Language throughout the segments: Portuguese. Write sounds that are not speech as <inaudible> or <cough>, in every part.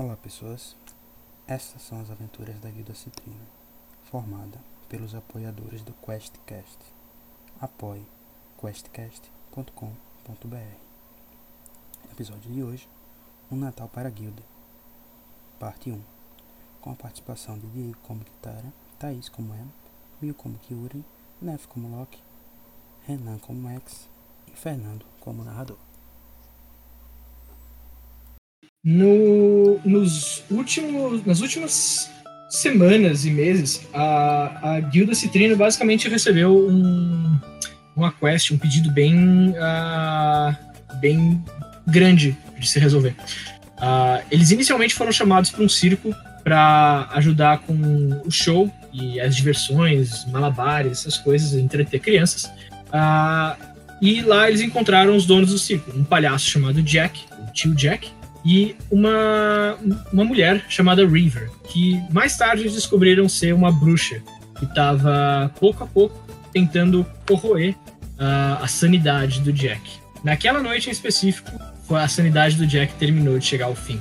Olá pessoas, estas são as aventuras da Guilda Citrina, formada pelos apoiadores do QuestCast. Apoie questcast.com.br Episódio de hoje, Um Natal para a Guilda, Parte 1 Com a participação de Diego como Kitara, Thaís como Em, Mil como Kyuri, Nef como Loki, Renan como Max e Fernando como narrador. No, nos últimos, nas últimas semanas e meses, a, a Guilda Citrino basicamente recebeu um, uma quest, um pedido bem, uh, bem grande de se resolver. Uh, eles inicialmente foram chamados para um circo para ajudar com o show e as diversões, malabares, essas coisas, entreter crianças. Uh, e lá eles encontraram os donos do circo, um palhaço chamado Jack, o tio Jack, e uma, uma mulher chamada River, que mais tarde descobriram ser uma bruxa que estava pouco a pouco tentando corroer uh, a sanidade do Jack. Naquela noite em específico, a sanidade do Jack terminou de chegar ao fim.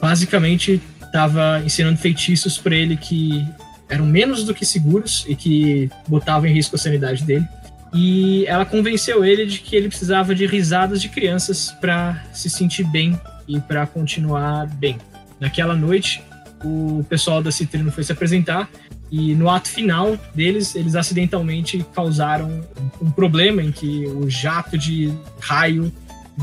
Basicamente, estava ensinando feitiços para ele que eram menos do que seguros e que botavam em risco a sanidade dele. E ela convenceu ele de que ele precisava de risadas de crianças para se sentir bem e para continuar bem. Naquela noite, o pessoal da Citrino foi se apresentar e no ato final deles, eles acidentalmente causaram um problema em que o jato de raio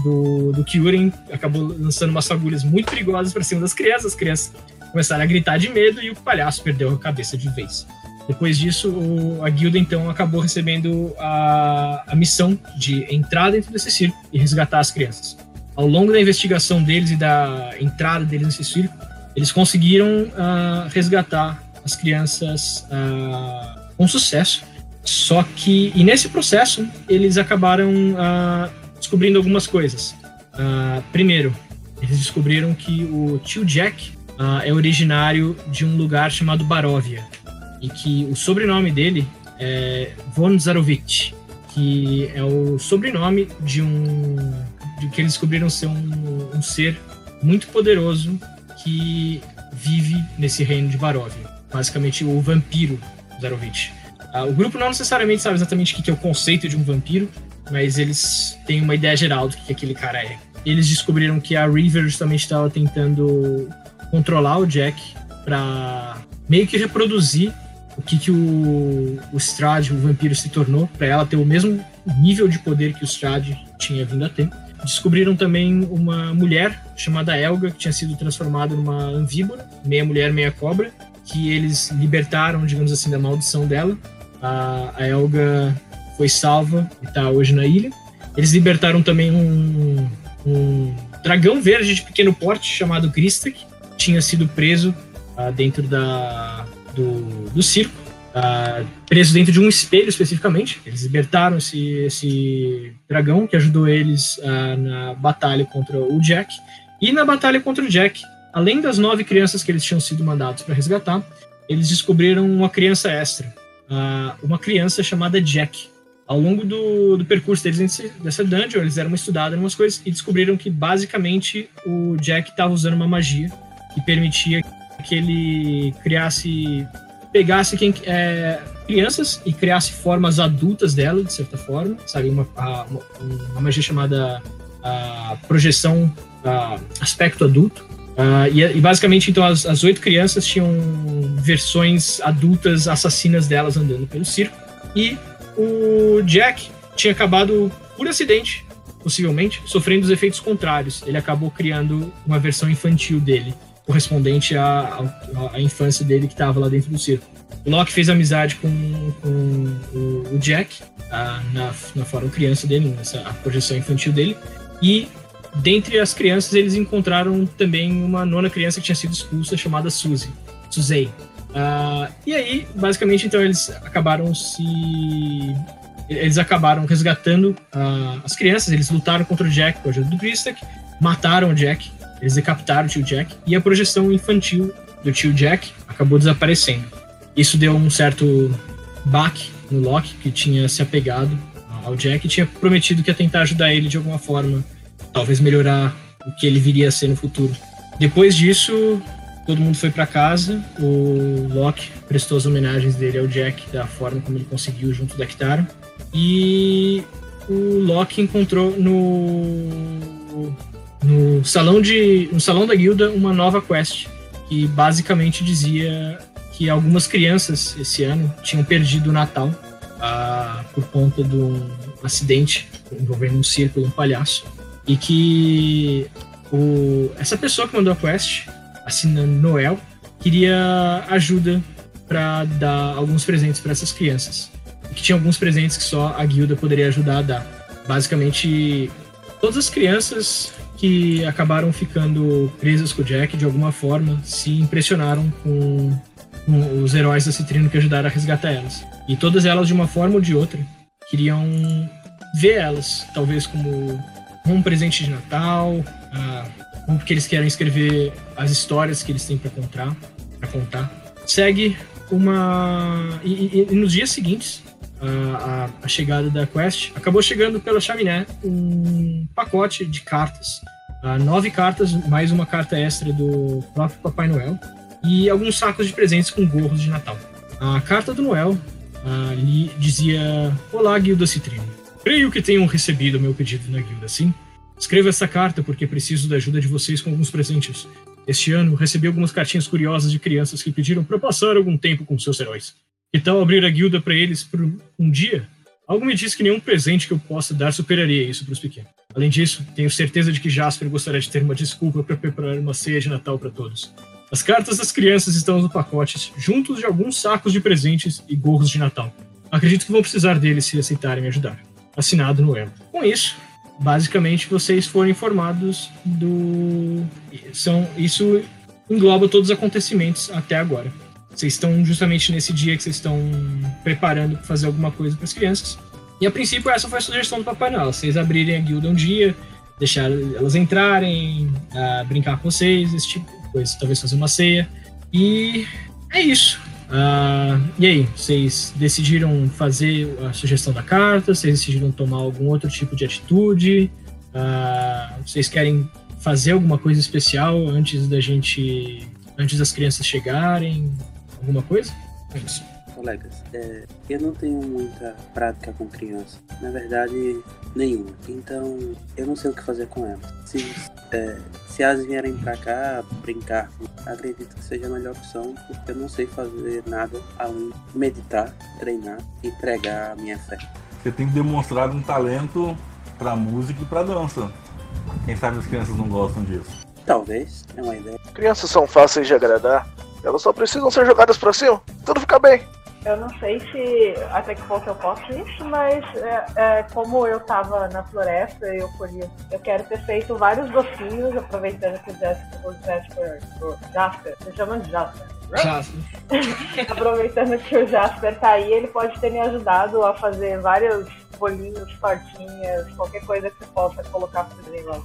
do, do Kyuren acabou lançando umas agulhas muito perigosas para cima das crianças. As crianças começaram a gritar de medo e o palhaço perdeu a cabeça de vez. Depois disso, o, a guilda então acabou recebendo a, a missão de entrar dentro desse circo e resgatar as crianças ao longo da investigação deles e da entrada deles nesse circo, eles conseguiram uh, resgatar as crianças uh, com sucesso. Só que, e nesse processo, eles acabaram uh, descobrindo algumas coisas. primeiro, eles descobriram que o tio Jack é originário de um lugar chamado Baróvia e que o sobrenome dele é Von Zarovich, que é o sobrenome de um de que eles descobriram ser um, um ser muito poderoso que vive nesse reino de Barovia. Basicamente, o vampiro Zarovich. Ah, o grupo não necessariamente sabe exatamente o que é o conceito de um vampiro, mas eles têm uma ideia geral do que aquele cara é. Eles descobriram que a River justamente estava tentando controlar o Jack para meio que reproduzir o que, que o, o Strade, o vampiro, se tornou, para ela ter o mesmo nível de poder que o Strade tinha vindo a ter. Descobriram também uma mulher chamada Elga, que tinha sido transformada numa anvíbora, meia mulher, meia cobra, que eles libertaram, digamos assim, da maldição dela. A, a Elga foi salva e está hoje na ilha. Eles libertaram também um, um dragão verde de pequeno porte chamado Gristak, tinha sido preso uh, dentro da, do, do circo uh, preso dentro de um espelho especificamente. Eles libertaram esse, esse dragão que ajudou eles uh, na batalha contra o Jack. E na batalha contra o Jack, além das nove crianças que eles tinham sido mandados para resgatar, eles descobriram uma criança extra, uh, uma criança chamada Jack. Ao longo do, do percurso deles dessa dungeon, eles deram uma estudada em umas coisas e descobriram que basicamente o Jack estava usando uma magia que permitia que ele criasse pegasse quem, é, crianças e criasse formas adultas dela, de certa forma, sabe? Uma, uma, uma magia chamada a projeção a aspecto adulto. Uh, e, e, basicamente, então, as, as oito crianças tinham versões adultas assassinas delas andando pelo circo. E o Jack tinha acabado, por acidente, possivelmente, sofrendo os efeitos contrários. Ele acabou criando uma versão infantil dele correspondente à, à, à infância dele que estava lá dentro do circo. O Locke fez amizade com, com o, o, Jack, a, na, na forma criança dele, nessa a projeção infantil dele, e dentre as crianças eles encontraram também uma nona criança que tinha sido expulsa chamada Suzy, Suzei. Uh, e aí, basicamente, então eles acabaram se eles acabaram resgatando uh, as crianças, eles lutaram contra o Jack com a ajuda do Gristak, mataram o Jack eles decapitaram o tio Jack e a projeção infantil do tio Jack acabou desaparecendo. Isso deu um certo baque no Loki, que tinha se apegado ao Jack e tinha prometido que ia tentar ajudar ele de alguma forma, talvez melhorar o que ele viria a ser no futuro. depois disso, todo mundo foi para casa. O Locke prestou as homenagens dele ao Jack da forma como ele conseguiu junto da Kitara. E o Locke encontrou no no salão de no salão da guilda uma nova quest que basicamente dizia que algumas crianças esse ano tinham perdido o Natal ah, por conta de um acidente envolvendo um círculo, um palhaço, e que o, essa pessoa que mandou a quest, assinando Noel, queria ajuda para dar alguns presentes para essas crianças. E que tinha alguns presentes que só a guilda poderia ajudar a dar. Basicamente, todas as crianças que acabaram ficando presas com o Jack de alguma forma se impressionaram com, com os heróis da Citrino que ajudaram a resgatar elas. E todas elas, de uma forma ou de outra, queriam ver elas, talvez como um presente de Natal, ah, um porque eles querem escrever as histórias que eles têm para contar, para contar. Segue uma e, e, e nos dias seguintes a, a, chegada da quest acabou chegando pela chaminé um pacote de cartas, uh, nove cartas mais uma carta extra do próprio Papai Noel e alguns sacos de presentes com gorros de Natal. A carta do Noel ali dizia: Olá, Guilda Citrino. Creio que tenham recebido meu pedido na guilda, sim? Escreva essa carta porque preciso da ajuda de vocês com alguns presentes. Este ano recebi algumas cartinhas curiosas de crianças que pediram para passar algum tempo com seus heróis. Que tal abrir a guilda para eles por um dia? Algo me diz que nenhum presente que eu possa dar superaria isso para os pequenos. Além disso, tenho certeza de que Jasper gostaria de ter uma desculpa para preparar uma ceia de Natal para todos. As cartas das crianças estão no pacote, juntos de alguns sacos de presentes e gorros de Natal. Acredito que vão precisar deles se aceitarem me ajudar. Assinado Noel. Com isso, basicamente vocês foram informados do. São, isso engloba todos os acontecimentos até agora. Vocês estão justamente nesse dia que vocês estão preparando para fazer alguma coisa para as crianças. E a princípio, essa foi a sugestão do Papai Noel: vocês abrirem a guilda um dia, deixar elas entrarem, uh, brincar com vocês, esse tipo depois talvez fazer uma ceia. E é isso. Uh, e aí, vocês decidiram fazer a sugestão da carta? Vocês decidiram tomar algum outro tipo de atitude? Uh, vocês querem fazer alguma coisa especial antes da gente. antes das crianças chegarem? Alguma coisa? É isso colegas, é, eu não tenho muita prática com criança. Na verdade, nenhuma. Então, eu não sei o que fazer com elas. Se, é, se elas vierem pra cá brincar, acredito que seja a melhor opção, porque eu não sei fazer nada além de meditar, treinar e pregar a minha fé. Você tem que demonstrar um talento pra música e pra dança. Quem sabe as crianças não gostam disso. Talvez, é uma ideia. Crianças são fáceis de agradar. Elas só precisam ser jogadas pra cima. Tudo fica bem. Eu não sei se até que ponto eu posso isso, mas é, é, como eu estava na floresta e eu colhi, eu quero ter feito vários docinhos, aproveitando que o Jasper, o Jasper, o Jasper, você chama de Jasper. Jasper. <laughs> aproveitando que o Jasper tá aí, ele pode ter me ajudado a fazer vários bolinhos, tortinhas, qualquer coisa que você possa colocar para fazer lá.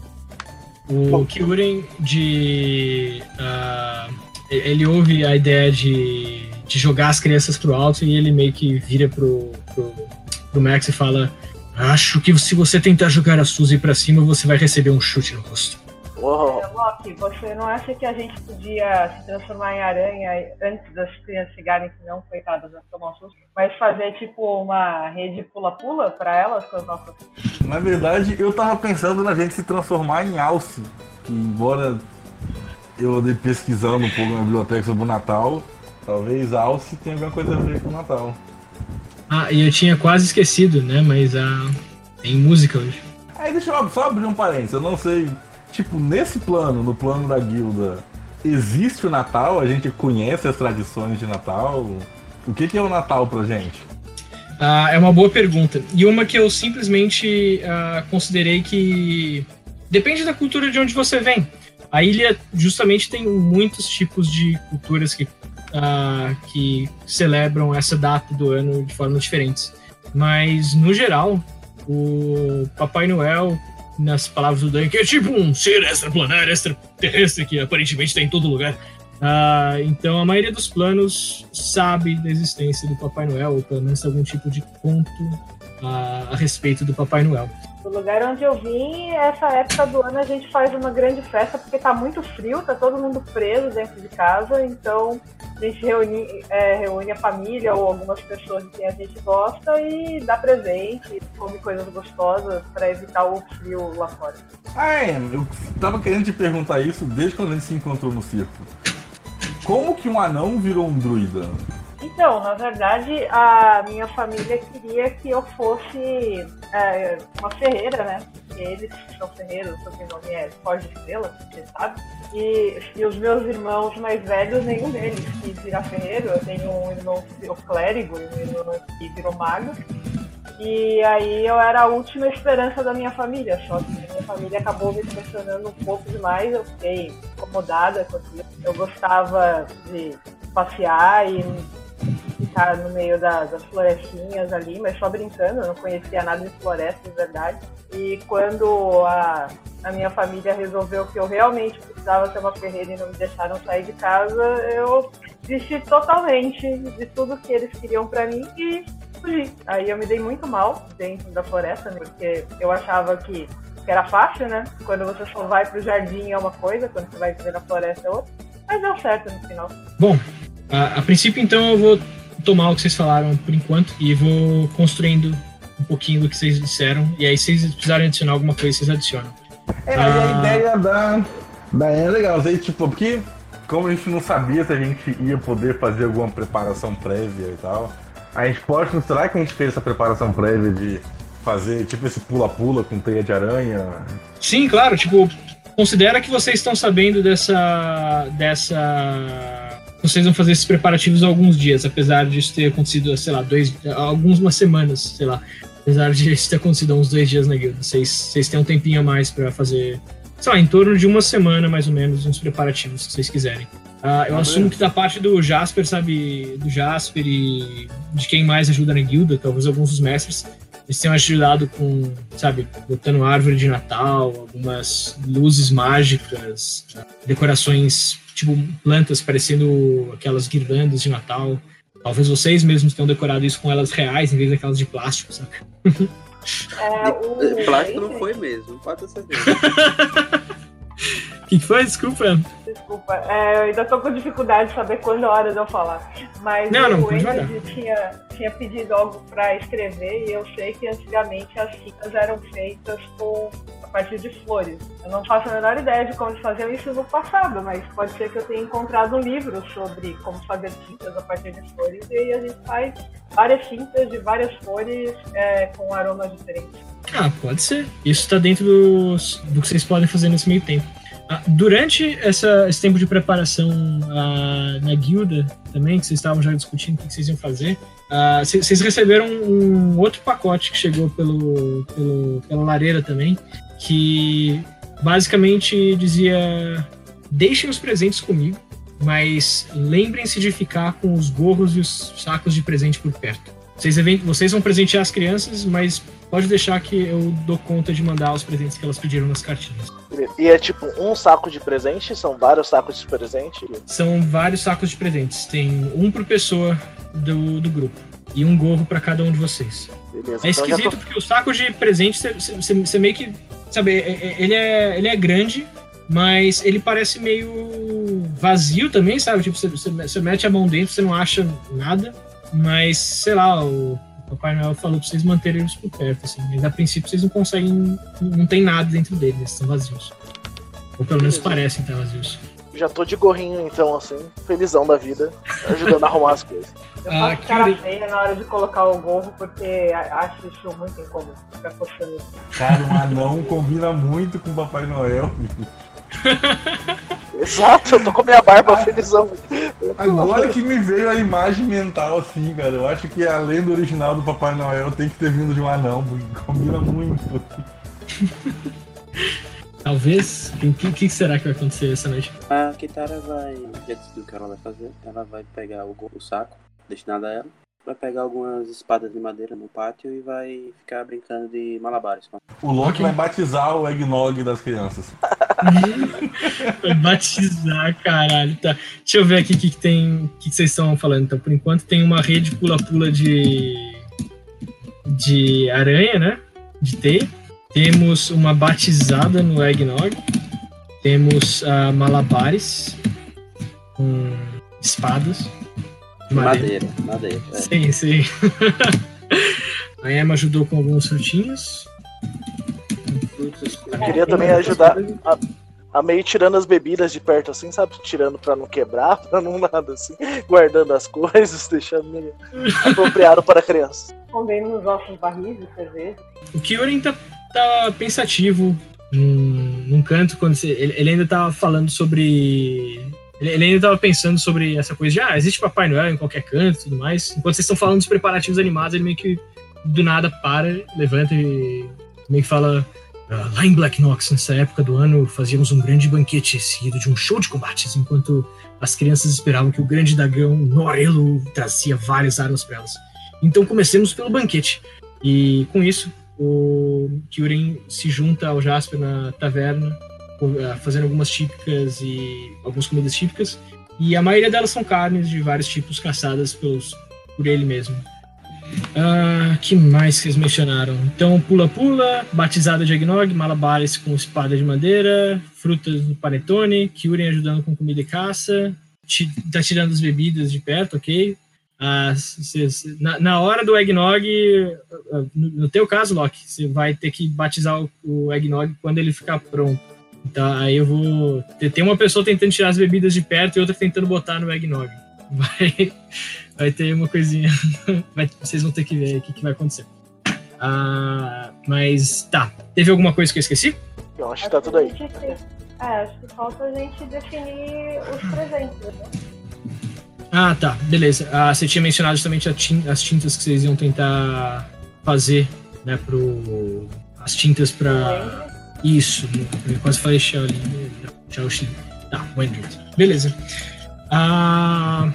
O Kyuren de. Uh, ele ouve a ideia de de jogar as crianças pro alto e ele meio que vira pro, pro, pro Max e fala: Acho que se você tentar jogar a Suzy pra cima, você vai receber um chute no rosto. Oh. Loki, você não acha que a gente podia se transformar em aranha antes das crianças chegarem, que não, coitadas, a tomar um susto? Mas fazer tipo uma rede pula-pula pra elas com as nossas. Na verdade, eu tava pensando na gente se transformar em alce. Que embora eu andei pesquisando um pouco na biblioteca sobre o Natal, Talvez Alce tenha alguma coisa a ver com o Natal. Ah, e eu tinha quase esquecido, né? Mas ah, tem música hoje. Aí deixa eu só abrir um parênteses. Eu não sei, tipo, nesse plano, no plano da guilda, existe o Natal? A gente conhece as tradições de Natal? O que, que é o Natal pra gente? Ah, é uma boa pergunta. E uma que eu simplesmente ah, considerei que depende da cultura de onde você vem. A ilha justamente tem muitos tipos de culturas que uh, que celebram essa data do ano de formas diferentes. Mas, no geral, o Papai Noel, nas palavras do Dan, que é tipo um ser extraplanar, extraterrestre, que aparentemente está em todo lugar. Uh, então, a maioria dos planos sabe da existência do Papai Noel, ou pelo menos algum tipo de conto uh, a respeito do Papai Noel. Do lugar onde eu vim, essa época do ano a gente faz uma grande festa porque tá muito frio, tá todo mundo preso dentro de casa, então a gente reúne, é, reúne a família ou algumas pessoas de quem a gente gosta e dá presente, come coisas gostosas para evitar o frio lá fora. Ah, eu tava querendo te perguntar isso desde quando a gente se encontrou no circo. Como que um anão virou um druida? Então, na verdade, a minha família queria que eu fosse é, uma ferreira, né? Porque eles são ferreiros, o sobrenome é Forge Estrela, você sabe. E, e os meus irmãos mais velhos, nenhum deles quis virar ferreiro. Eu tenho um irmão que virou clérigo e um irmão que virou mago. E aí eu era a última esperança da minha família, só que minha família acabou me pressionando um pouco demais, eu fiquei incomodada com aquilo. Eu gostava de passear e ficar no meio da, das florestinhas ali, mas só brincando, eu não conhecia nada de floresta de verdade. E quando a, a minha família resolveu que eu realmente precisava ser uma ferreira e não me deixaram sair de casa, eu desisti totalmente de tudo que eles queriam para mim e fugi. Aí eu me dei muito mal dentro da floresta, né, porque eu achava que, que era fácil, né? Quando você só vai pro jardim é uma coisa, quando você vai viver na floresta é outra. Mas deu certo no final. Bom, a, a princípio então eu vou tomar o que vocês falaram por enquanto e vou construindo um pouquinho do que vocês disseram. E aí, se vocês precisarem adicionar alguma coisa, vocês adicionam. É, mas a Ah. ideia da, da é legal, aí, tipo, porque como a gente não sabia se a gente ia poder fazer alguma preparação prévia e tal, a gente pode considerar que a gente fez essa preparação prévia de fazer tipo esse pula-pula com teia de aranha. Sim, claro, tipo, considera que vocês estão sabendo dessa. dessa. Vocês vão fazer esses preparativos há alguns dias, apesar disso ter acontecido, sei lá, dois. algumas semanas, sei lá. Apesar de isso ter acontecido há uns dois dias na guilda. Vocês, vocês têm um tempinho a mais pra fazer. Sei lá, em torno de uma semana, mais ou menos, uns preparativos, se vocês quiserem. Ah, eu Ah, assumo que da parte do Jasper, sabe? Do Jasper e de quem mais ajuda na guilda, talvez alguns dos mestres, eles tenham ajudado com, sabe, botando árvore de Natal, algumas luzes mágicas, decorações, tipo plantas parecendo aquelas guirlandas de Natal. Talvez vocês mesmos tenham decorado isso com elas reais em vez daquelas de plástico, sabe? É, o... Plástico não foi mesmo, pode ter certeza. <laughs> O que foi? Desculpa. Desculpa, é, eu ainda tô com dificuldade de saber quando é a hora de eu falar. Mas Não, não, o Enid tinha, tinha pedido algo pra escrever e eu sei que antigamente as fitas eram feitas com a partir de flores. Eu não faço a menor ideia de como faziam isso no passado, mas pode ser que eu tenha encontrado um livro sobre como fazer tintas a partir de flores e aí a gente faz várias tintas de várias flores é, com aromas diferentes. Ah, pode ser. Isso tá dentro dos, do que vocês podem fazer nesse meio tempo. Ah, durante essa- esse tempo de preparação ah, na guilda também, que vocês estavam já discutindo o que vocês iam fazer, ah, vocês receberam um outro pacote que chegou pelo, pelo- pela lareira também, que basicamente dizia: deixem os presentes comigo, mas lembrem-se de ficar com os gorros e os sacos de presente por perto. Vocês, vocês vão presentear as crianças, mas pode deixar que eu dou conta de mandar os presentes que elas pediram nas cartinhas. E é tipo um saco de presente? São vários sacos de presente? São vários sacos de presentes. Tem um por pessoa do, do grupo. E um gorro pra cada um de vocês. Beleza. É então esquisito porque o saco de presente, você- meio que. Sabe, é- é- ele é, ele é grande, mas ele parece meio vazio também, sabe? Tipo, você mete a mão dentro, você não acha nada, mas sei lá, o Papai Noel falou pra vocês manterem eles por perto, assim. Mas a princípio vocês não conseguem. Não tem nada dentro deles, eles estão vazios. Ou pelo menos parecem estar vazios. Já tô de gorrinho, então, assim, felizão da vida, ajudando a arrumar as coisas. Eu Ah, cara que- feia na hora de colocar o gorro porque a- acho isso muito incômodo. Ficar coçando isso. Cara, um anão combina muito com o Papai Noel. <laughs> Exato, eu tô com a minha barba felizão. Agora que me veio a imagem mental assim, cara. Eu acho que a lenda original do Papai Noel tem que ter vindo de um anão, porque combina muito. <laughs> Talvez. O que, que será que vai acontecer essa noite? A Kitara vai. Já decidiu o que ela vai fazer. Ela vai pegar o, o saco destinado a ela. Vai pegar algumas espadas de madeira no pátio e vai ficar brincando de malabares. O Loki Ok. vai batizar o eggnog das crianças. <laughs> Vai batizar, caralho. Tá. Deixa eu ver aqui o que, que tem. O que, que vocês estão falando. Então, por enquanto tem uma rede pula-pula de. de aranha, né? De teia. Temos uma batizada no eggnog. Temos ah, malabares com espadas. De Madeira, madeira. é. Sim, sim. <laughs> A Emma ajudou com alguns frutinhos. Eu queria também ajudar a, a meio tirando as bebidas de perto, assim, sabe? Tirando pra não quebrar, <laughs> pra não nada, assim. Guardando as coisas, <laughs> deixando meio apropriado para crianças. Escondendo nos nossos barris de cerveja. O Kyorin tá, tá pensativo num, num canto quando você, ele, ele ainda tava falando sobre. Ele, ele ainda tava pensando sobre essa coisa de ah, existe Papai Noel em qualquer canto e tudo mais. Enquanto vocês estão falando dos preparativos animados, ele meio que do nada para, levanta e meio que fala. "Ah, lá em Black Nox, nessa época do ano, fazíamos um grande banquete seguido de um show de combates, enquanto as crianças esperavam que o grande dragão Norelo trazia várias armas para elas. Então comecemos pelo banquete. E com isso, o Kyuren se junta ao Jasper na taverna, fazendo algumas típicas e algumas comidas típicas. E a maioria delas são carnes de vários tipos caçadas pelos, por ele mesmo. Ah, que mais que eles mencionaram? Então, pula-pula, batizada de eggnog, malabares com espada de madeira, frutas do panetone, Kyuren ajudando com comida e caça, tá tirando as bebidas de perto, ok? Ah, na, na hora do eggnog, ah, no, no teu caso, Loki, você vai ter que batizar o, o eggnog quando ele ficar pronto. Então, aí eu vou. ter- Tem uma pessoa tentando tirar as bebidas de perto e outra tentando botar no eggnog. <laughs> Vai, vai ter uma coisinha. <laughs> vai- vocês vão ter que ver aí o que, que vai acontecer. Ah, mas tá. Teve alguma coisa que eu esqueci? Eu acho que tá tudo aí. É, acho que falta a gente definir os presentes, né? Ah, tá, beleza. Ah, você tinha mencionado justamente as tintas que vocês iam tentar fazer, né, pro... As tintas pra... Isso, eu quase falei Shaolin. Shaoxin. Tá, Wendred. Beleza. Ah,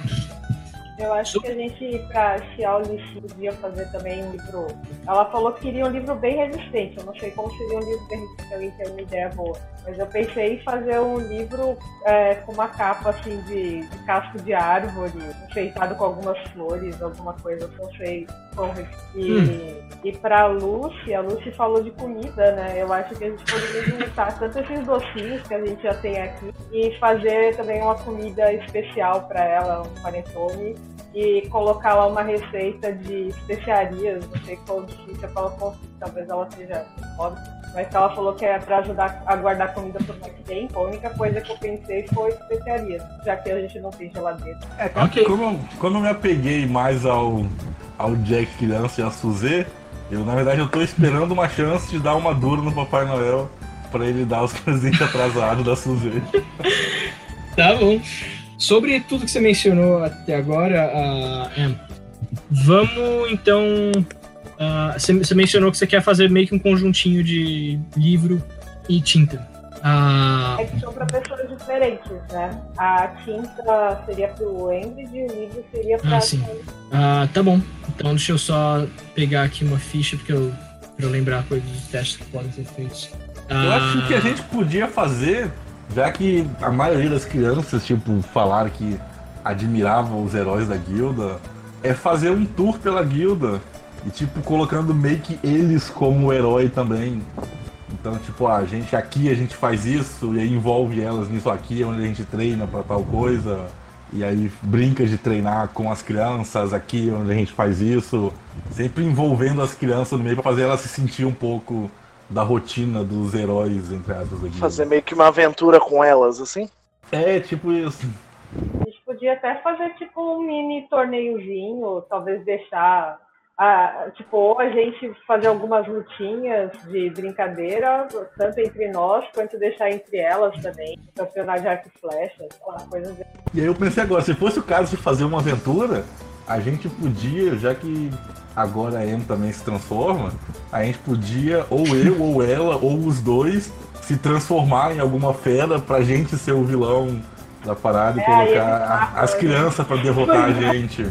Eu acho que a gente, pra lixo, podia fazer também um livro. Ela falou que queria um livro bem resistente. Eu não sei como seria um livro bem resistente, alguém tem uma ideia boa. Mas eu pensei em fazer um livro é, com uma capa assim de, de casco de árvore, enfeitado com algumas flores, alguma coisa, não sei como. E, e pra Lucy, a Lucy falou de comida, né? Eu acho que a gente poderia juntar tanto esses docinhos que a gente já tem aqui e fazer também uma comida especial para ela, um panetone e colocar lá uma receita de especiarias, não sei qual difícil ela conseguir, talvez ela seja pobre, mas ela falou que é para ajudar a guardar comida por mais tempo. A única coisa que eu pensei foi especiarias, já que a gente não tem geladeira. É, cara, Ok. como, eu- como eu me apeguei mais ao, ao Jack criança e a Suzê, eu na verdade eu tô esperando uma chance de dar uma dura no Papai Noel pra ele dar os <laughs> presentes atrasados da Suzê. <laughs> tá bom. Sobre tudo que você mencionou até agora, Em, vamos então. Ah, você, você mencionou que você quer fazer meio que um conjuntinho de livro e tinta. Ah, É que são para pessoas diferentes, né? A tinta seria pro Embrid e o livro seria para Ah, sim. ah, tá bom. Então deixa eu só pegar aqui uma ficha porque eu, pra eu lembrar coisas dos testes que podem ser feitos. Eu Ah, acho que a gente podia fazer, já que a maioria das crianças, tipo, falaram que admiravam os heróis da guilda, é fazer um tour pela guilda e, tipo, colocando meio que eles como herói também. Então, tipo, ah, a gente aqui a gente faz isso e aí envolve elas nisso aqui, onde a gente treina pra tal coisa. E aí brinca de treinar com as crianças aqui, onde a gente faz isso. Sempre envolvendo as crianças no meio pra fazer elas se sentir um pouco da rotina dos heróis, entre aspas, aqui. Fazer meio que uma aventura com elas, assim. É, tipo isso. A gente podia até fazer tipo um mini torneiozinho, talvez deixar. Ah, tipo, ou a gente fazer algumas lutinhas de brincadeira, tanto entre nós quanto deixar entre elas também. Campeonato de arco e flecha, sei coisas assim. E aí eu pensei agora, se fosse o caso de fazer uma aventura, a gente podia, já que agora a Em também se transforma, a gente podia, ou eu, ou ela, <laughs> ou os dois, se transformar em alguma fera pra gente ser o vilão da parada e É, aí colocar a- as né? crianças pra derrotar a <laughs> gente.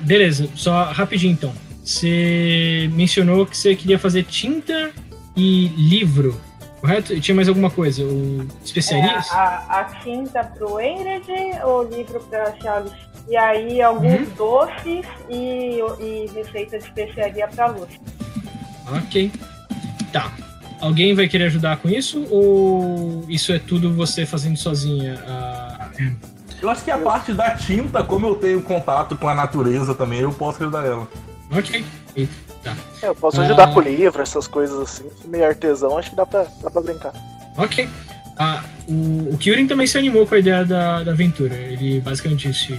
Beleza, só rapidinho então. Você mencionou que você queria fazer tinta e livro, correto? E tinha mais alguma coisa? O É, especiarias? a, a tinta pro Enred, o livro pra Charles. E aí alguns Uhum. doces e, e receita de especiaria pra Lúcia. Ok. Tá. alguém vai querer ajudar com isso? Ou isso é tudo você fazendo sozinha? Ah, é. Eu acho que a parte da tinta, como eu tenho contato com a natureza também, eu posso ajudar ela. Ok. E- Eu posso ajudar Ah. com livro, essas coisas assim. Meio artesão, acho que dá pra, dá pra brincar. Ok. Ah, o, o Kyurem também se animou com a ideia da, da aventura. Ele basicamente disse: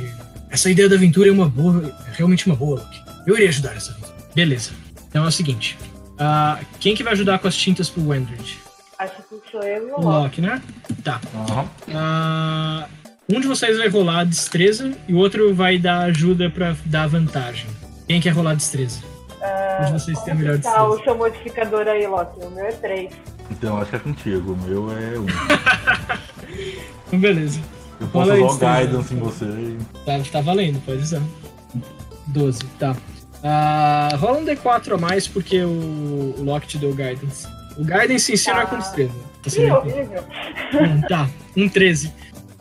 Essa ideia da aventura é uma boa, é realmente uma boa, Luke. Eu iria ajudar essa aventura. Beleza. Então é o seguinte: ah, quem que vai ajudar com as tintas pro Wendred? Acho que sou eu e o O Loki. Loki, né? Tá. Ah, um de vocês vai rolar destreza e o outro vai dar ajuda pra dar vantagem. Quem quer rolar destreza? Um de vocês tem a melhor Tá, o destreza. seu modificador aí, Loki. O meu é 3. Então acho que é contigo. O meu é um. <laughs> Então, beleza. Eu posso Rola o destreza. guidance em você. e- Tá, tá valendo, pode usar. 12, tá. Ah, rola um D4 a mais porque o, o Loki te deu guidance. O guidance em si não é com Ah. destreza. Você Que não- horrível. Hum, tá, um 13.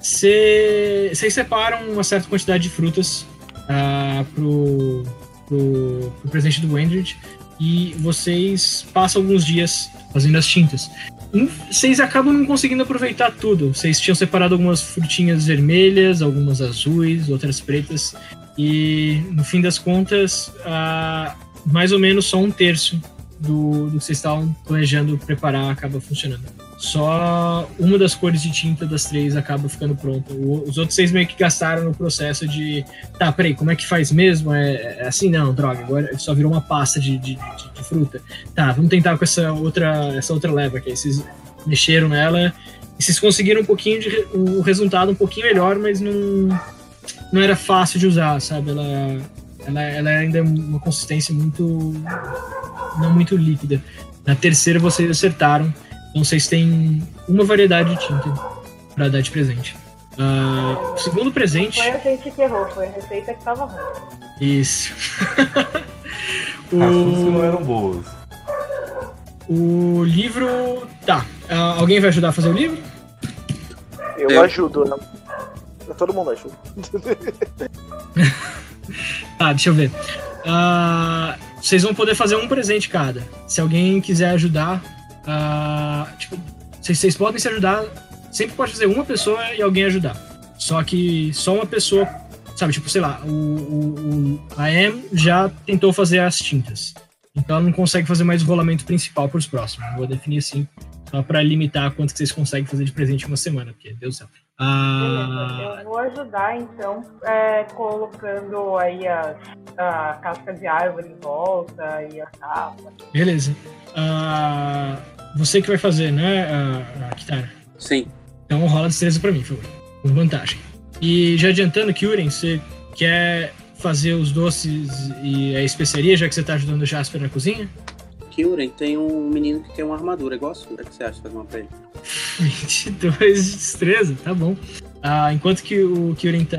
Cê- Vocês separam uma certa quantidade de frutas ah, pro, pro, pro presente do Wendred e vocês passam alguns dias fazendo as tintas. Vocês acabam não conseguindo aproveitar tudo. Vocês tinham separado algumas frutinhas vermelhas, algumas azuis, outras pretas. E no fim das contas, mais ou menos só um terço do, do que vocês estavam planejando preparar acaba funcionando. Só uma das cores de tinta das três acaba ficando pronta. O- os outros seis meio que gastaram no processo de. Tá, peraí, como é que faz mesmo? É, é assim? Não, droga, agora só virou uma pasta de, de, de- de fruta. Tá, vamos tentar com essa outra, essa outra leva aqui. Vocês mexeram nela e vocês conseguiram um pouquinho de. re- um resultado um pouquinho melhor, mas não, não era fácil de usar, sabe? Ela, ela, ela ainda é uma consistência muito. não muito líquida. Na terceira vocês acertaram. Então vocês têm uma variedade de tinta para dar de presente. Ah, o segundo presente. Foi a gente que errou, foi a receita que tava ruim. Isso. <laughs> As frutas que não o, eram boas. o livro. Tá. Ah, alguém vai ajudar a fazer o livro? Eu, Eu. ajudo, né? Todo mundo ajuda. <laughs> Tá, deixa eu ver. Ah, vocês vão poder fazer um presente cada. Se alguém quiser ajudar. Ah, tipo, vocês, podem se ajudar. Sempre pode fazer uma pessoa e alguém ajudar. Só que só uma pessoa. Sabe, tipo, sei lá, o, o, o- a Em já tentou fazer as tintas. Então ela não consegue fazer mais o rolamento principal pros próximos. Vou definir assim, só pra limitar quanto que vocês conseguem fazer de presente em uma semana, porque Deus do céu. Ah, Beleza, eu vou ajudar então, é, colocando aí as, a casca de árvore em volta e a capa. Beleza. Ah, você que vai fazer, né, a, a Kitara? Sim. Então rola destreza pra mim, por favor. Com vantagem. E já adiantando, Kyuren, você quer fazer os doces e a especiaria, já que você tá ajudando o Jasper na cozinha? Kyuren tem um menino que tem uma armadura igual a sua. O que você acha fazer uma pra ele? <laughs> 22 de destreza, tá bom. Ah, enquanto que o Kyuren tá,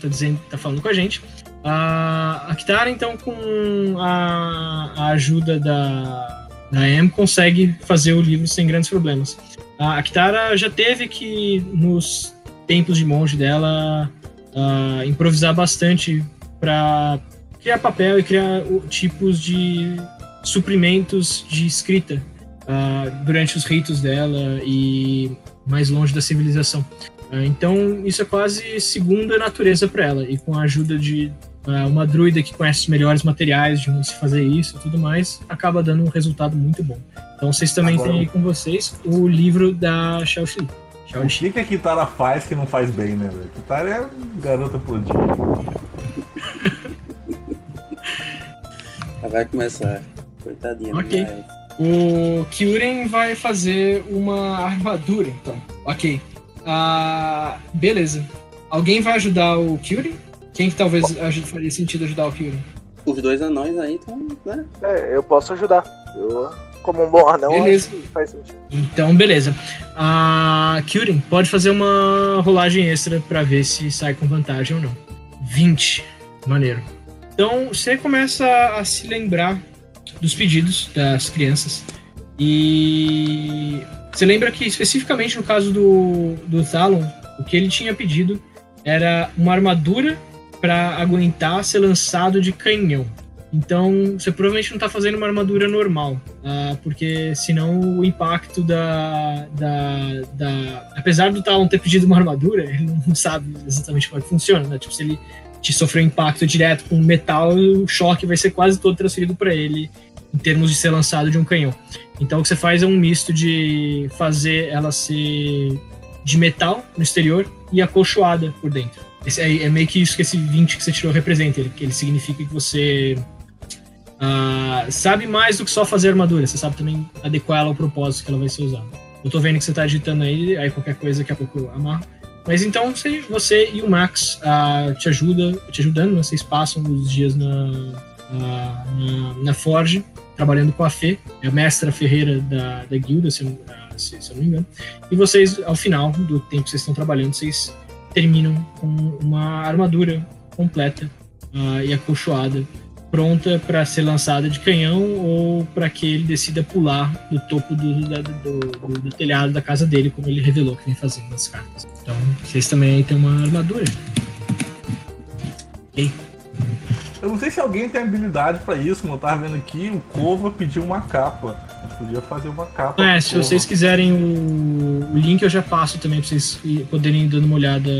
tá, dizendo, tá falando com a gente, a, a Kitara, então, com a, a ajuda da, da Em, consegue fazer o livro sem grandes problemas. A, a Kitara já teve que, nos tempos de monge dela, ah, improvisar bastante para criar papel e criar tipos de suprimentos de escrita ah, durante os ritos dela e mais longe da civilização. Ah, então, isso é quase segunda natureza para ela. E com a ajuda de uma druida que conhece os melhores materiais de onde se fazer isso e tudo mais, acaba dando um resultado muito bom. Então, vocês também Agora- têm aí com vocês o livro da Xiao Shi. Xiao O que, que a Kitara faz que não faz bem, né, velho? Kitara é garota prodígio. Ela vai começar. Coitadinha. Ok. O Kyuren vai fazer uma armadura, então. Ok. Ah, beleza. Alguém vai ajudar o Kyuren? Quem que talvez faria sentido ajudar o Kyuren? Os dois anões aí estão, né? É, eu posso ajudar. Eu, como um bom anão, Beleza. acho que faz sentido. Então, beleza. A Kyuren pode fazer uma rolagem extra pra ver se sai com vantagem ou não. 20. Maneiro. Então, você começa a se lembrar dos pedidos das crianças. E você lembra que, especificamente no caso do, do Talon, o que ele tinha pedido era uma armadura para aguentar ser lançado de canhão. Então, você provavelmente não está fazendo uma armadura normal, ah, porque senão o impacto da, da, da apesar do Talon ter pedido uma armadura, <laughs> ele não sabe exatamente como é que funciona, né? Tipo, se ele te sofreu impacto direto com metal, o choque vai ser quase todo transferido para ele em termos de ser lançado de um canhão. Então, o que você faz é um misto de fazer ela ser de metal no exterior e acolchoada por dentro. Esse é, é meio que isso que esse 20 que você tirou representa, ele, que ele significa que você ah, sabe mais do que só fazer armadura, você sabe também adequar ela ao propósito que ela vai ser usada. Eu tô vendo que você tá digitando aí, aí qualquer coisa daqui a pouco eu amarro. Mas então você, e o Max ah, te ajuda, te ajudando, né? vocês passam os dias na, na, na, na Forge, trabalhando com a Fê, é a mestra ferreira da, da guilda, eu- ah, se, se eu não me engano. E vocês, ao final do tempo que vocês estão trabalhando, vocês terminam com uma armadura completa ah, e acolchoada pronta para ser lançada de canhão ou para que ele decida pular do topo do, da- do, do- do telhado da casa dele, como ele revelou que vem fazendo nas cartas. Então, vocês também têm uma armadura. Ok? Eu não sei se alguém tem habilidade pra isso, como eu tava vendo aqui, o Kova pediu uma capa. Eu podia fazer uma capa. É, se Kova. vocês quiserem o, o link, eu já passo também para vocês poderem ir dando uma olhada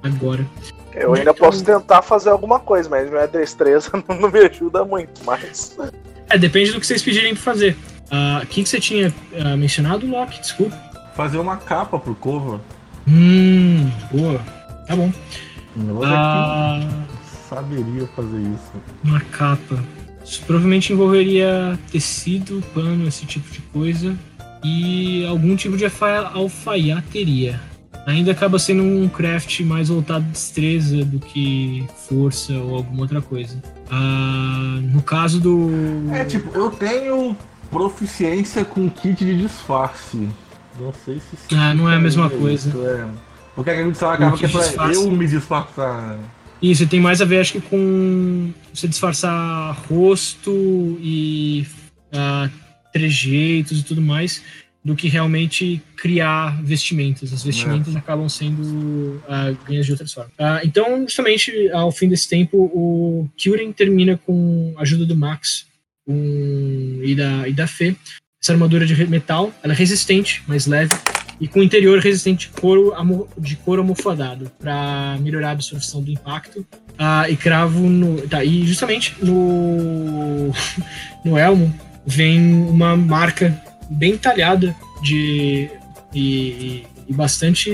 agora. Eu ainda posso tentar fazer alguma coisa, mas minha destreza <laughs> não, me ajuda muito. Mas É, depende do que vocês pedirem para fazer. Ah, O que, que você tinha ah, mencionado, Loki? Desculpa. Fazer uma capa pro Kova. Hum, boa. Tá bom. Aqui saberia fazer isso. uma capa. Isso provavelmente envolveria tecido, pano, esse tipo de coisa. E algum tipo de alfa- alfaiateria. Ainda acaba sendo um craft mais voltado à destreza do que força ou alguma outra coisa. Ah, no caso do. É, tipo, eu tenho proficiência com kit de disfarce. Não sei se. Ah, não é a mesma coisa. É. Porque a gente sabe acaba que é de pra disfarce. eu me disfarçar. Isso, tem mais a ver, acho que com você disfarçar rosto e ah, trejeitos e tudo mais, do que realmente criar vestimentas. As vestimentas acabam sendo ah, ganhas de outras formas. Ah, então, justamente, ao fim desse tempo, o Kyurem termina com a ajuda do Max com- e, da, e da Fê. Essa armadura de metal, ela é resistente, mais leve, e com interior resistente de couro, de couro almofadado, para melhorar a absorção do impacto. Ah, e cravo no. Tá, e justamente no, <laughs> no elmo vem uma marca bem talhada de. e, e bastante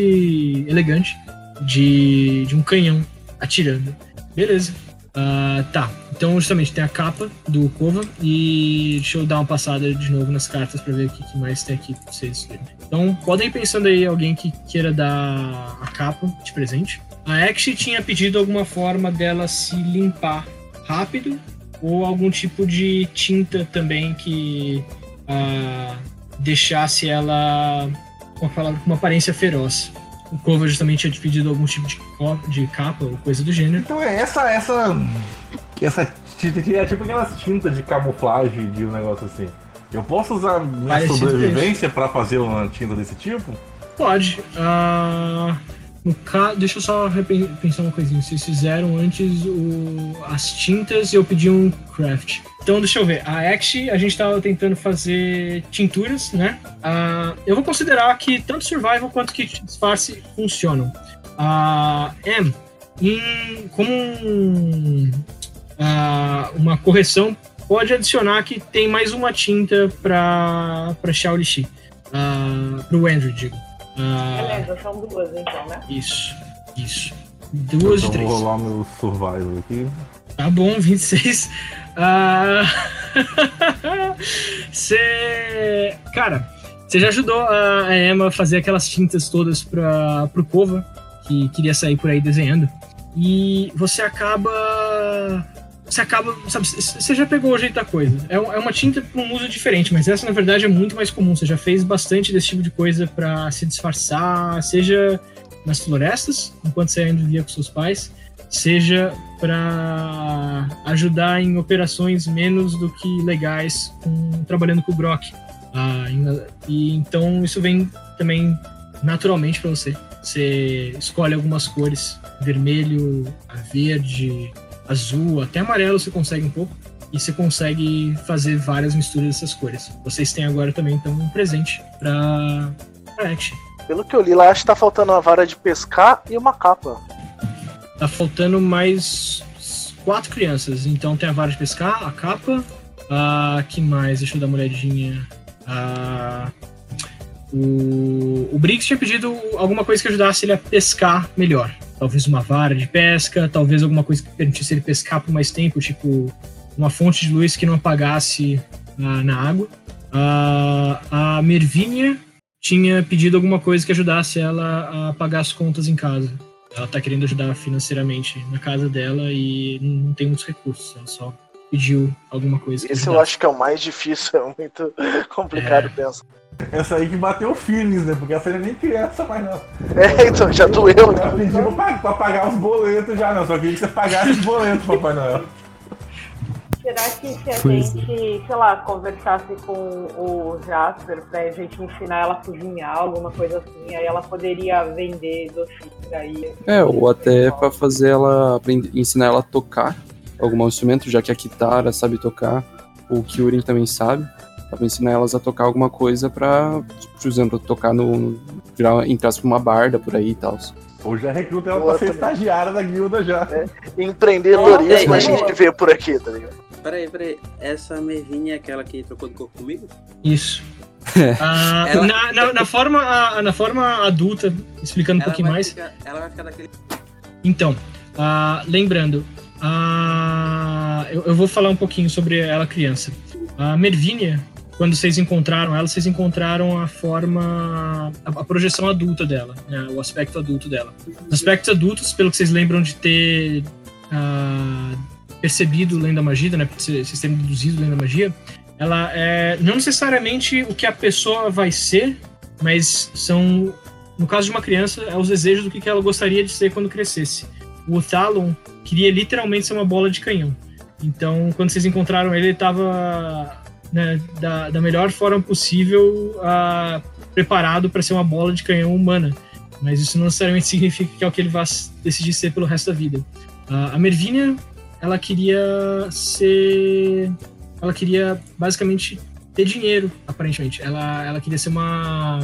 elegante de, de um canhão atirando. Beleza. Ah, tá, então justamente tem a capa do Kova e deixa eu dar uma passada de novo nas cartas para ver o que, que mais tem aqui pra vocês verem. Então podem ir pensando aí alguém que queira dar a capa de presente. A Action tinha pedido alguma forma dela se limpar rápido ou algum tipo de tinta também que ah, deixasse ela com uma aparência feroz. O Kova justamente tinha pedido algum tipo de, de capa ou coisa do gênero. Então é essa. Essa. Essa é tipo aquelas tintas de camuflagem de um negócio assim. Eu posso usar minha Parecido sobrevivência pra fazer uma tinta desse tipo? Pode. No ca... Deixa eu só pensar uma coisinha. Vocês fizeram antes o... as tintas e eu pedi um craft. Então, deixa eu ver. A Act, a gente tava tentando fazer tinturas, né? Ah, eu vou considerar que tanto Survival quanto Kit Disfarce funcionam. A M, em- como um- ah, uma correção, pode adicionar que tem mais uma tinta para Shaolixi. Uh, pro Andrew, digo. Ah, Beleza, são duas então, né? isso, isso. Duas de então três. vou rolar meu survival aqui. Tá bom, <laughs> 26. Ah, <laughs> Você. Cara, você já ajudou a Emma a fazer aquelas tintas todas para pro Kova, que queria sair por aí desenhando. E você acaba. Você acaba. Sabe, você já pegou o jeito da coisa. É é uma tinta com um uso diferente, mas essa na verdade é muito mais comum. Você já fez bastante desse tipo de coisa para se disfarçar, seja nas florestas, enquanto você ainda vivia com seus pais, seja para ajudar em operações menos do que legais com- trabalhando com o Brock. Ah, e então isso vem também naturalmente para você. Você escolhe algumas cores, vermelho, verde, azul, até amarelo você consegue um pouco. e você consegue fazer várias misturas dessas cores. Vocês têm agora também então um presente pra, pra Action. Pelo que eu li lá, acho que tá faltando uma vara de pescar e uma capa. Tá faltando mais quatro crianças. Então tem a vara de pescar, a capa. Ah, que mais? Deixa eu dar uma olhadinha. Ah, o, o Briggs tinha pedido alguma coisa que ajudasse ele a pescar melhor. Talvez uma vara de pesca, talvez alguma coisa que permitisse ele pescar por mais tempo, tipo uma fonte de luz que não apagasse ah, na água. Ah, a Mervinha tinha pedido alguma coisa que ajudasse ela a pagar as contas em casa. Ela tá querendo ajudar financeiramente na casa dela e não tem muitos recursos. Ela só pediu alguma coisa. que Esse eu acho que é o mais difícil, <laughs> é muito complicado É. pensar. Essa aí que bateu feelings, né? Porque essa aí nem criança mais não. É, então, já doeu. Ela pediu pra, pra pagar os boletos já, não. Só queria que você pagasse os boletos, Papai Noel. Será que se a <laughs> Pois é. gente, sei lá, conversasse com o Jasper pra gente ensinar ela a cozinhar, alguma coisa assim, aí ela poderia vender docinho por aí. É, ou até pra fazer ela aprender, ensinar ela a tocar algum instrumento, já que a Kitara sabe tocar, o Kyurin também sabe. Dá pra ensinar elas a tocar alguma coisa pra, por exemplo, tocar no. virar, entrar pra uma barda por aí e tal. Ou já recruta ela Boa pra ser também. estagiária da guilda já. Empreendedorismo É, a é, gente é. vê por aqui, tá ligado? Peraí, peraí. Essa Mervinha é aquela que trocou de corpo comigo? Isso. Ah, Ela- na, na, na forma, na forma adulta, explicando um ela, pouquinho vai mais. ficar, ela vai ficar daquele. Então, ah, lembrando, ah, eu, eu vou falar um pouquinho sobre ela criança. A Mervínia, quando vocês encontraram ela, vocês encontraram a forma, a, a projeção adulta dela, né, o aspecto adulto dela. Os aspectos adultos, pelo que vocês lembram de ter ah, percebido lendo a magia, né, vocês terem deduzido lendo a magia, ela é não necessariamente o que a pessoa vai ser, mas são, no caso de uma criança, é os desejos do que ela gostaria de ser quando crescesse. O Talon queria literalmente ser uma bola de canhão. Então, quando vocês encontraram ele, ele estava né, da, da melhor forma possível ah, preparado para ser uma bola de canhão humana. Mas isso não necessariamente <laughs> significa que é o que ele vai decidir ser pelo resto da vida. Ah, a Mervínia, ela queria ser. Ela queria basicamente ter dinheiro, aparentemente. Ela, ela queria ser uma.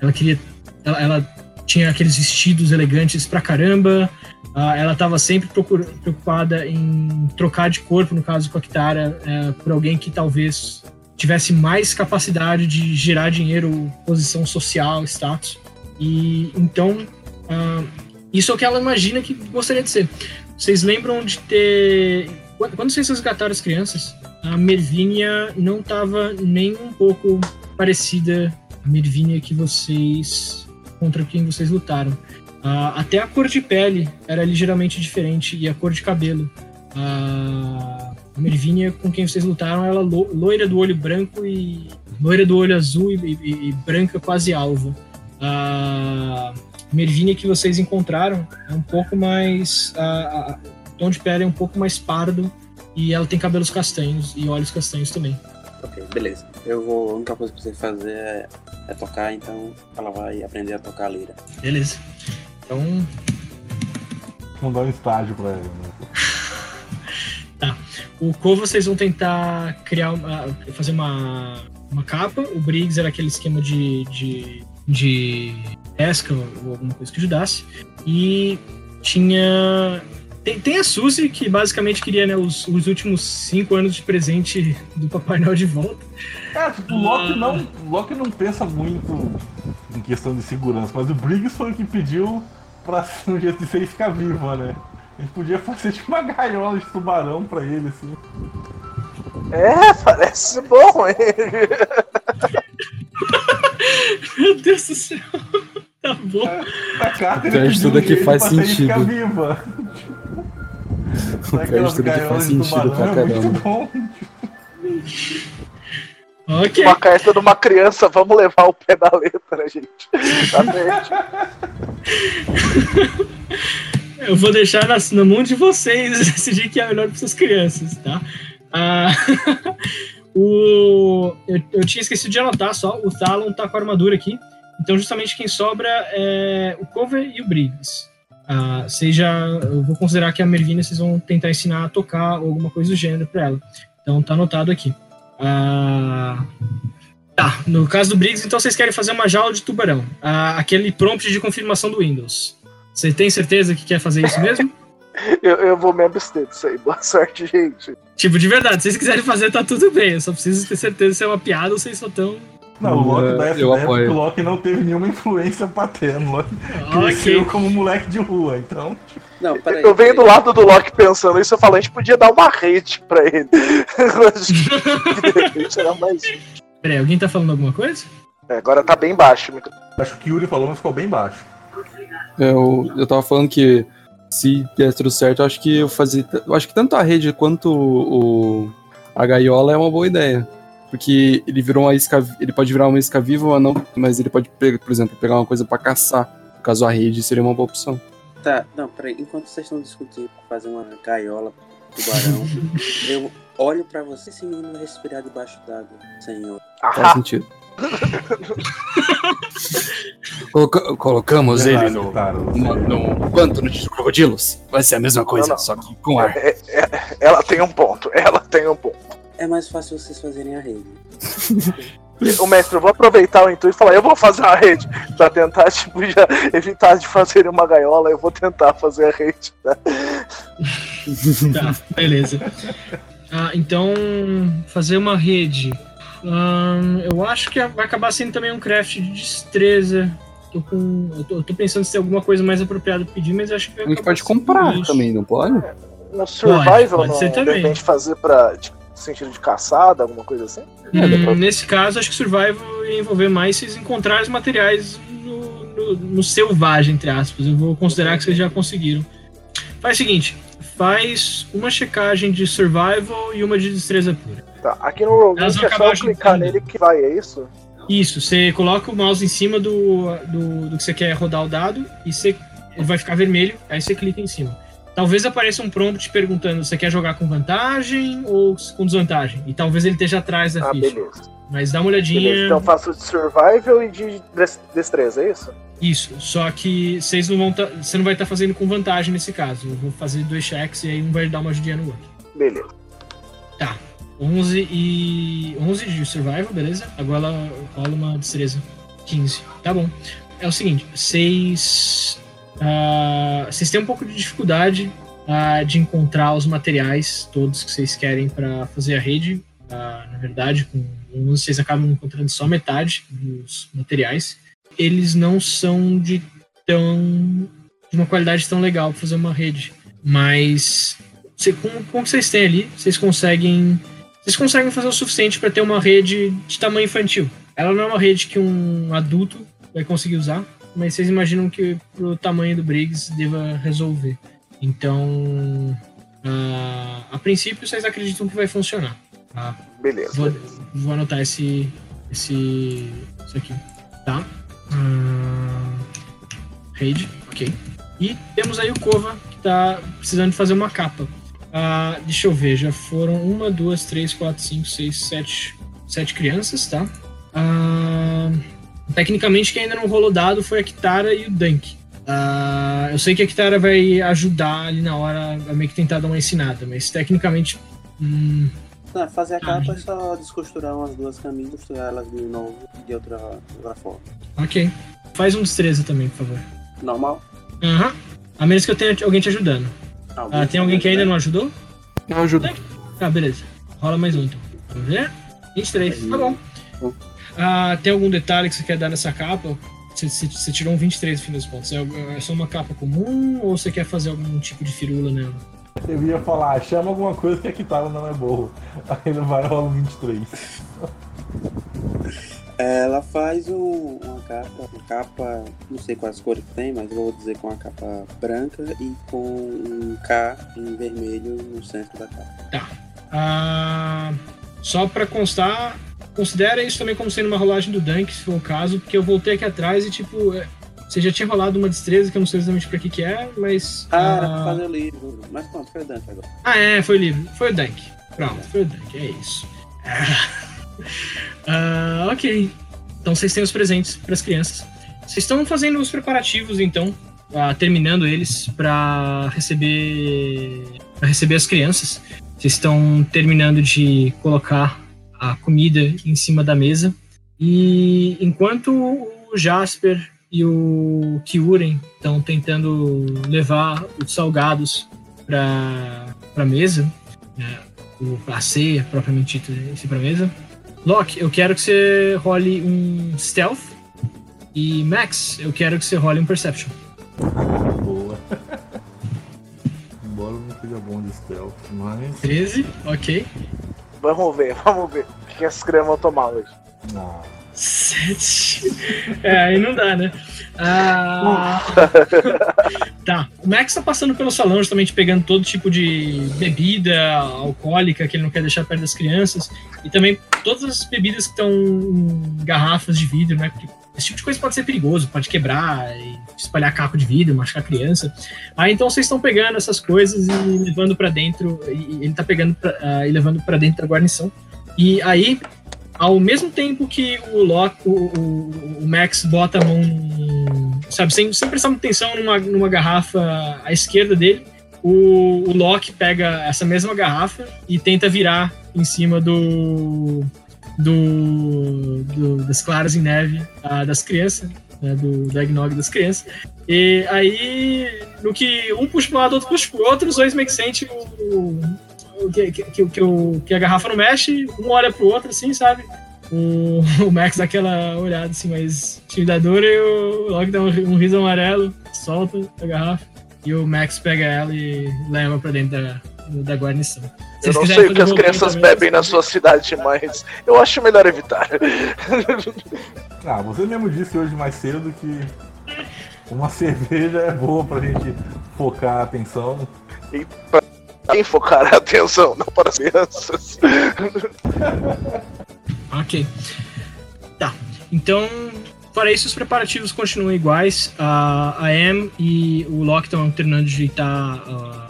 Ela queria. Ela, ela tinha aqueles vestidos elegantes pra caramba. Ah, ela estava sempre preocupada em trocar de corpo, no caso com a Kitara, eh, por alguém que talvez tivesse mais capacidade de gerar dinheiro, posição social, status. E então, ah, isso é o que ela imagina que gostaria de ser. Vocês lembram de ter. Quando vocês resgataram as crianças, a Mervínia não estava nem um pouco parecida à Mervínia que vocês. contra quem vocês lutaram. Ah, até a cor de pele era ligeiramente diferente e a cor de cabelo. Ah, a Mervínia com quem vocês lutaram, ela lo- loira do olho branco e loira do olho azul e, e- e branca quase alva. A Mervínia que vocês encontraram é um pouco mais a- o tom de pele é um pouco mais pardo e ela tem cabelos castanhos e olhos castanhos também. Ok, beleza. Eu vou. A única coisa que você fazer é, é tocar, então ela vai aprender a tocar a lira. Beleza. Então, Vamos dar um estágio pra ela. Né? <laughs> O Ko vocês vão tentar criar uma, fazer uma, uma capa. O Briggs era aquele esquema de, de, de pesca ou alguma coisa que ajudasse. E tinha. Tem, tem a Suzy, que basicamente queria né, os, os últimos cinco anos de presente do Papai Noel de volta. É, tipo, o Loki não, o Loki não pensa muito em questão de segurança, mas o Briggs foi o que pediu pra um jeito de ser ficar viva, né? A gente podia fazer tipo uma gaiola de tubarão pra ele, assim. É, parece bom, hein? <laughs> Meu Deus do céu. <laughs> Tá bom. Na carta ele pediu tudo um é que jeito faz Siri ficar sentido. viva. <laughs> O de tudo é que faz sentido pra é caramba. muito bom. Ok. Uma carta de uma criança, vamos levar o pé da letra, gente. Eu vou deixar na, na mão de vocês <laughs> decidir que é melhor para suas crianças, tá? Ah, <laughs> o, eu, eu tinha esquecido de anotar só, o Talon tá com a armadura aqui. Então, justamente quem sobra é o Cover e o Briggs. Ah, seja, eu vou considerar que a Mervina vocês vão tentar ensinar a tocar ou alguma coisa do gênero para ela. Então tá anotado aqui. Ah, tá, no caso do Briggs, então vocês querem fazer uma jaula de tubarão. Ah, aquele prompt de confirmação do Windows. Você tem certeza que quer fazer isso mesmo? <laughs> Eu, eu vou me abster disso aí. Boa sorte, gente. tipo, de verdade, se vocês quiserem fazer, tá tudo bem. Eu só preciso ter certeza se é uma piada ou vocês só estão. Não, o Loki É, apoio. porque o Loki não teve nenhuma influência paterna. O Loki Ok. cresceu como moleque de rua, então. Não, peraí. Eu venho do lado do Loki pensando isso, eu falo, a gente podia dar uma rede pra ele. Eu acho que de repente era mais. Peraí, alguém tá falando alguma coisa? É, agora tá bem baixo. Acho que o Yuri falou, mas ficou bem baixo. Eu, eu tava falando que se der tudo certo, eu acho que eu fazia. Eu acho que tanto a rede quanto o, o- a gaiola é uma boa ideia. Porque ele virou uma isca. Ele pode virar uma isca viva ou não, mas ele pode, por exemplo, pegar uma coisa pra caçar. No caso, a rede seria uma boa opção. Tá, não, peraí. Enquanto vocês estão discutindo fazer uma gaiola pro tubarão, <laughs> eu olho pra você, menino vai respirar debaixo d'água, senhor. Faz Ah, sentido. <laughs> Coloca- colocamos ele no, no, no pântano de crocodilos. Vai ser a mesma coisa, Não, não. só que com ar. ela tem um ponto, ela tem um ponto. É mais fácil vocês fazerem a rede. O mestre, eu vou aproveitar o intuito e falar, eu vou fazer uma rede. Pra tentar, <laughs> tipo, já evitar de fazer uma gaiola, eu vou tentar fazer a rede. né? <laughs> Tá, beleza. Ah, então, fazer uma rede. Ahn, eu acho que vai acabar sendo também um craft de destreza. Tô com, eu, tô, eu tô pensando se tem alguma coisa mais apropriada pra pedir, mas acho que vai A gente pode comprar também, não pode? No survival, pode não, ser de também. repente fazer pra tipo, sentido de caçada, alguma coisa assim? É, dá pra- Hum, nesse caso, acho que Survival ia envolver mais vocês encontrarem os materiais no, no- no selvagem, entre aspas. Eu vou considerar que vocês já conseguiram. Faz o seguinte: faz uma checagem de Survival e uma de destreza pura. Tá, aqui no vão é só acabar clicar nele que vai, é isso? Isso, você coloca o mouse em cima do, do, do que você quer rodar o dado e você, ele vai ficar vermelho, aí você clica em cima. Talvez apareça um prompt perguntando se você quer jogar com vantagem ou com desvantagem. E talvez ele esteja atrás da Ah, ficha. beleza. Mas dá uma olhadinha. Beleza, então eu faço de survival e de des- destreza, é isso? Isso, só que vocês não vão tá, você não vai estar fazendo com vantagem nesse caso. Eu vou fazer dois cheques e aí um vai dar uma ajudinha no outro. Beleza. 11 e 11 de survival, beleza? Agora rola uma destreza 15. Tá bom. É o seguinte, vocês ah, vocês têm um pouco de dificuldade ah, de encontrar os materiais todos que vocês querem para fazer a rede. Ah, na verdade, com 11 vocês acabam encontrando só metade dos materiais. Eles não são de tão de uma qualidade tão legal para fazer uma rede, mas com, com o que vocês têm ali, vocês conseguem vocês conseguem fazer o suficiente para ter uma rede de tamanho infantil. Ela não é uma rede que um adulto vai conseguir usar, mas vocês imaginam que pro tamanho do Briggs deva resolver. Então, ah, a princípio, vocês acreditam que vai funcionar. tá? Beleza. Vou, vou anotar esse, esse, isso aqui, tá? Ah, Raid, ok. E temos aí o Kova, que tá precisando de fazer uma capa. Ah, deixa eu ver, já foram uma, duas, três, quatro, cinco, seis, sete, sete crianças, tá? Ah, tecnicamente, quem ainda não rolou dado foi a Kitara e o Dunk. Ah, eu sei que a Kitara vai ajudar ali na hora a meio que tentar dar uma ensinada, mas tecnicamente. hum, Não, fazer a Ah, capa é gente. só descosturar umas duas caminhas, costurar elas de novo de outra, outra forma. ok. Faz um destreza também, por favor. Normal? Aham. A menos que eu tenha alguém te ajudando. Ah, tem alguém que ainda não ajudou? Eu ajudo. Ah, beleza. Rola mais um então. Vamos ver? 23, tá bom. Ah, tem algum detalhe que você quer dar nessa capa? Você, você- você tirou um 23 no fim dos pontos. É, é só uma capa comum ou você quer fazer algum tipo de firula nela? Eu ia falar, chama alguma coisa que a Kitara não é boa. Aí ele vai rolar um 23. Ela faz um- uma capa, uma capa, não sei quais cores que tem, mas eu vou dizer com uma capa branca e com um K em vermelho no centro da capa. Ah, só pra constar, considera isso também como sendo uma rolagem do Dunk, se for o caso, porque eu voltei aqui atrás e tipo. é, Você já tinha rolado uma destreza que eu não sei exatamente pra que que é, mas. Ah, era ah, pra fazer o livro. Mas pronto, foi o Dante agora. Ah, é, foi livre. Foi o Dunk. Pronto, foi o Dunk, é isso. <laughs> Ah, ok. Então vocês têm os presentes para as crianças. Vocês estão fazendo os preparativos, então, ah, terminando eles para receber para receber as crianças. Vocês estão terminando de colocar a comida em cima da mesa. E enquanto o Jasper e o Kyuren estão tentando levar os salgados para a mesa, né, o a ceia, propriamente dito, esse para mesa. Locke, eu quero que você role um stealth. E Max, eu quero que você role um perception. Boa. <laughs> Embora não seja bom de stealth, mas. 13, ok. Vamos ver, <laughs> vamos ver. O que essas crianças vão tomar hoje? 7. É, aí não dá, né? Ah, <laughs> tá. O Max tá passando pelo salão, justamente pegando todo tipo de bebida alcoólica que ele não quer deixar perto das crianças. E também todas as bebidas que estão em garrafas de vidro, né? Porque esse tipo de coisa pode ser perigoso, pode quebrar espalhar caco de vidro, machucar criança. Aí então vocês estão pegando essas coisas e levando pra dentro. E ele tá pegando pra, ah, e levando pra dentro da guarnição. E aí ao mesmo tempo que o, Loki, o, o, o Max bota a mão, sabe, sem, sem prestar muita atenção numa, numa garrafa à esquerda dele, o, o Loki pega essa mesma garrafa e tenta virar em cima do, do, do- das claras em neve ah, das crianças, né, do, do eggnog das crianças. E aí, no que um puxa para um lado, outro puxa pro outro, os dois meio que o, o que, que, que, que o- que a garrafa não mexe, um olha pro outro, assim, sabe? O, <laughs> o Max dá aquela olhada assim mais intimidadora e o Loki dá um, um riso amarelo, solta a garrafa e o Max pega ela e leva pra dentro da, da guarnição. Se Eu não sei o que as crianças também, bebem na sua cidade, mas eu acho melhor evitar. <laughs> Ah, você mesmo disse hoje mais cedo que uma <laughs> cerveja é boa pra gente focar a atenção. Quem focar a atenção, não para as crianças. <laughs> Ok. Tá. Então, para isso, os preparativos continuam iguais. A, a Em e o Loki estão treinando de ajeitar ah,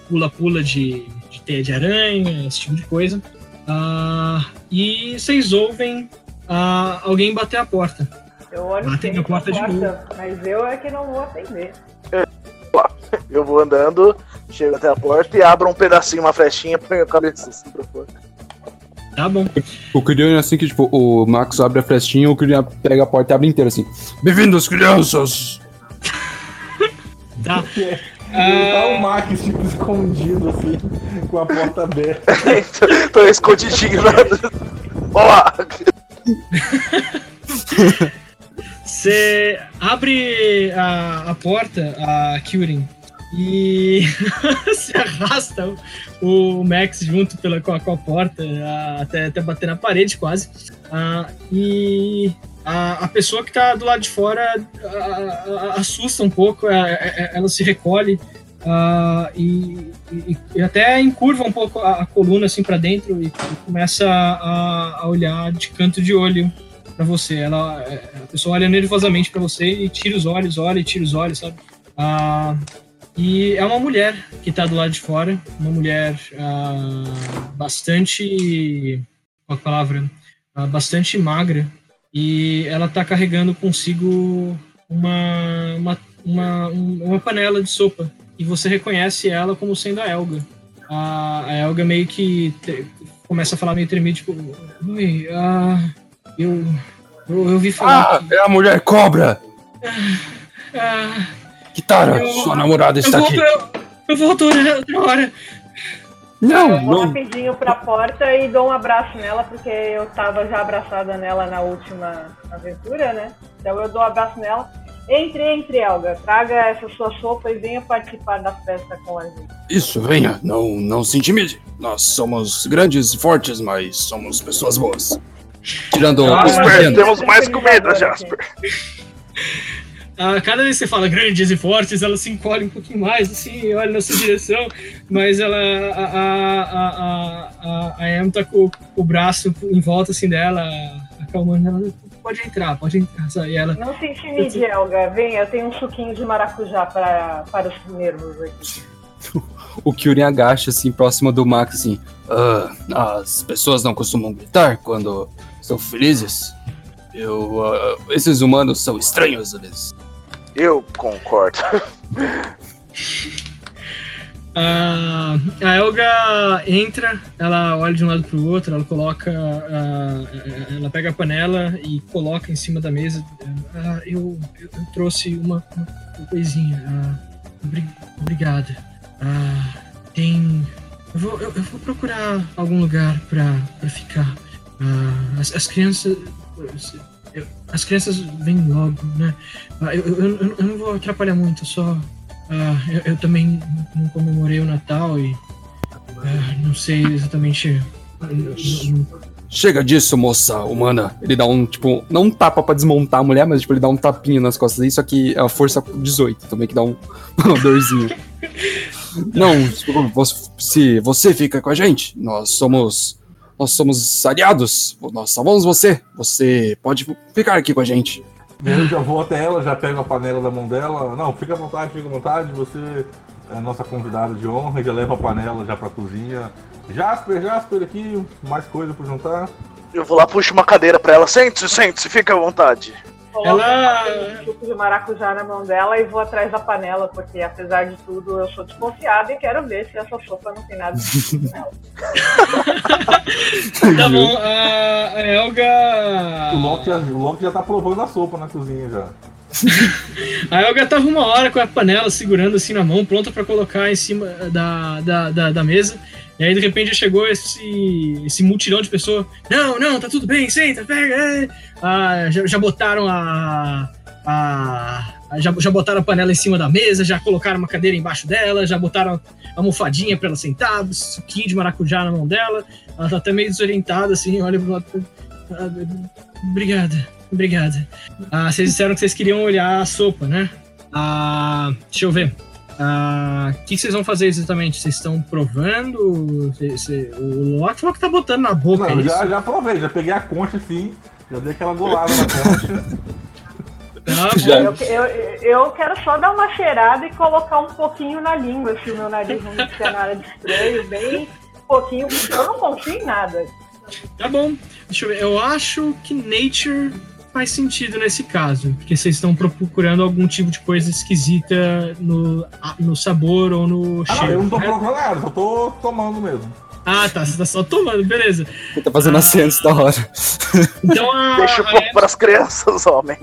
pula-pula de, de teia de aranha, esse tipo de coisa. Ah, e vocês ouvem ah, alguém bater a porta. Eu olho Batem na porta de mas eu é que não vou atender. <laughs> Eu vou andando, chego até a porta e abro um pedacinho, uma flechinha, ponho a cabeça assim pra fora. Tá bom. O Kyrian, assim que, tipo, o Max abre a frestinha, o Kyrian pega a porta e abre inteira, assim. Bem-vindos, crianças! Tá. <laughs> E tá o Max, tipo, escondido, assim, com a porta aberta. <laughs> Tô escondidinho lá. Olá! Você abre a, a porta, a Kyurin, e <laughs> se arrasta o Max junto pela, com, a, com a porta a- até, até bater na parede quase. Ah, e a, a pessoa que tá do lado de fora a- a- assusta um pouco, a- a- ela se recolhe ah, e, e- e até encurva um pouco a, a coluna assim para dentro e, e começa a, a olhar de canto de olho para você. Ela, é, a pessoa olha nervosamente para você e tira os olhos, olha e tira os olhos, sabe? Ah, e é uma mulher que tá do lado de fora, uma mulher ah, bastante, qual a palavra, Ah, bastante magra e ela tá carregando consigo uma uma, uma, um- uma panela de sopa e você reconhece ela como sendo a Elga. A, a Elga meio que te- começa a falar meio tremido, tipo, oi, ah, eu, eu, eu ouvi falar Ah, é a mulher cobra! que, ah, Kitara, Eu- sua namorada está aqui. eu, eu volto outra outra hora. Não, eu vou não. rapidinho pra porta e dou um abraço nela, porque eu tava já abraçada nela na última aventura, né? Então eu dou um abraço nela. Entre, entre, Elga. Traga essa sua sopa e venha participar da festa com a gente. Isso, venha, não, não se intimide. Nós somos grandes e fortes, mas somos pessoas boas. Tirando os Jasper, pequenos. temos mais comida, Jasper. <laughs> Ah, cada vez que você fala grandes e fortes, ela se encolhe um pouquinho mais, assim, e olha na sua direção, mas ela. A, a, a, a, Em tá com, com o braço em volta assim dela, acalmando ela. Pode entrar, pode entrar. sabe? E ela. Não se intimide, Elga. Venha, eu tenho um suquinho de maracujá para, para os nervos aqui. O Kyurem agacha assim, próximo do Max, assim. "Ah, as pessoas não costumam gritar quando estão felizes. Eu. ah, esses humanos são estranhos, eles. Eu concordo. <laughs> Ah, a Elga entra, ela olha de um lado pro outro, ela coloca. ah, ela pega a panela e coloca em cima da mesa. Ah, eu, eu, eu trouxe uma, uma coisinha. Obri- obrigada. Tem. Eu vou, eu, eu vou procurar algum lugar pra ficar. As, as crianças. As crianças vêm logo, né? Ah, eu, eu, eu- não vou atrapalhar muito, só. ah, eu, também não comemorei o Natal e. ah, não sei exatamente. Chega disso, moça humana. Ele dá um, tipo, não um tapa pra desmontar a mulher, mas tipo, ele dá um tapinha nas costas aí, só que é a força 18, também que dá um, <laughs> uma. Não, tipo, se você fica com a gente, nós somos. Nós somos aliados. Nós salvamos você. Você pode ficar aqui com a gente. Eu já vou até ela, já pego a panela da mão dela. Não, fica à vontade, fica à vontade. Você é a nossa convidada de honra, já leva a panela já pra cozinha. Jasper, Jasper aqui, mais coisa pra juntar. Eu vou lá, puxo uma cadeira pra ela. Sente-se, sente-se, fica à vontade. Coloco Ela- um suco de maracujá na mão dela e vou atrás da panela, porque apesar de tudo eu sou desconfiada e quero ver se essa sopa não tem nada de. <laughs> Tá bom, a, Elga. O Loki, já, o Loki já tá provando a sopa na cozinha já. <laughs> A Elga tava uma hora com a panela segurando assim na mão, pronta pra colocar em cima da, da, da, da mesa. E aí de repente chegou esse, esse multidão de pessoas. Não, não, tá tudo bem, senta, pega. é." Ah, já, já botaram a. a já, já botaram a panela em cima da mesa, já colocaram uma cadeira embaixo dela, já botaram a almofadinha pra ela sentar, suquinho de maracujá na mão dela. Ela tá até meio desorientada, assim, olha pro lado. Ah, obrigada, obrigada. Ah, vocês disseram que vocês queriam olhar a sopa, né? Ah, deixa eu ver. Ah, O que, que vocês vão fazer exatamente? Vocês estão provando? Cê- cê- o Loki falou que tá botando na boca. Não, é isso? já, já provei, já peguei a concha assim, já dei aquela golada na concha. <laughs> Já. Eu, eu, eu quero só dar uma cheirada e colocar um pouquinho na língua, se o meu nariz não disser nada de estranho, bem pouquinho, porque eu não confio em nada. Tá bom. Deixa eu ver. Eu acho que nature faz sentido nesse caso. Porque vocês estão procurando algum tipo de coisa esquisita no, no sabor ou no Ah, não, cheiro. eu não tô né? procurando nada, só tô tomando mesmo. Ah, tá. Você tá só tomando, beleza. Ele tá fazendo assim antes da hora. Então a. <laughs> Deixa um pouco pras crianças, homem.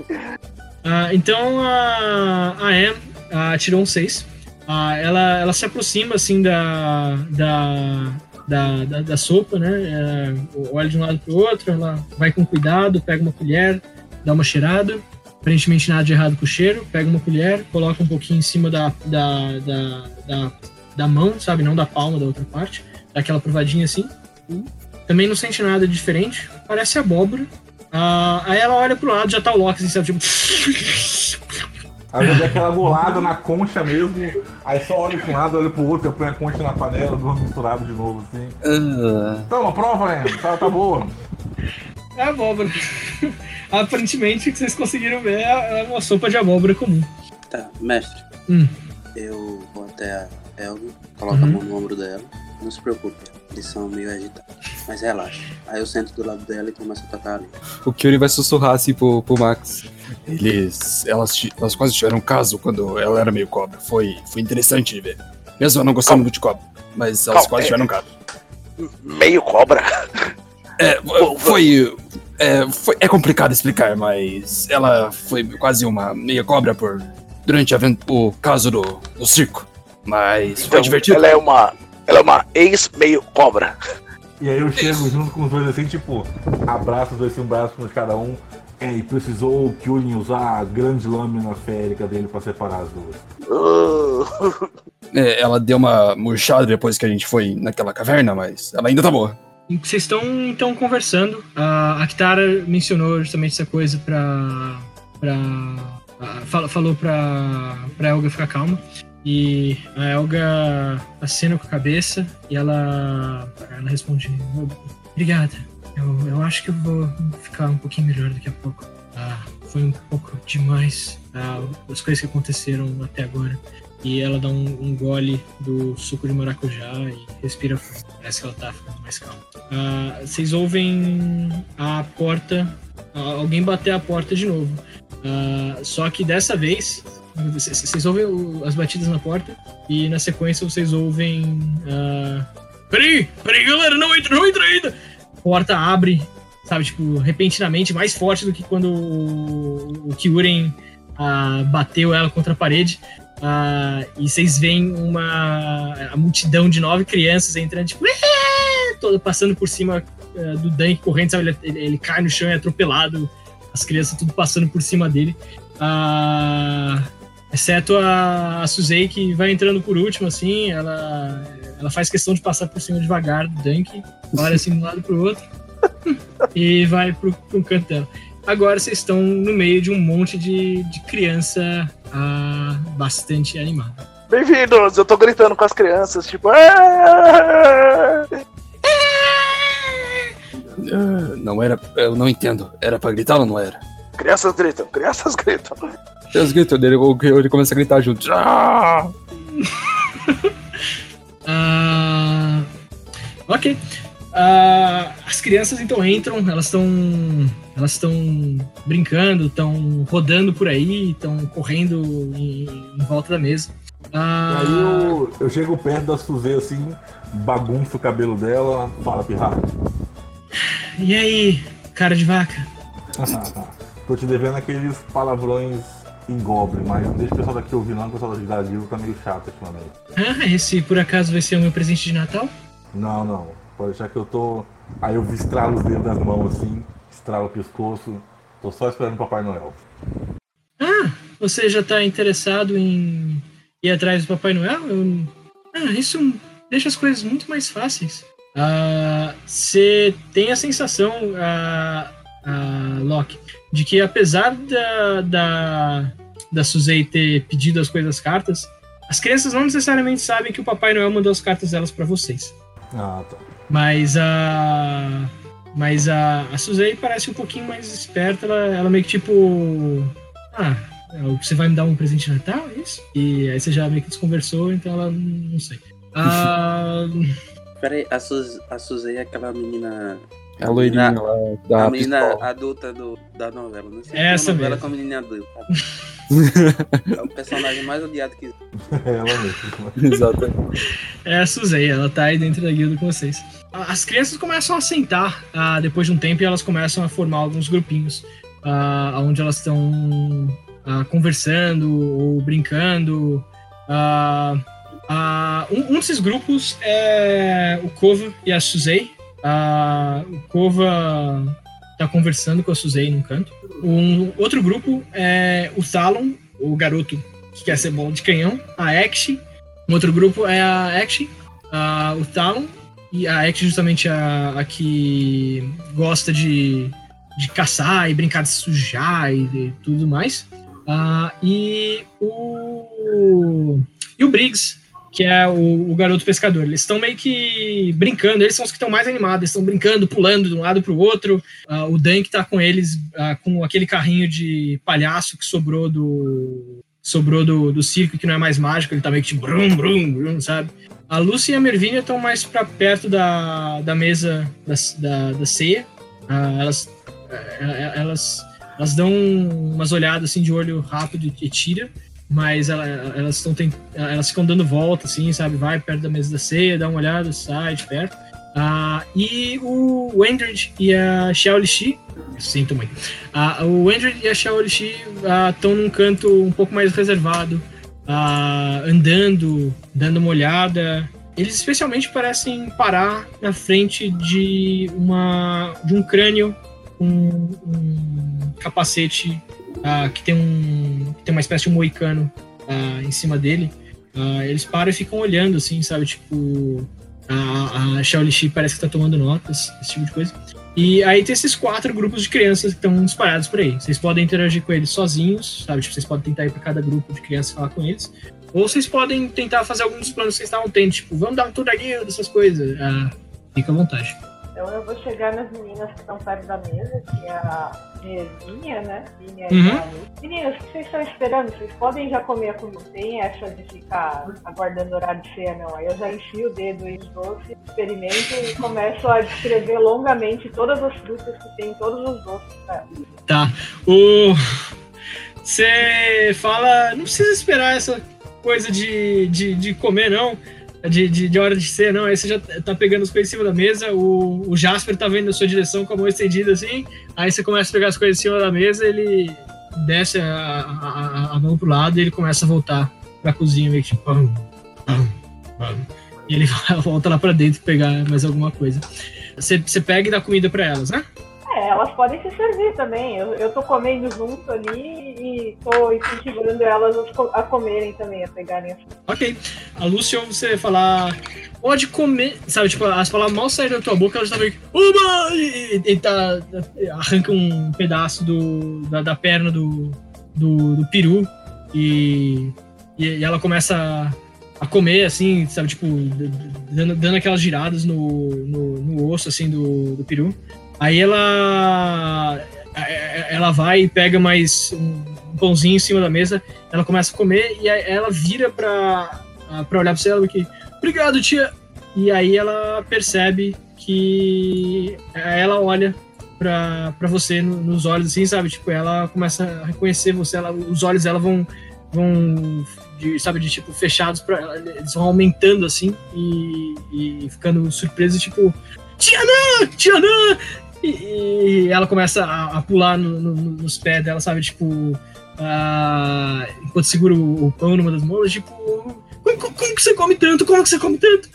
Ah, então a, a Anne ah, tirou um 6. Ah, ela, ela se aproxima assim da, da, da, da, da sopa, né? É, olha de um lado pro outro, ela vai com cuidado, pega uma colher, dá uma cheirada. Aparentemente nada de errado com o cheiro. Pega uma colher, coloca um pouquinho em cima da, da, da, da, da mão, sabe? Não da palma, da outra parte. Dá aquela provadinha assim. Também não sente nada diferente. Parece abóbora. Ah, aí ela olha pro lado, já tá o Loki, assim, sabe? Tipo. Aí eu dei aquela golada na concha mesmo, aí só olho pra um lado, olho pro outro, eu ponho a concha na panela, duas misturado de novo assim. Ah, Toma, prova, né? Tá, tá boa. É abóbora. <laughs> Aparentemente, o que vocês conseguiram ver é uma sopa de abóbora comum. Tá, mestre. Hum. Eu vou até a Elga, coloco a Uhum. mão no ombro dela. Não se preocupe, eles são meio agitados. Mas relaxa. Aí eu sento do lado dela e começo a tocar ali. o Kyuri vai sussurrar assim pro, pro Max. Eles. Elas, elas quase tiveram um caso quando ela era meio cobra. Foi, foi interessante de ver. Mesmo eu não gostando muito de cobra. Mas elas Calma, quase é- tiveram um caso. Meio cobra. É, foi, é, foi. É complicado explicar, mas ela foi quase uma meia cobra por. Durante a o caso do, do circo. Mas foi Então, divertido. ela é uma. Ela é uma ex-meio cobra. E aí eu chego junto com os dois assim, tipo, abraço os dois assim, um braço com cada um. É, e precisou o Kyulin usar a grande lâmina férica dele pra separar as duas. Uh, <laughs> É, ela deu uma murchada depois que a gente foi naquela caverna, mas ela ainda tá boa. Vocês estão então conversando. A, a Kitara mencionou justamente essa coisa pra. pra a- fala- falou pra, pra Elga ficar calma. E a Elga acena com a cabeça e ela, ela responde: Obrigada. Eu, eu acho que eu vou ficar um pouquinho melhor daqui a pouco. Ah, foi um pouco demais ah, as coisas que aconteceram até agora. E ela dá um, um gole do suco de maracujá e respira fundo. Parece que ela tá ficando mais calma. Ah, vocês ouvem a porta, alguém bater a porta de novo. Ah, só que dessa vez Vocês ouvem as batidas na porta e na sequência vocês ouvem. ah, peraí, peraí, galera, não entra, não entra ainda! Porta abre, sabe, tipo, repentinamente, mais forte do que quando o, o Kyuren ah, bateu ela contra a parede. Ah, e vocês veem uma a multidão de nove crianças entrando, tipo, "É!" todo passando por cima ah, do Dunk correndo, sabe? Ele, ele- ele cai no chão e é atropelado. As crianças tudo passando por cima dele. Ah, exceto a, a Suzei, que vai entrando por último, assim. Ela, ela faz questão de passar por cima devagar do Dunk, olha assim de um lado pro outro <laughs> e vai pro, pro canto dela. Agora vocês estão no meio de um monte de, de criança ah, bastante animada. Bem-vindos! Eu tô gritando com as crianças, tipo. Ah, Não era. Eu não entendo. Era pra gritar ou não era? Crianças gritam, crianças gritam. Eles gritam dele, o- ele começa a gritar junto. Ah! Ah, ok. Ah, as crianças então entram, elas estão elas estão brincando, estão rodando por aí, estão correndo em, em volta da mesa. Ah, Aí eu, eu chego perto da Suzê assim, bagunço o cabelo dela, fala pirraça. E aí, cara de vaca? Tô te devendo aqueles palavrões em Goblin, mas não deixa o pessoal daqui ouvir não, o pessoal da Gil tá meio chato ultimamente. Ah, esse por acaso vai ser o meu presente de Natal? Não, não. Pode deixar que eu tô. Aí eu estralo os dedos das mãos assim, estralo o pescoço. Tô só esperando o Papai Noel. Ah, você já tá interessado em ir atrás do Papai Noel? Eu- Ah, isso deixa as coisas muito mais fáceis. Ah, Você tem a sensação, ah, ah, Loki, de que apesar da, da, da Suzei ter pedido as coisas cartas, as crianças não necessariamente sabem que o Papai Noel mandou as cartas delas pra vocês. Ah, tá. Mas a. Mas a, a Suzei parece um pouquinho mais esperta. Ela, ela meio que tipo. Ah, você vai me dar um presente de Natal? É isso? E aí você já meio que desconversou, então ela. Não sei. <laughs> Ah, Peraí, a, Suz, a Suzei é aquela menina. É a loirinha lá da a menina pistola. adulta do, da novela. Não sei Essa se tem uma novela mesmo. com a menina adulta. <laughs> é o personagem mais odiado que existe. Ela mesmo. Exatamente. é a Suzei, ela tá aí dentro da guilda com vocês. As crianças começam a sentar ah, depois de um tempo e elas começam a formar alguns grupinhos. ah, onde elas estão ah, conversando ou brincando. Ah, um, um desses grupos é o Kova e a Suzei. O Kova tá conversando com a Suzei num canto. Um outro grupo é o Talon, o garoto que quer ser bola de canhão, a Action. Um outro grupo é a Action, ah, o Talon, e a Action justamente a, a que gosta de, de caçar e brincar de sujar e de tudo mais. Ah, e o. E o Briggs, que é o, o garoto pescador. Eles estão meio que brincando, eles são os que estão mais animados, estão brincando, pulando de um lado para o outro. Ah, o Dunk tá com eles, ah, com aquele carrinho de palhaço que sobrou do. Sobrou do, do circo, que não é mais mágico, ele tá meio que tipo brum, brum, brum, sabe? A Lucy e a Mervinha estão mais para perto da, da mesa da, da, da ceia. Ah, elas, eh, elas, elas dão umas olhadas assim de olho rápido e tira mas ela- elas estão elas ficam dando volta assim sabe? Vai perto da mesa da ceia dá uma olhada sai de perto. Ah, e o Wendred e a Xiao Shi sinto muito. Ah, o Wendred e a Xiao Shi estão num canto um pouco mais reservado ah, andando dando uma olhada. Eles especialmente parecem parar na frente de uma de um crânio com um capacete ah, que tem um que tem uma espécie de moicano ah, em cima dele. Ah, eles param e ficam olhando, assim, sabe? Tipo, a, a Shaoli Shi parece que tá tomando notas, esse tipo de coisa. E aí tem esses quatro grupos de crianças que estão espalhados por aí. Vocês podem interagir com eles sozinhos, sabe? Tipo, vocês podem tentar ir para cada grupo de crianças e falar com eles. Ou vocês podem tentar fazer alguns planos que vocês estavam tendo, tipo, vamos dar um tour da guilda, essas coisas. Fica à vontade. Então eu vou chegar nas meninas que estão perto da mesa, que é a Virginia, né? Virginia Uhum. Meninas, o que vocês estão esperando? Vocês podem já comer a comida. Tem essa de ficar aguardando horário de ceia, não. Aí eu já enchi o dedo em doce, experimento e começo a descrever longamente todas as frutas que tem em todos os doces. Né? Tá. O. você fala, não precisa esperar essa coisa de, de, de comer, não. De, de, de hora de ser, não. Aí você já tá pegando as coisas em cima da mesa, o, o Jasper tá vendo a sua direção com a mão estendida assim, aí você começa a pegar as coisas em cima da mesa, ele desce a, a, a mão pro lado e ele começa a voltar pra cozinha, meio que tipo. pam, pam, pam. E ele <laughs> volta lá pra dentro pegar mais alguma coisa. Você, você pega e dá comida pra elas, né? É, elas podem se servir também. Eu, eu tô comendo junto ali e tô incentivando elas a, co- a comerem também, a pegarem as Ok. A Lúcia você falar. Pode comer. Sabe, tipo, as palavras mal saíram da tua boca, ela já tá meio que. Uma! E, e tá. Arranca um pedaço do, da, da perna do, do, do peru e, e, ela começa a, comer, assim, sabe, tipo, dando, dando aquelas giradas no, no, no osso, assim, do, do peru. Aí ela. Ela vai e pega mais um pãozinho em cima da mesa ela começa a comer e ela vira pra, pra olhar pra você ela que obrigado tia e aí ela percebe que ela olha pra, pra você no- nos olhos assim sabe tipo ela começa a reconhecer você ela, os olhos dela vão vão de, sabe de tipo fechados para eles vão aumentando assim e, e ficando surpresos tipo Tiana Tiana e, ela começa a, a pular no- no- nos pés dela sabe tipo ah, enquanto segura o, o pão numa das mãos, tipo, como, como- como que você come tanto? Como que você come tanto?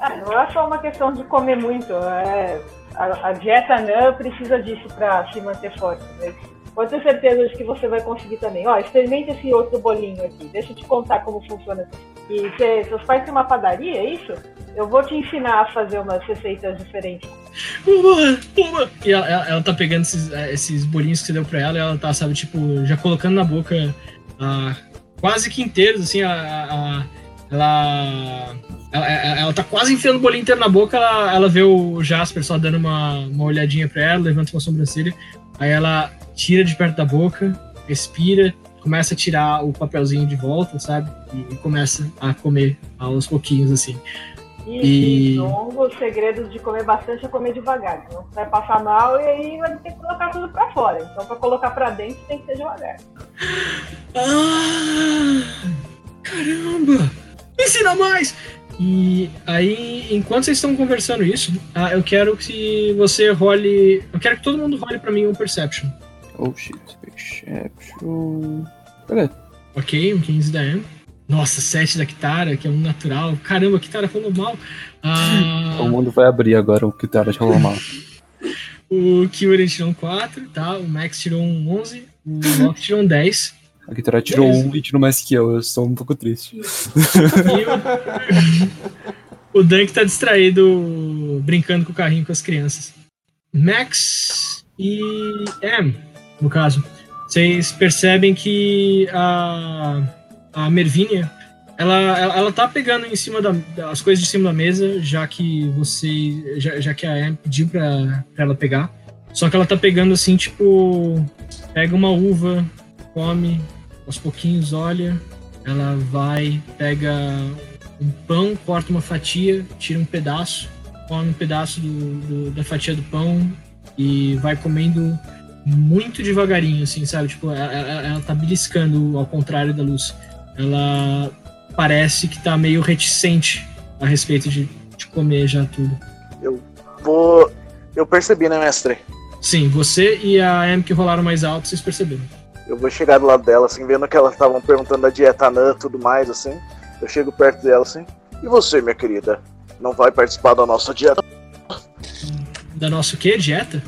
Ah, não é só uma questão de comer muito. É, a, a dieta NAN precisa disso para se manter forte. Mas pode ter certeza de que você vai conseguir também. Ó, experimente esse outro bolinho aqui. Deixa eu te contar como funciona. E cê- seus pais têm uma padaria, é isso? Eu vou te ensinar a fazer umas receitas diferentes. E ela, ela, ela tá pegando esses, eh, esses bolinhos que você deu pra ela e ela tá, sabe, tipo, já colocando na boca ah, quase que inteiros, assim, a, a- a- ela, ela. ela tá quase enfiando o bolinho inteiro na boca, ela, ela vê o Jasper só dando uma, uma olhadinha pra ela, levanta uma sobrancelha, aí ela tira de perto da boca, respira, começa a tirar o papelzinho de volta, sabe? E, e começa a comer aos pouquinhos, assim. E, E- longo, os segredos de comer bastante é comer devagar. Você vai passar mal e aí vai ter que colocar tudo pra fora. Então, pra colocar pra dentro, tem que ser devagar. Ah, caramba! Me ensina mais! E aí, enquanto vocês estão conversando isso, ah, eu quero que você role. Eu quero que todo mundo role pra mim um Perception. Oh shit, Perception. Ok? Um 15 da M. Nossa, 7 da Kitara, que é um natural. Caramba, a Kitara falou mal. Ah, O mundo vai abrir agora o tá de mal. <laughs> o Kyuren tirou um 4, tá? O Max tirou um 11. O Loki tirou um 10. A Kitara tirou Beleza. um e tirou mais que eu, eu estou um pouco triste. O, <laughs> o Dunk tá distraído brincando com o carrinho com as crianças. Max e M, no caso, vocês percebem que a, a Mervínia ela, ela, ela tá pegando em cima da, das coisas de cima da mesa, já que você. Já, já que a M pediu pra, pra ela pegar. Só que ela tá pegando assim, tipo. Pega uma uva, come, aos pouquinhos olha, ela vai, pega um pão, corta uma fatia, tira um pedaço, come um pedaço do, do- da fatia do pão e vai comendo muito devagarinho, assim, sabe? Tipo, ela, ela- tá beliscando ao contrário da luz. Ela parece que tá meio reticente a respeito de, de comer já tudo. Vou. Eu percebi, né, mestre? Sim, você e a M que rolaram mais alto, vocês perceberam. Eu vou chegar do lado dela, assim, vendo que elas estavam perguntando da dieta anã e tudo mais, assim. Eu chego perto dela, assim. E você, minha querida? Não vai participar da nossa dieta? Da nossa o quê? Dieta?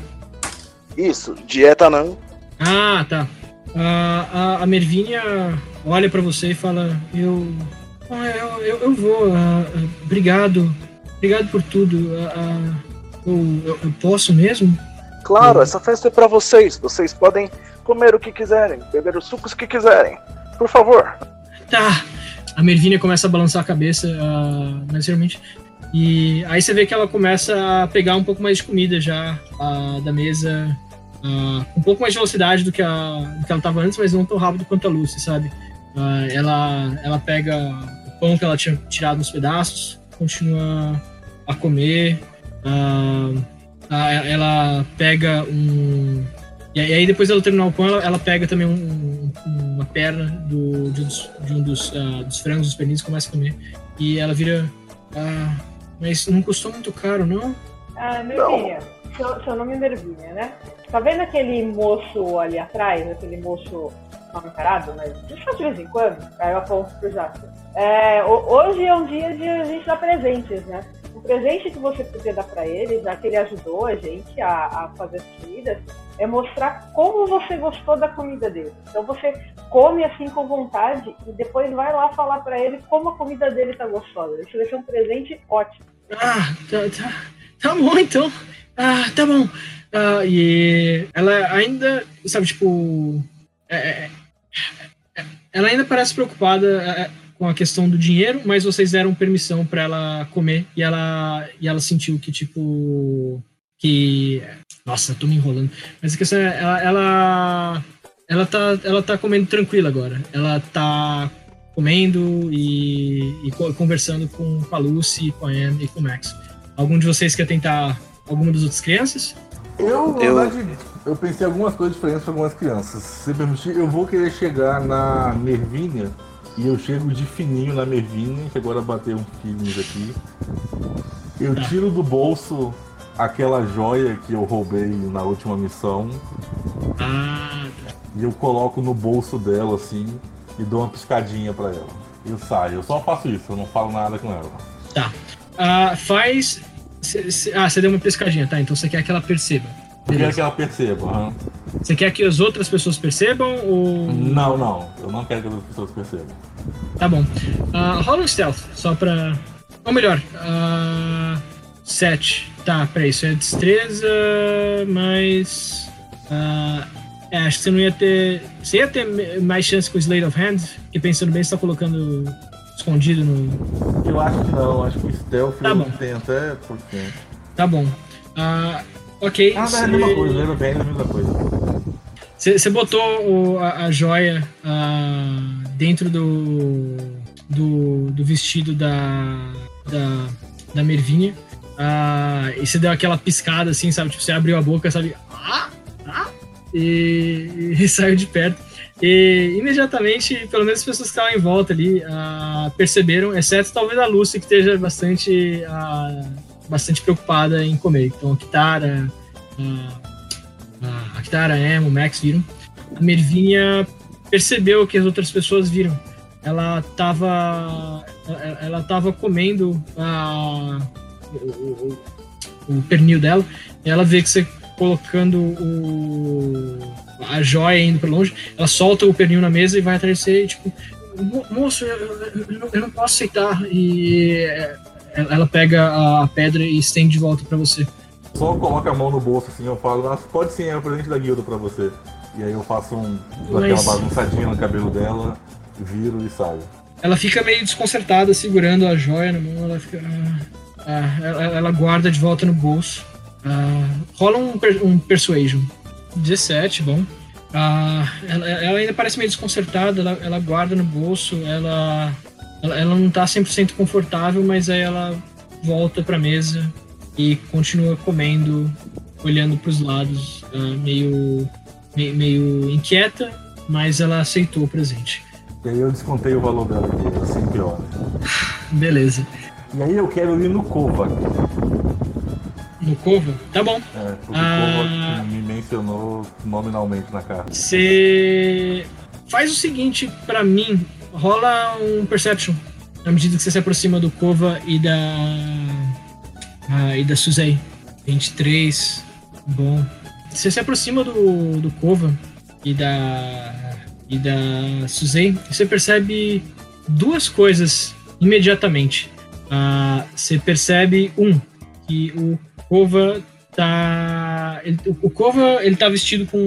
Isso, dieta anã. Ah, tá. A, a, a Mervínia olha pra você e fala: Eu. ah, eu, eu, eu vou. ah, obrigado. Obrigado por tudo. ah, ah, eu, eu, posso mesmo? Claro, Hum. essa festa é pra vocês. Vocês podem comer o que quiserem, beber os sucos que quiserem. Por favor. Tá. A Mervínia começa a balançar a cabeça, uh, necessariamente. E aí você vê que ela começa a pegar um pouco mais de comida já ah, da mesa, um pouco mais de velocidade do que, a, do que ela estava antes, mas não tão rápido quanto a Lucy, sabe? Ela, ela pega o pão que ela tinha tirado nos pedaços, continua a comer. ela pega um, E aí depois ela terminar o pão, ela, ela pega também um- um- uma perna do, de um dos, de um dos, ah, dos frangos, dos pernilhos, e começa a comer. E ela vira. Ah, mas não custou muito caro, não? Ah, Nervinha, seu, seu nome é Nervinha, né? Tá vendo aquele moço ali atrás, aquele moço mal encarado, mas só de vez em quando? Aí eu aponto pro Jasper. É, ho- hoje é um dia de a gente dar presentes, né? Um presente que você podia dar pra ele, já que ele ajudou a gente a, a fazer as comidas, é mostrar como você gostou da comida dele. Então você come assim com vontade e depois vai lá falar pra ele como a comida dele tá gostosa. Isso vai ser um presente ótimo. Ah, tá, tá, tá bom então. Ah, tá bom. Ah, e ela ainda, sabe, tipo. é, é, é, ela ainda parece preocupada é, com a questão do dinheiro, mas vocês deram permissão pra ela comer e ela, e ela sentiu que, tipo. Que. Nossa, tô me enrolando. Mas a questão é, ela, ela. Ela tá, ela tá comendo tranquila agora. Ela tá comendo e, e co- conversando com, com a Lucy, com a Anne e com o Max. Algum de vocês quer tentar alguma das outras crianças? Eu, na Eu- verdade, eu pensei algumas coisas diferentes para algumas crianças. Se você permitir, eu vou querer chegar na Mervinha e eu chego de fininho na Mervinha, que agora bateu um feelings aqui. Eu Tá. tiro do bolso aquela joia que eu roubei na última missão Ah, e eu coloco no bolso dela assim e dou uma piscadinha para ela. Eu saio, eu só faço isso, eu não falo nada com ela. ah, faz. cê- cê- ah, você deu uma pescadinha, tá? Então você quer que ela perceba. Eu quero que ela perceba. aham. Você quer que as outras pessoas percebam ou. Não, não, eu não quero que as pessoas percebam. Tá bom. Ah, rola um stealth, só pra. Ou melhor, ah, 7. Tá, peraí, isso é destreza, mas. ah, é, acho que você não ia ter. Você ia ter mais chance com o Slate of Hand, porque pensando bem, você tá colocando escondido no. Eu acho que não, acho que o stealth Tá bom. tenho até por cento. Tá bom. Ah, ok. Ah, não, é a mesma coisa, lembra bem, é a mesma coisa. Você botou o- a, a joia ah, dentro do, do, do vestido da, da, da Mervinha. ah, e você deu aquela piscada assim, sabe? Tipo, você abriu a boca, sabe? Ah, e, e <laughs> saiu de perto. E imediatamente, pelo menos as pessoas que estavam em volta ali ah, perceberam, exceto talvez a Lucy, que esteja bastante, ah, bastante preocupada em comer. Então, a Kitara, ah, a- a Kitara, Emma, o Max viram. A Mervinha percebeu que as outras pessoas viram. Ela tava, ela- tava comendo o, o- o pernil dela. E ela vê que você colocando o, a joia indo para longe. Ela solta o pernil na mesa e vai atrás de você, tipo, "Mo- moço, eu, eu- não, eu não posso aceitar. E é, ela pega a pedra e estende de volta para você. Só coloca a mão no bolso assim, eu falo, "Nossa, pode sim, é o presente da guilda pra você. E aí eu faço um, Mas- aquela bagunçadinha no cabelo dela, viro e saio. Ela fica meio desconcertada, segurando a joia na mão. Ela fica. ah, ah, ela, ela guarda de volta no bolso. Ah, rola um, um Persuasion. 17, bom. Ah, ela, ela ainda parece meio desconcertada. Ela, ela guarda no bolso. Ela, ela, ela não tá 100% confortável, mas aí ela volta pra mesa e continua comendo, olhando pros lados, ah, meio, meio, meio inquieta, mas ela aceitou o presente. E aí eu descontei o valor dela assim pior. Beleza. E aí eu quero ir no Kovac. No Cova? Tá bom. É, porque Ah. o Kovac me mencionou nominalmente na carta. Você faz o seguinte pra mim, rola um Perception. Na medida que você se aproxima do Cova e da. ah, e da Suzei. 23. Bom. Você se aproxima do, do Cova e da. e da Suzei. Você percebe duas coisas imediatamente. Ah, você percebe, um, que o Kova tá. ele- o Kova ele tá vestido com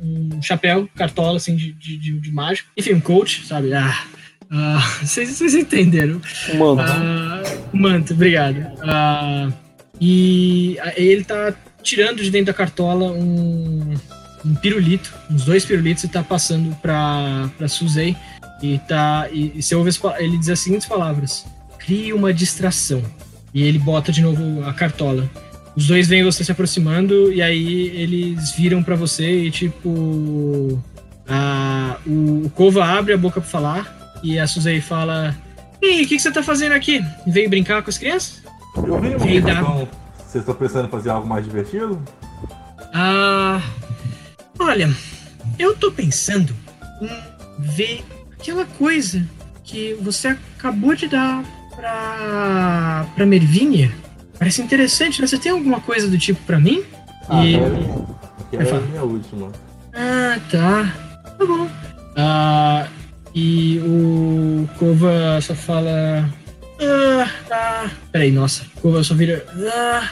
um chapéu, cartola assim, de, de, de- mágico. Enfim, um coach, sabe? Ah, ah, <laughs> vocês, vocês entenderam. Mano, Ah, manto, obrigado. Ah, e ele tá tirando de dentro da cartola um, um pirulito, uns dois pirulitos, e tá passando pra, pra Suzei. E, tá, e, e você ouve ele diz as seguintes palavras: crie uma distração. E ele bota de novo a cartola. os dois veem você se aproximando e aí eles viram pra você e tipo. a- o, o Kova abre a boca pra falar e a Suzei fala: Ei, o que, que você tá fazendo aqui? Veio brincar com as crianças? Eu vi Veio dar- questão. Vocês estão pensando em fazer algo mais divertido? Ah. Olha, eu tô pensando em ver aquela coisa que você acabou de dar pra. pra Mervinha. Parece interessante, né? Você tem alguma coisa do tipo pra mim? Ah, E- Vai a última. Ah, tá. Tá bom. Ah, e o Kova só fala. Ah, ah. Peraí, nossa. Kova só vira. Ah,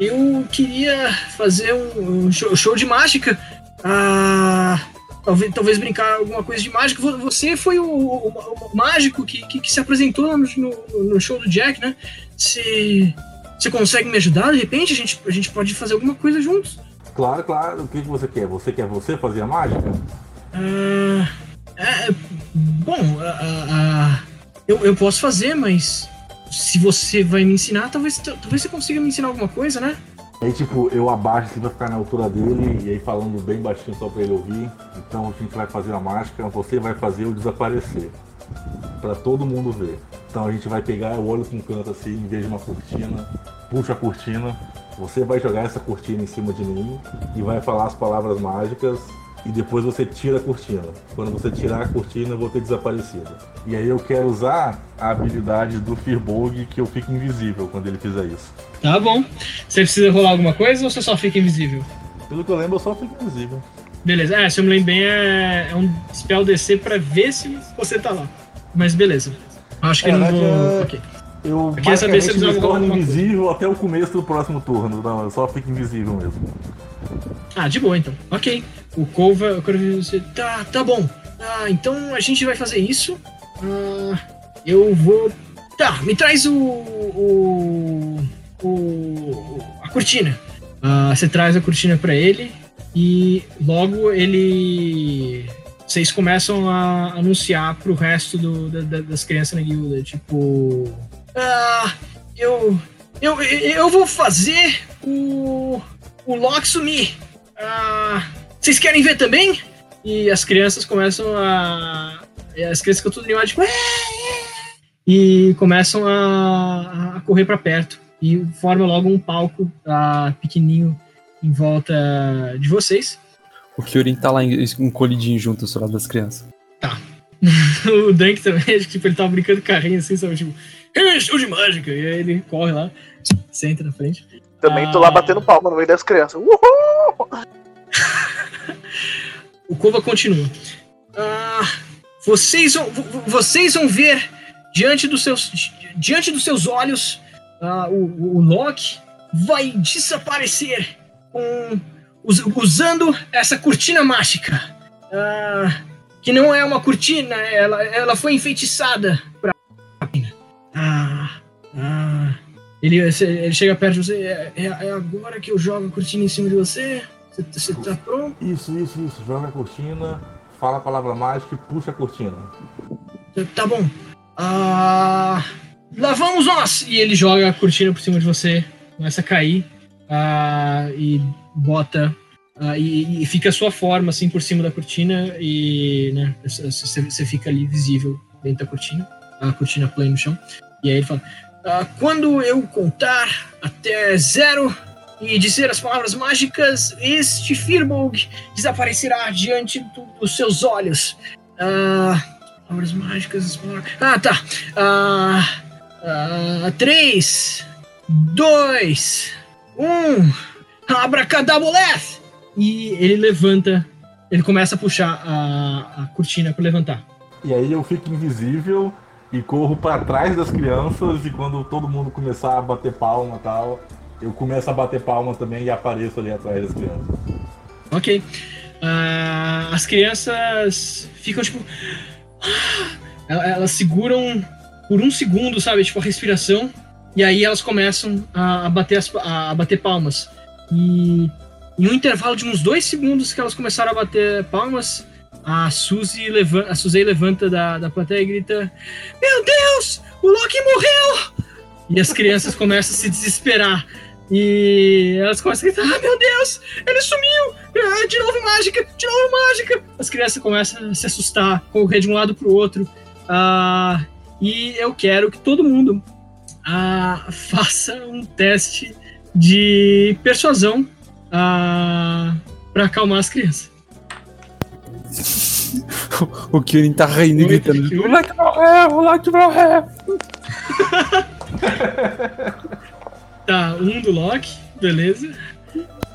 eu queria fazer um, um show, show de mágica. Ah. Talvez, talvez brincar alguma coisa de mágica. Vo- Você foi o, o- o mágico que, que, que se apresentou no, no- show do Jack, né? Você. Você consegue me ajudar? De repente a gente, a gente pode fazer alguma coisa juntos. Claro, claro. O que, que você quer? Você quer você fazer a mágica? Ah, é, bom, ah, ah, eu, eu posso fazer, mas se você vai me ensinar, talvez, talvez você consiga me ensinar alguma coisa, né? Aí, tipo, eu abaixo assim pra ficar na altura dele e aí falando bem baixinho só pra ele ouvir. Então a gente vai fazer a mágica, você vai fazer eu desaparecer. Pra todo mundo ver. Então a gente vai pegar, eu olho um canto assim, em vez de uma cortina, puxa a cortina, você vai jogar essa cortina em cima de mim e vai falar as palavras mágicas e depois você tira a cortina. Quando você tirar a cortina, eu vou ter desaparecido. E aí eu quero usar a habilidade do Firbolg que eu fico invisível quando ele fizer isso. Tá bom. Você precisa rolar alguma coisa ou você só fica invisível? Pelo que eu lembro, eu só fico invisível. Beleza. É, se eu me lembro bem, é, é um spell DC pra ver se você tá lá. Mas beleza. Acho que É, não mas vou. é- Ok. Eu queria saber se eles me torno invisível até o começo do próximo turno. Não, eu só fico invisível mesmo. Ah, de boa então. Ok. O Kova, eu quero você. Tá, tá bom. Ah, então a gente vai fazer isso. Ah, eu vou. Tá, me traz o. o. o- a cortina. Ah, você traz a cortina pra ele e logo ele. Vocês começam a anunciar pro resto do- da- das crianças na guilda. Tipo. Ah, eu. Eu, eu vou fazer o. O Loki sumir. Ah, vocês querem ver também? E as crianças começam a. As crianças ficam tudo animadas, tipo. E começam a, a correr pra perto. E forma logo um palco ah, pequenininho em volta de vocês. O Kyurin tá lá encolhidinho junto ao lado das crianças. <laughs> o Dunk também, acho que tipo, ele tava brincando carrinho assim, sabe? Tipo, "É, show de mágica! E aí ele corre lá, senta na frente. Também tô lá batendo palma no meio das crianças. Uhul! <laughs> O Kova continua. Ah, vocês, vão, vo- vo- vocês vão ver diante dos seus, di- diante dos seus olhos ah, o, o Loki vai desaparecer com, us- usando essa cortina mágica. Ah, que não é uma cortina, ela, ela foi enfeitiçada pra. Ah, ah. Ele, ele chega perto de você. É, é- é agora que eu jogo a cortina em cima de você? Você, tá pronto? Isso, isso, isso. Joga a cortina, fala a palavra mágica e puxa a cortina. Tá bom. Ah, lá vamos nós! E ele joga a cortina por cima de você, começa a cair ah, e bota. ah, e, e fica a sua forma assim por cima da cortina e né, você, fica ali visível dentro da cortina, a cortina plana no chão. E aí ele fala: ah, Quando eu contar até zero e dizer as palavras mágicas, este Firbolg desaparecerá diante do- dos seus olhos. Ah, Palavras mágicas. Ah, tá. Ah, três, dois, um. Abracadaboleth! E ele levanta. Ele começa a puxar a, a cortina para levantar. E aí eu fico invisível e corro pra trás das crianças e quando todo mundo começar a bater palma e tal, eu começo a bater palma também e apareço ali atrás das crianças. Ok. Ah, as crianças ficam tipo. Elas, elas seguram por um segundo, sabe? Tipo, a respiração. E aí elas começam a bater, as, a bater palmas. E em um intervalo de uns dois segundos que elas começaram a bater palmas, a Suzy levanta, a Suzy levanta da, da plateia e grita: Meu Deus! O Loki morreu! E as crianças <laughs> começam a se desesperar. E elas começam a gritar: Ah, meu Deus, ele sumiu! Ah, de novo mágica! De novo mágica! As crianças começam a se assustar, correr de um lado pro outro. Ah, e eu quero que todo mundo ah, <laughs> faça um teste de persuasão ah, para acalmar as crianças. O Kyurin tá rindo e gritando. Moleque morreu, moleque morreu. <laughs> Tá, um do Loki, beleza.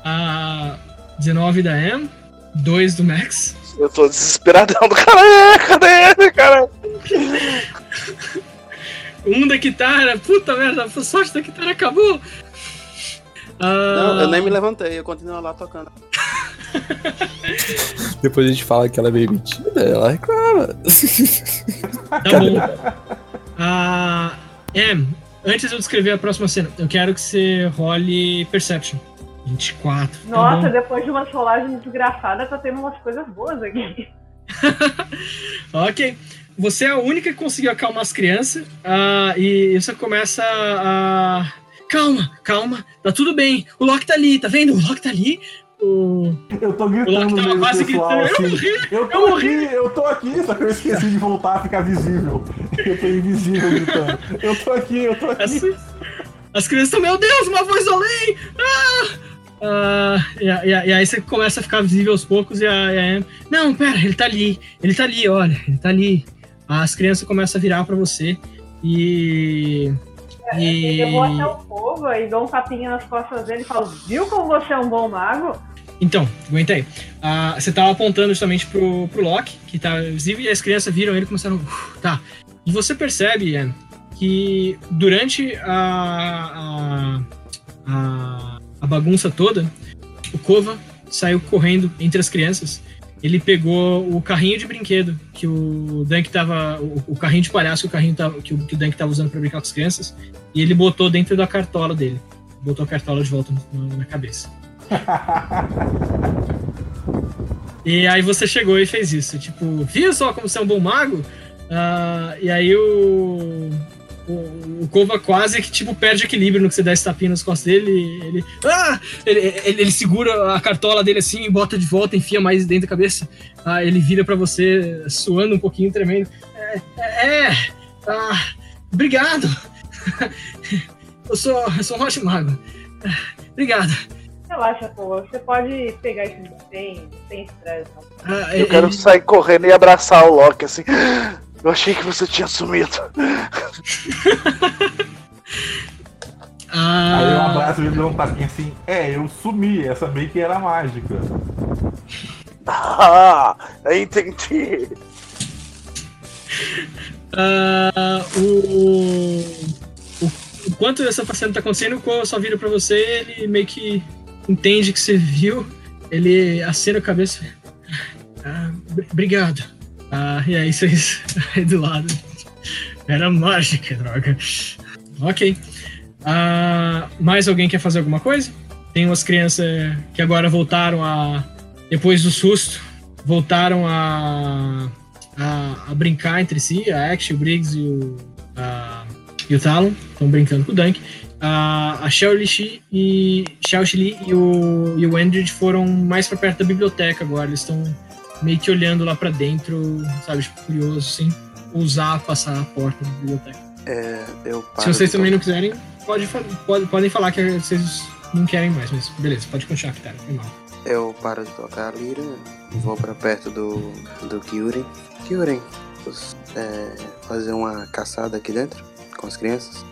A 19 da M, 2 do Max. Eu tô desesperadão do cara. É, cadê ele, cara? <laughs> Um da Kitara, puta merda, a sorte da Kitara acabou. Ah, Não, eu nem me levantei, eu continuo lá tocando. <laughs> <laughs> Depois a gente fala que ela é meio metida, ela reclama. Tá bom. Ah, M, antes de eu descrever a próxima cena, eu quero que você role Perception. 24. tá Nossa, bom? depois de uma rolagens desgraçadas, tá tendo umas coisas boas aqui. <laughs> Ok. Você é a única que conseguiu acalmar as crianças. ah, e você começa a. Calma, calma, tá tudo bem. O Loki tá ali, tá vendo? O Loki tá ali. O, Eu tô gritando no tava meio do quase pessoal gritando. Eu assim. morri! Eu Eu tô morri. aqui, eu tô aqui, só que eu esqueci de voltar a ficar visível. Eu tô invisível gritando. Eu tô aqui, eu tô aqui. As, as crianças estão, meu Deus, uma voz além! Ah! Ah, e, e e aí você começa a ficar visível aos poucos e a, e a Não, pera, ele tá ali, ele tá ali, olha, ele tá ali. As crianças começam a virar pra você e. E. Eu vou até o povo e dou um tapinha nas costas dele e falo, viu como você é um bom mago? Então, aguenta aí. Ah, você tava apontando justamente pro, pro Loki, que tá visível, e as crianças viram ele e começaram. "Uf, tá. E você percebe, Ian, que durante a, a, a, a bagunça toda, o Kova saiu correndo entre as crianças. Ele pegou o carrinho de brinquedo que o Dunk tava. O, o carrinho de palhaço que o, carrinho tava, que, o, que o Dunk tava usando pra brincar com as crianças. E ele botou dentro da cartola dele. Botou a cartola de volta no- na cabeça. <laughs> E aí você chegou e fez isso. Tipo, viu só como você é um bom mago? Ah, e aí o, o, o Kova quase que tipo, perde equilíbrio no que você dá esse tapinha nas costas dele. Ele, ah! ele, ele, ele segura a cartola dele assim e bota de volta, enfia mais dentro da cabeça. Ah, ele vira pra você, suando um pouquinho, tremendo. É, é, é, ah, obrigado. <laughs> eu, sou, eu sou um ótimo mago. Obrigado. Relaxa, pô, você pode pegar isso sem, sem estresse. Ah, Eu ele- quero sair correndo e abraçar o Loki assim. Eu achei que você tinha sumido. <laughs> ah, Aí eu abraço ele e dou um tapinha assim. É, eu sumi, essa meio que era mágica. <laughs> Ah, entendi. Ah, o, o, enquanto essa cena tá acontecendo, o Ko só vira pra você, ele meio que entende que você viu, ele acena a cabeça. Ah, br- obrigado. Ah, e aí vocês <laughs> aí do lado. Era mágica, droga. Ok. Ah, mais alguém quer fazer alguma coisa? Tem umas crianças que agora voltaram a. Depois do susto, voltaram a a, a brincar entre si, a Ash, o Briggs e o, a- e o Talon estão brincando com o Dunk. A, a e Xiao Li e o, e o Andred foram mais pra perto da biblioteca agora. Eles estão meio que olhando lá pra dentro, sabe, tipo, curioso, assim, ousar passar a porta da biblioteca. É, eu paro Se vocês também não quiserem, pode, pode, podem falar que vocês não querem mais, mas beleza, pode continuar aqui, tá? Foi mal. Eu paro de tocar a lira, vou pra perto do, do Kyurem. Kyurem, você, é, fazer uma caçada aqui dentro com as crianças?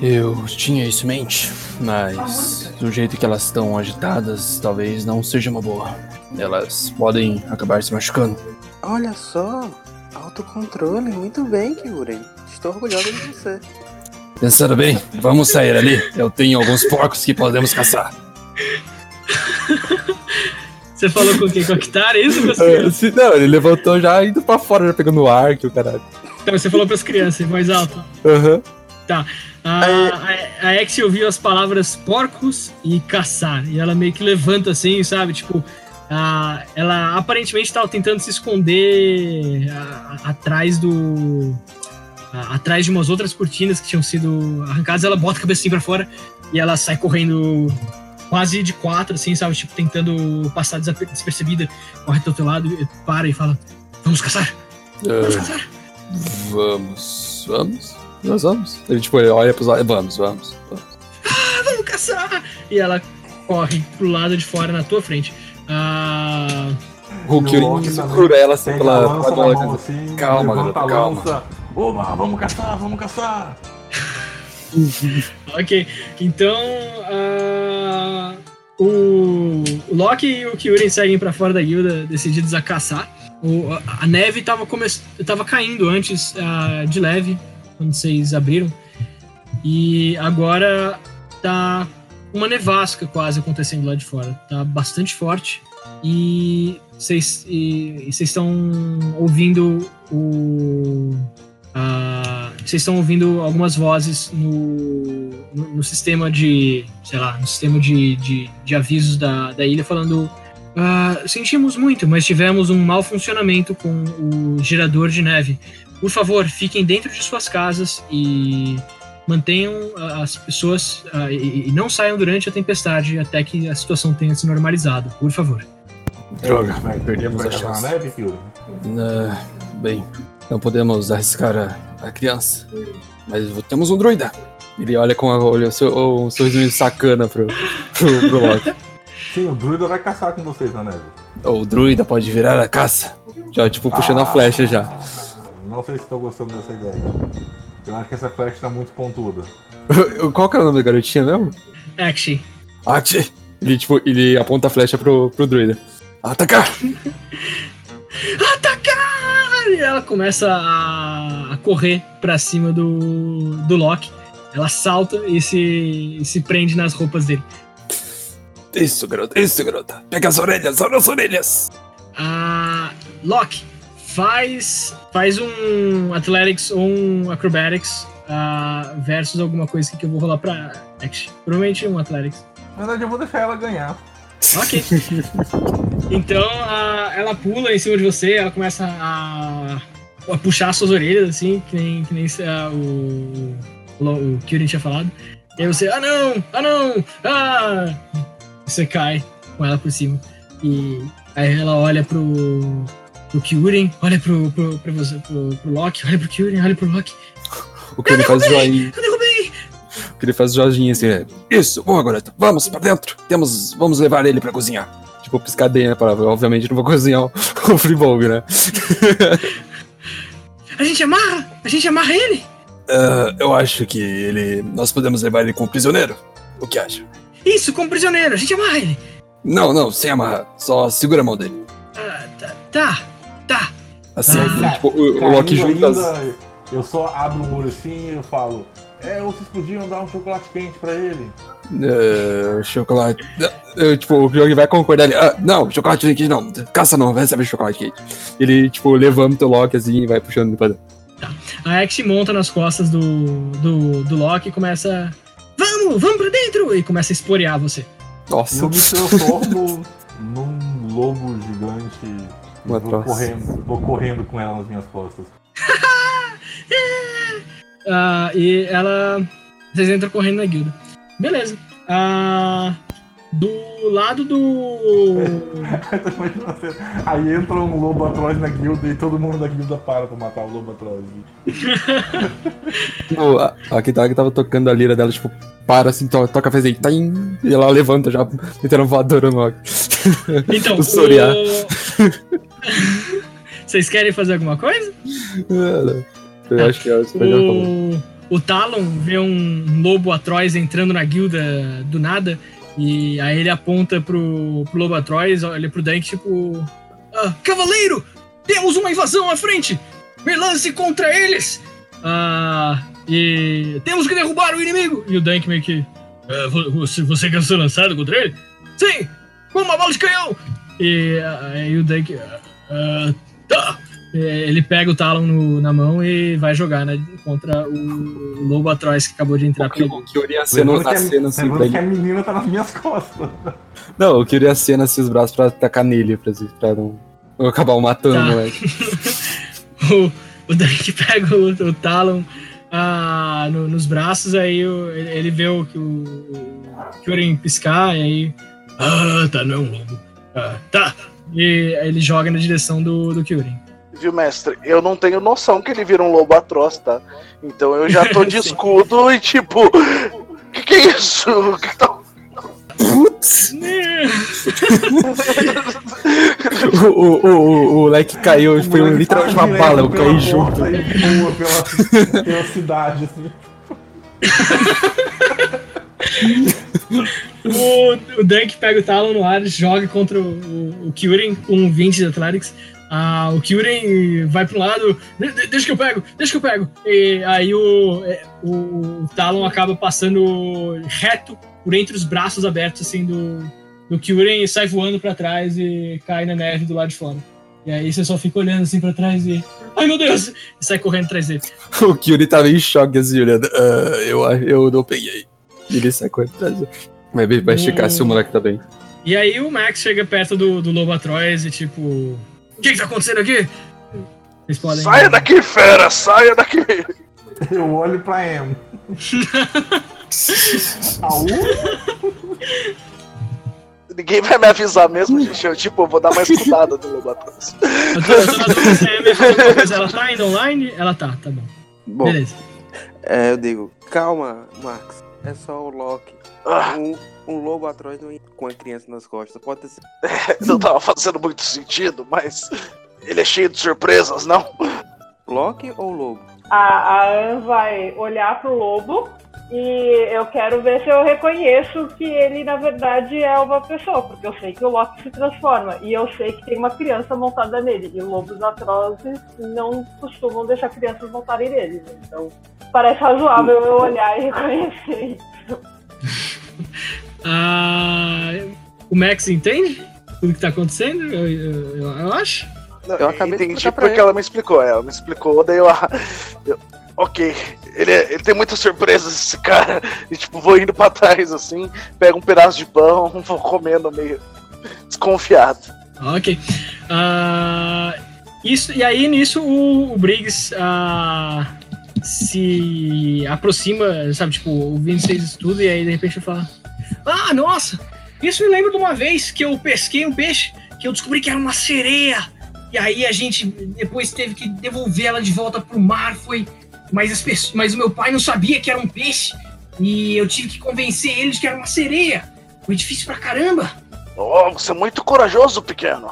Eu tinha isso em mente, mas do jeito que elas estão agitadas, talvez não seja uma boa. Elas podem acabar se machucando. Olha só, autocontrole, muito bem, Kyurem. Estou orgulhosa de você. Pensando bem, vamos sair ali. Eu tenho alguns porcos que podemos caçar. <laughs> Você falou com quem? Com a Kitara, é isso? É, se- não, ele levantou já indo pra fora, já pegando o ar, que o caralho. Então, você falou pras crianças, em voz alta. Aham. A, a, a Ex ouviu as palavras porcos e caçar. E ela meio que levanta assim, sabe? Tipo, a, ela aparentemente estava tentando se esconder a- a- atrás do. a- atrás de umas outras cortinas que tinham sido arrancadas. Ela bota a cabeça assim pra fora. e ela sai correndo quase de quatro, assim, sabe? Tipo, tentando passar despercebida, corre do teu lado, para e fala: Vamos caçar! Vamos Ah, caçar! vamos, vamos, nós vamos. Ele tipo, ele olha pros lados, vamos, vamos. vamos. Vamos caçar! E ela corre pro lado de fora na tua frente. Ah, também segura ela assim pela, lança pela na gola. mão assim, Calma, garota, calma. Oba, vamos caçar, vamos caçar. <laughs> ok. Então, ah, o, Loki e o Kyurem seguem pra fora da guilda, decididos a caçar. O- a- a neve tava, come, tava caindo antes ah, de leve, quando vocês abriram. E agora tá uma nevasca quase acontecendo lá de fora. Tá bastante forte. E vocês estão ouvindo o. vocês estão ouvindo algumas vozes no, no, no sistema de. sei lá, no sistema de, de, de avisos da, da ilha falando. "Ah, sentimos muito, mas tivemos um mau funcionamento com o gerador de neve. Por favor, fiquem dentro de suas casas e mantenham ah, as pessoas ah, e, e não saiam durante a tempestade até que a situação tenha se normalizado. Por favor. Droga, Vai, perdemos a chance. na neve, Kyuri? Ah, bem, não podemos arriscar a, a criança, mas temos um druida. Ele olha com a, olha, o seu- um sorriso sacana pro, pro, pro Loki. <laughs> Sim, o druida vai caçar com vocês na neve. O druida pode virar a caça. Já, tipo, puxando a flecha já. Não sei se estou gostando dessa ideia. Eu acho que essa flecha tá muito pontuda. <laughs> Qual que era o nome da garotinha mesmo? Action. Ati! Ele, tipo, ele aponta a flecha pro, pro druida. Atacar! <laughs> Atacar! E ela começa a, a correr pra cima do, do Loki. Ela salta e se, e se prende nas roupas dele. Isso, garota, isso, garota. Pega as orelhas, olha as orelhas! Ah, Loki, faz, faz um Athletics ou um Acrobatics ah, versus alguma coisa que eu vou rolar pra Action. Provavelmente um Athletics. Na verdade, eu vou deixar ela ganhar. Ok. <laughs> Então ah, ela pula em cima de você, ela começa a, a puxar suas orelhas, assim, que nem, que nem ah, o, o, o Kyurem tinha falado. E aí você, ah não, ah não, ah! Você cai com ela por cima. E aí ela olha pro, pro Kyurem, olha pro, pro, pro, você, pro, pro Loki, olha pro Kyurem, olha pro Loki. O que ele faz joinha. Eu derrubei! O que ele faz joinha assim, é. Isso, boa, garota. Vamos pra dentro. Temos, vamos levar ele pra cozinhar. Tipo, piscadeira, para obviamente não vou cozinhar o, <laughs> o Freebolg, né? <laughs> A gente amarra! A gente amarra ele! Ah, eu acho que ele. Nós podemos levar ele como prisioneiro. O que acha? Isso, como prisioneiro, a gente amarra ele! Não, não, sem amarrar. Só segura a mão dele. Ah, tá, tá. Assim, Ah. tipo, o, o Loki junta ainda, eu só abro um olho assim e eu falo. É, vocês podiam dar um chocolate quente pra ele. eh, chocolate. Eh, tipo, o Pyong vai concordar ali. Ah, não, chocolate quente não. Caça não, vai receber chocolate quente. Ele, tipo, levanta o Loki assim e vai puxando ele pra dentro. A Axe monta nas costas do, do, do Loki e começa. Vamos, vamos pra dentro! E começa a esporear você. Nossa, eu me transformo num lobo gigante. Uma vou troça. correndo, vou correndo com ela nas minhas costas. <laughs> Ah, e ela. Vocês entram correndo na guilda. Beleza. Ah, do lado do. <laughs> Aí entra um lobo atroz na guilda e todo mundo da guilda para pra matar o lobo atroz. Tipo, <laughs> a, a Kitara que tava tocando a lira dela, tipo, para assim, to, toca a fez aí, taim, e ela levanta já, metendo voadora no Loki. Então, o- <laughs> Vocês querem fazer alguma coisa? Eu acho que é isso que eu falou. O, o Talon vê um lobo atroz entrando na guilda do nada. E aí ele aponta pro, pro lobo atroz, olha pro Dank, tipo. "Ah, Cavaleiro! Temos uma invasão à frente! Me lance contra eles! Ah, e temos que derrubar o inimigo! E o Dank meio que. "Ah, vo- você, você quer ser lançado contra ele? Sim! Com uma bala de canhão! E aí o Dank. "Ah, tá! É, Ele pega o Talon no- na mão e vai jogar né, contra o lobo atroz que acabou de entrar O que, o que eu iria que, a, cena assim, pra que a ele. menina tá nas minhas costas. Não, eu queria a cena assim, os braços pra tacar nele, pra, pra não, não acabar o matando Tá. o moleque. <laughs> o, o Dank pega o, o Talon ah, no- nos braços, aí o- ele, ele vê o, o, o Kyurem piscar, e aí. Ah, tá não, lobo. Ah, tá. E aí ele joga na direção do, do Kyurem. Viu, mestre? Eu não tenho noção que ele vira um lobo atroz, tá? Então eu já tô <laughs> de escudo e tipo. Que que é isso? Que que tá... Putz! <laughs> o, o, o, o leque caiu, foi um, literalmente uma bala, eu caí junto. Pela, pela cidade, assim. <laughs> O, o Dunk pega o Talon no ar, joga contra o, o, com 20 de Athletics. Ah, o Kyurem vai pro lado, "De- de- deixa que eu pego, deixa que eu pego. E aí o, é, o, Talon acaba passando reto por entre os braços abertos assim do, do e sai voando pra trás e cai na neve do lado de fora. E aí você só fica olhando assim pra trás e. Ai meu Deus! E sai correndo atrás dele. <laughs> O Kyuri tava em choque assim, olhando. "Ah, eu, eu não peguei. Ele sacou atrás. Vai, vai checar se o moleque tá bem. E aí o Max chega perto do, do Lobo Atroz e tipo. O que, que tá acontecendo aqui? Vocês podem. Saia daqui, fera! Saia daqui! Eu olho pra Em. <laughs> Aú? Ninguém vai me avisar mesmo, gente. Eu, tipo, eu vou dar uma escutada no lobo atroz. Eu tô, eu tô, eu tô, é, ela tá ainda online? Ela tá, tá bom. Bom, Beleza. é, eu digo, calma, Max. É só o Loki. Ah, Um, um lobo atrás com a criança nas costas. Pode ser. <laughs> não tava fazendo muito sentido, mas. Ele é cheio de surpresas, não? Loki ou lobo? A, a Anne vai olhar pro lobo e eu quero ver se eu reconheço que ele, na verdade, é uma pessoa, porque eu sei que o Loki se transforma e eu sei que tem uma criança montada nele. E lobos atrozes não costumam deixar crianças montarem neles. Então, parece razoável eu olhar e reconhecer isso. <laughs> Ah, o Max entende tudo que tá acontecendo? Eu, eu, eu- eu acho. Não, Eu acabei de entendi porque ela me explicou. Ela me explicou, daí eu. <laughs> eu- ok, ele, é- ele tem muitas surpresas, esse cara. E tipo, vou indo pra trás assim, pego um pedaço de pão, <laughs> vou comendo meio desconfiado. Ok. Ah, isso, e aí, nisso, o, o Briggs ah, se aproxima, sabe? Tipo, o Vince fez isso tudo e aí, de repente, ele fala: Ah, nossa! Isso me lembra de uma vez que eu pesquei um peixe que eu descobri que era uma sereia. E aí a gente depois teve que devolver ela de volta pro mar. Foi. Mas, as pessoas, mas o meu pai não sabia que era um peixe. E eu tive que convencer ele de que era uma sereia. Foi difícil pra caramba. Oh, você é muito corajoso, pequeno.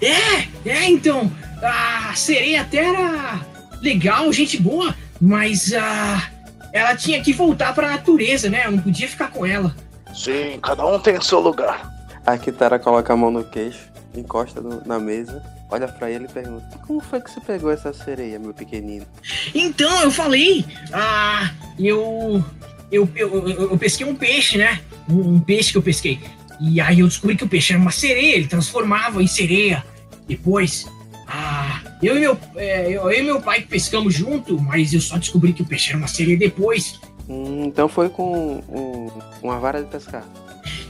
É, é, então, a sereia até era legal, gente boa, mas ah, ela tinha que voltar pra natureza, né? Eu não podia ficar com ela. Sim, cada um tem seu lugar. A Kitara coloca a mão no queixo, encosta no- na mesa, olha pra ele e pergunta: Como foi que você pegou essa sereia, meu pequenino? Então, eu falei, ah, eu, eu, eu, eu, eu pesquei um peixe, né? Um, um peixe que eu pesquei. E aí eu descobri que o peixe era uma sereia, ele transformava em sereia. Depois, ah, eu e meu, é, eu, eu e meu pai pescamos junto, mas eu só descobri que o peixe era uma sereia depois. Hum, então foi com um- uma vara de pescar.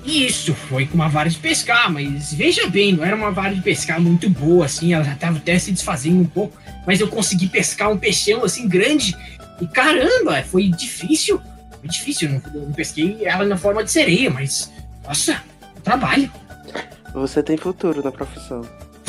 Isso, foi com uma vara de pescar, mas veja bem, não era uma vara de pescar muito boa, assim, ela já estava até se desfazendo um pouco, mas eu consegui pescar um peixão, assim, grande, e caramba, foi difícil, foi difícil, eu não, eu não pesquei ela na forma de sereia, mas, nossa, trabalho. Você tem futuro na profissão.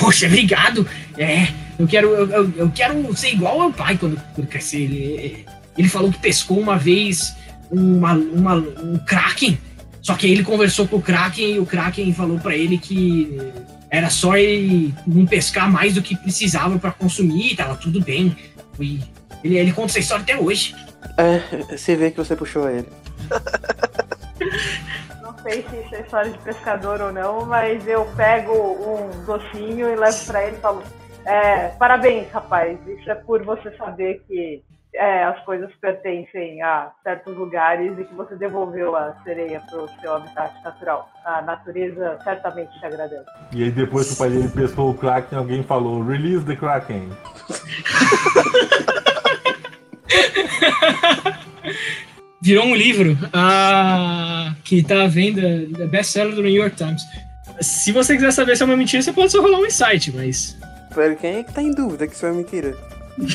Poxa, obrigado, é, eu quero, eu, eu- quero ser igual ao pai quando, quando crescer, ele, ele falou que pescou uma vez uma, uma, um kraken, só que ele conversou com o Kraken e o Kraken falou pra ele que era só ele não pescar mais do que precisava pra consumir, tava tudo bem. E ele, ele conta essa história até hoje. É, se vê que você puxou ele. <laughs> Não sei se isso é história de pescador ou não, mas eu pego um docinho e levo pra ele e falo: é, Parabéns, rapaz. Isso é por você saber que é, as coisas pertencem a certos lugares e que você devolveu a sereia pro seu habitat natural. A natureza certamente te agradece. E aí depois que o pai dele pescou o Kraken, alguém falou, release the Kraken. <laughs> Virou um livro ah, que tá à venda, é best-seller do New York Times. Se você quiser saber se é uma mentira, você pode só rolar um insight, mas. Pera, quem é que tá em dúvida que isso é mentira? <laughs>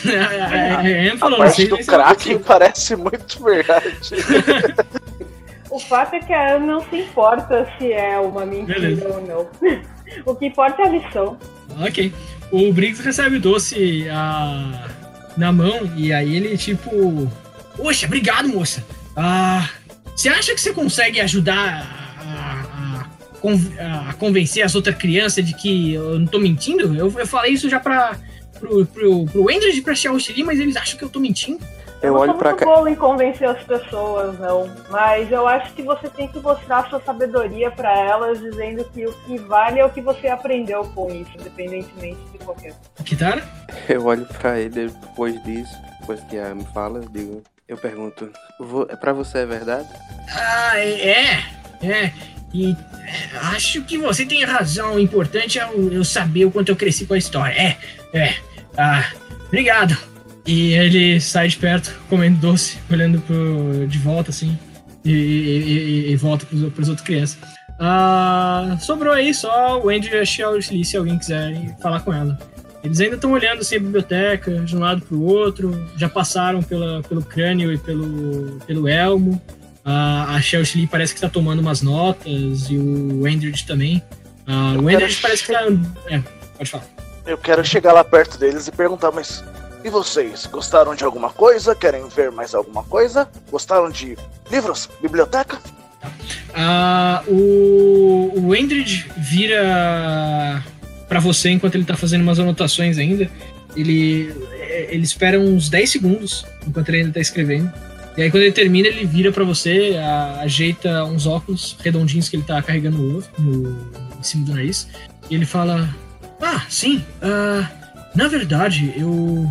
É, é, é, A falou, parte vocês- do Kraken parece muito verdade. <laughs> O fato é que a Ana não se importa se é uma mentira Beleza. ou não. <laughs> O que importa é a lição. Ok. O Briggs recebe o doce ah, na mão e aí ele tipo. Poxa, obrigado, moça. Ah, você acha que você consegue ajudar a, a- a convencer as outras crianças de que eu não tô mentindo? Eu, eu falei isso já pra. Pro, pro, pro Endred e pra Xiaoxi, mas eles acham que eu tô mentindo. Eu não olho pra muito cá. boa em convencer as pessoas, não. Mas eu acho que você tem que mostrar sua sabedoria pra elas, dizendo que o que vale é o que você aprendeu com isso, independentemente de qualquer coisa. Kitara? Eu olho pra ele depois disso, depois que a me fala, eu digo, eu pergunto, "Vo- pra você é verdade? Ah, é, é. E é, acho que você tem razão. O importante é eu, saber o quanto eu cresci com a história. É, é. Ah, obrigado. E ele sai de perto, comendo doce, olhando pro, de volta, assim. E, e- e- e volta pros, pros outros crianças. Ah, sobrou aí só o Andrew e a Xiaoxi, se alguém quiser falar com ela. Eles ainda estão olhando assim a biblioteca, de um lado pro outro, já passaram pela, pelo crânio e pelo, pelo elmo. A, a Chelsea Lee parece que tá tomando umas notas e o Endred também. Ah, o quero parece que tá. É, pode falar. Eu quero chegar lá perto deles e perguntar, mas e vocês? Gostaram de alguma coisa? Querem ver mais alguma coisa? Gostaram de livros? Biblioteca? Ah, o, o Endred vira pra você enquanto ele tá fazendo umas anotações ainda. Ele, é, ele espera uns 10 segundos enquanto ele ainda tá escrevendo. E aí quando ele termina, ele vira pra você, a- ajeita uns óculos redondinhos que ele tá carregando no, no- em cima do nariz. E ele fala: Ah, sim, ah, na verdade, eu.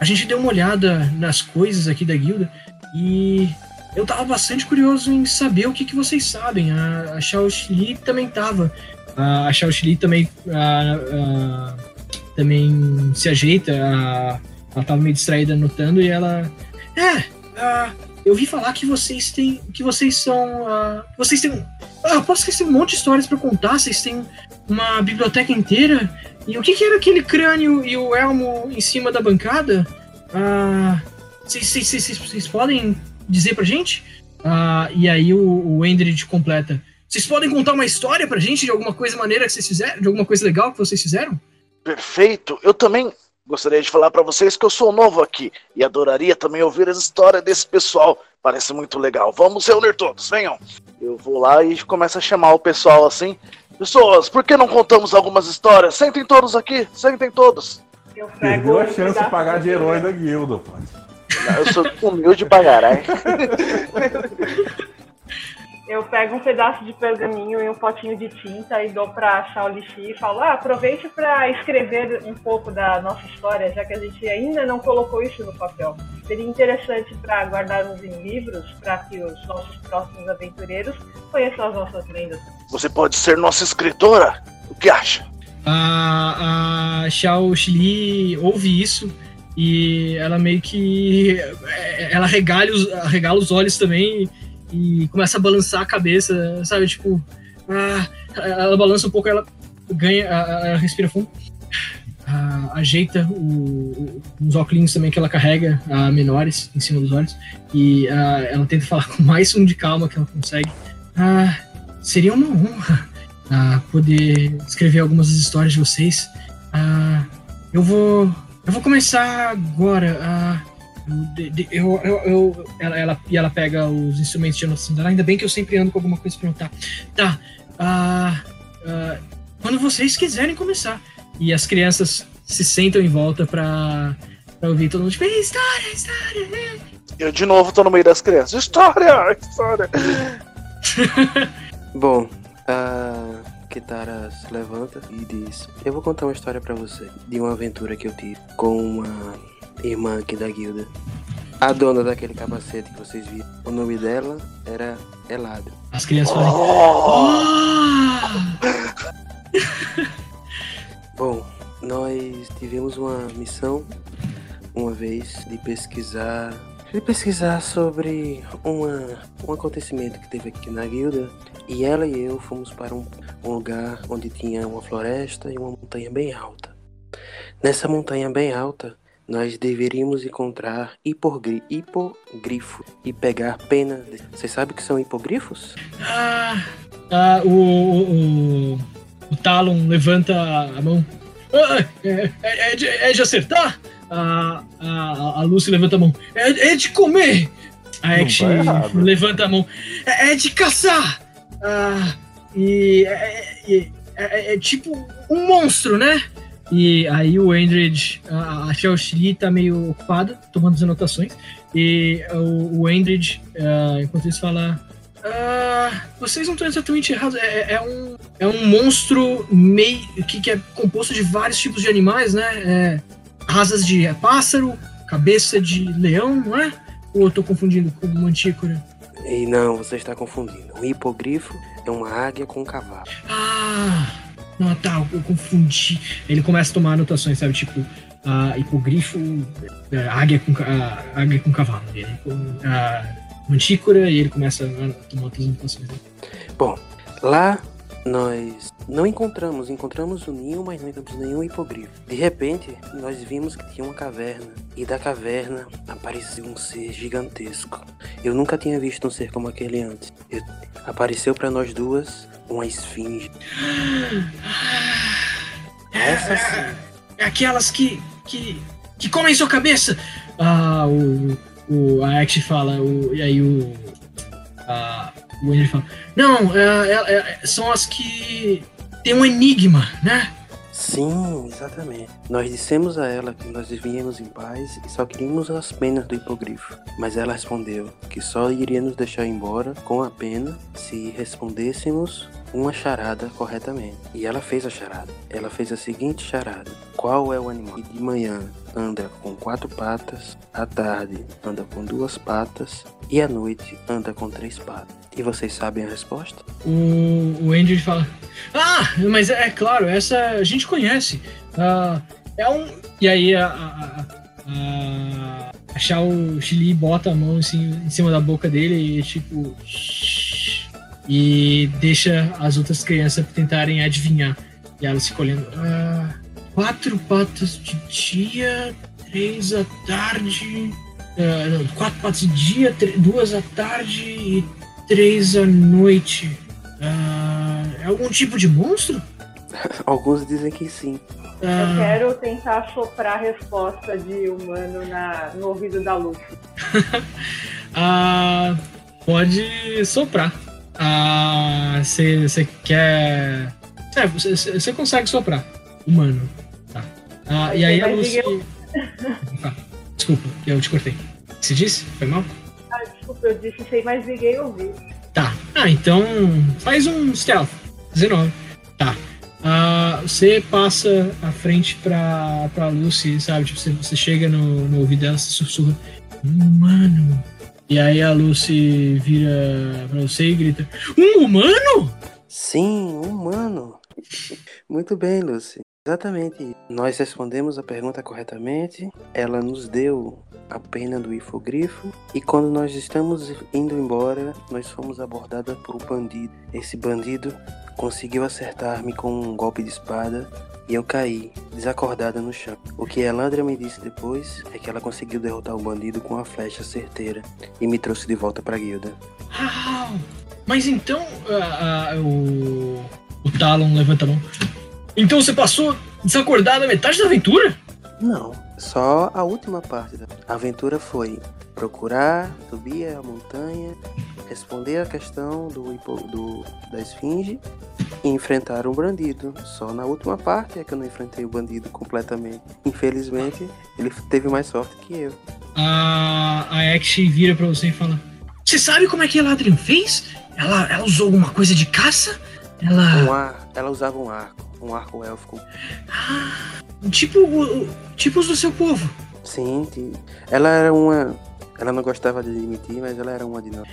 A gente deu uma olhada nas coisas aqui da guilda e eu tava bastante curioso em saber o que, que vocês sabem. A, a Xiaoxi também tava. A, a Xiaoxi também, a- a- também se ajeita. ela tava meio distraída anotando e ela. Ah, eu vi falar que vocês têm. que vocês são. vocês têm. Ah, posso têm um monte de histórias pra contar, vocês têm uma biblioteca inteira. E o que, que era aquele crânio e o elmo em cima da bancada? Ah, vocês podem dizer pra gente? Ah, e aí o, o Endred completa. Vocês podem contar uma história pra gente de alguma coisa maneira que vocês fizeram? De alguma coisa legal que vocês fizeram? Perfeito. Eu também gostaria de falar pra vocês que eu sou novo aqui e adoraria também ouvir as histórias desse pessoal. Parece muito legal. Vamos reunir todos, venham. Eu vou lá e começo a chamar o pessoal assim. Pessoas, por que não contamos algumas histórias? Sentem todos aqui, sentem todos. Eu pego Perdeu a chance de pagar de herói da guilda, pô. Eu sou humilde pra caralho. <laughs> Eu pego um pedaço de pergaminho e um potinho de tinta e dou pra Shaolixi e falo: ah, aproveite pra escrever um pouco da nossa história, já que a gente ainda não colocou isso no papel. Seria interessante para guardarmos em livros, para que os nossos próximos aventureiros conheçam as nossas lendas. Você pode ser nossa escritora? O que acha? A, a Xiao Xili ouve isso e ela meio que. é, Ela regala os, regala os olhos também e começa a balançar a cabeça, sabe? Tipo. ah, ela balança um pouco, ela ganha. Ela respira fundo. ah, ajeita o, o- uns óculos também que ela carrega, ah, menores, em cima dos olhos. E ah, ela tenta falar <laughs> com mais um de calma que ela consegue. Ah, seria uma honra ah, poder escrever algumas das histórias de vocês. Ah, eu vou. Eu vou começar agora. Eu, de- de- eu- eu- eu- ela, ela- e ela pega os instrumentos de anotação dela. Ainda bem que eu sempre ando com alguma coisa pra anotar. Tá. ah, ah, quando vocês quiserem começar. E as crianças se sentam em volta pra, pra ouvir todo mundo. Tipo, "É história, história. é." Eu de novo tô no meio das crianças. História! História! <laughs> Bom, a Kitara se levanta e diz: Eu vou contar uma história pra você de uma aventura que eu tive com uma irmã aqui da guilda. A dona daquele capacete que vocês viram. O nome dela era Eladro. As crianças fazem. Oh! <laughs> Bom, nós tivemos uma missão uma vez de pesquisar. De pesquisar sobre uma, um acontecimento que teve aqui na guilda. E ela e eu fomos para um, um lugar onde tinha uma floresta e uma montanha bem alta. Nessa montanha bem alta nós deveríamos encontrar hipogri hipogrifo e pegar pena. de- Você sabe o que são hipogrifos? Ah, ah, o, o, o, o Talon levanta a mão. Ah, é, é- é de, é de acertar? A, a, a Lucy levanta a mão. É, é de comer! A errado. levanta a mão. É, é de caçar! Ah, e é, é- é- é tipo um monstro, né? E aí o Endred, a, a Chelsea tá meio ocupada, tomando as anotações. E o, o Endred, ah, enquanto isso, fala: ah, vocês não estão exatamente errados. É, é um, é um monstro meio que, que é composto de vários tipos de animais, né? É, asas de pássaro, cabeça de leão, não é? Ou eu tô confundindo com mantícora? E não, você está confundindo. Um hipogrifo é uma águia com um cavalo. Ah, não, tá, eu confundi. Ele começa a tomar anotações, sabe? Tipo, ah, hipogrifo, é, águia, com, ah, águia com cavalo. Ele, ah, mantícora, e ele começa a tomar outras anotações. né? Bom, lá nós não encontramos, encontramos o ninho, mas não encontramos nenhum hipogrifo. De repente, nós vimos que tinha uma caverna, e da caverna apareceu um ser gigantesco. Eu nunca tinha visto um ser como aquele antes. Eu- apareceu para nós duas uma esfinge. Essa sim. É aquelas que, que, que comem sua cabeça. Ah, o, o a Ash fala, o, e aí o, a, o Henry fala, não, é- é- é- são as que tem um enigma, né? Sim, exatamente. Nós dissemos a ela que nós vivíamos em paz e só queríamos as penas do hipogrifo. Mas ela respondeu que só iria nos deixar embora com a pena se respondêssemos uma charada corretamente. E ela fez a charada. Ela fez a seguinte charada: Qual é o animal que de manhã anda com quatro patas, à tarde anda com duas patas e à noite anda com três patas? E vocês sabem a resposta? O, o Andrew fala: Ah, mas é, é claro, essa a gente conhece. Ah, é um. E aí a. a, a, a, Chili bota a mão assim, em cima da boca dele e tipo. "Shh", E deixa as outras crianças tentarem adivinhar. E elas ficam olhando. "Ah, quatro patas de dia, três à tarde. ah, não, quatro patas de dia, duas à tarde e três à noite. Ah, é algum tipo de monstro? <laughs> Alguns dizem que sim. Eu Ah, quero tentar soprar a resposta de humano na, no ouvido da Luffy. <laughs> ah, pode soprar. Você quer. Você consegue soprar. Humano. Ah, e aí a Lucy. diga Tá. Desculpa, eu te cortei. Você disse? Foi mal? Ah, desculpa, eu disse sei, mas ninguém ouviu. Tá. Ah, então faz um stealth. 19. Tá. Ah, você passa à frente pra, pra Lucy, sabe? Tipo, você, você chega no, no ouvido dela, você sussurra. Humano. E aí a Lucy vira pra você e grita: Um humano? Sim, humano. Muito bem, Lucy. Exatamente. Nós respondemos a pergunta corretamente. Ela nos deu a pena do hipogrifo. E quando nós estamos indo embora, nós fomos abordadas por um bandido. Esse bandido conseguiu acertar-me com um golpe de espada e eu caí, desacordada no chão. O que Elandra me disse depois é que ela conseguiu derrotar o bandido com uma flecha certeira e me trouxe de volta para a guilda. Uau! Mas então. ah, ah, o. O Talon levanta a mão. Então você passou desacordado a metade da aventura? Não, só a última parte da aventura foi procurar, subir a montanha, responder a questão do, do da esfinge e enfrentar um bandido. Só na última parte é que eu não enfrentei o bandido completamente. Infelizmente, ele teve mais sorte que eu. A, a vira pra você e fala: Você sabe como é que a Ladrin fez? Ela, ela usou alguma coisa de caça? Ela. Um ar, ela usava um arco, um arco élfico. Ah, <gasps> tipo, o- o- tipo os do seu povo. Sim, ela era uma. Ela não gostava de admitir, mas ela era uma de nós.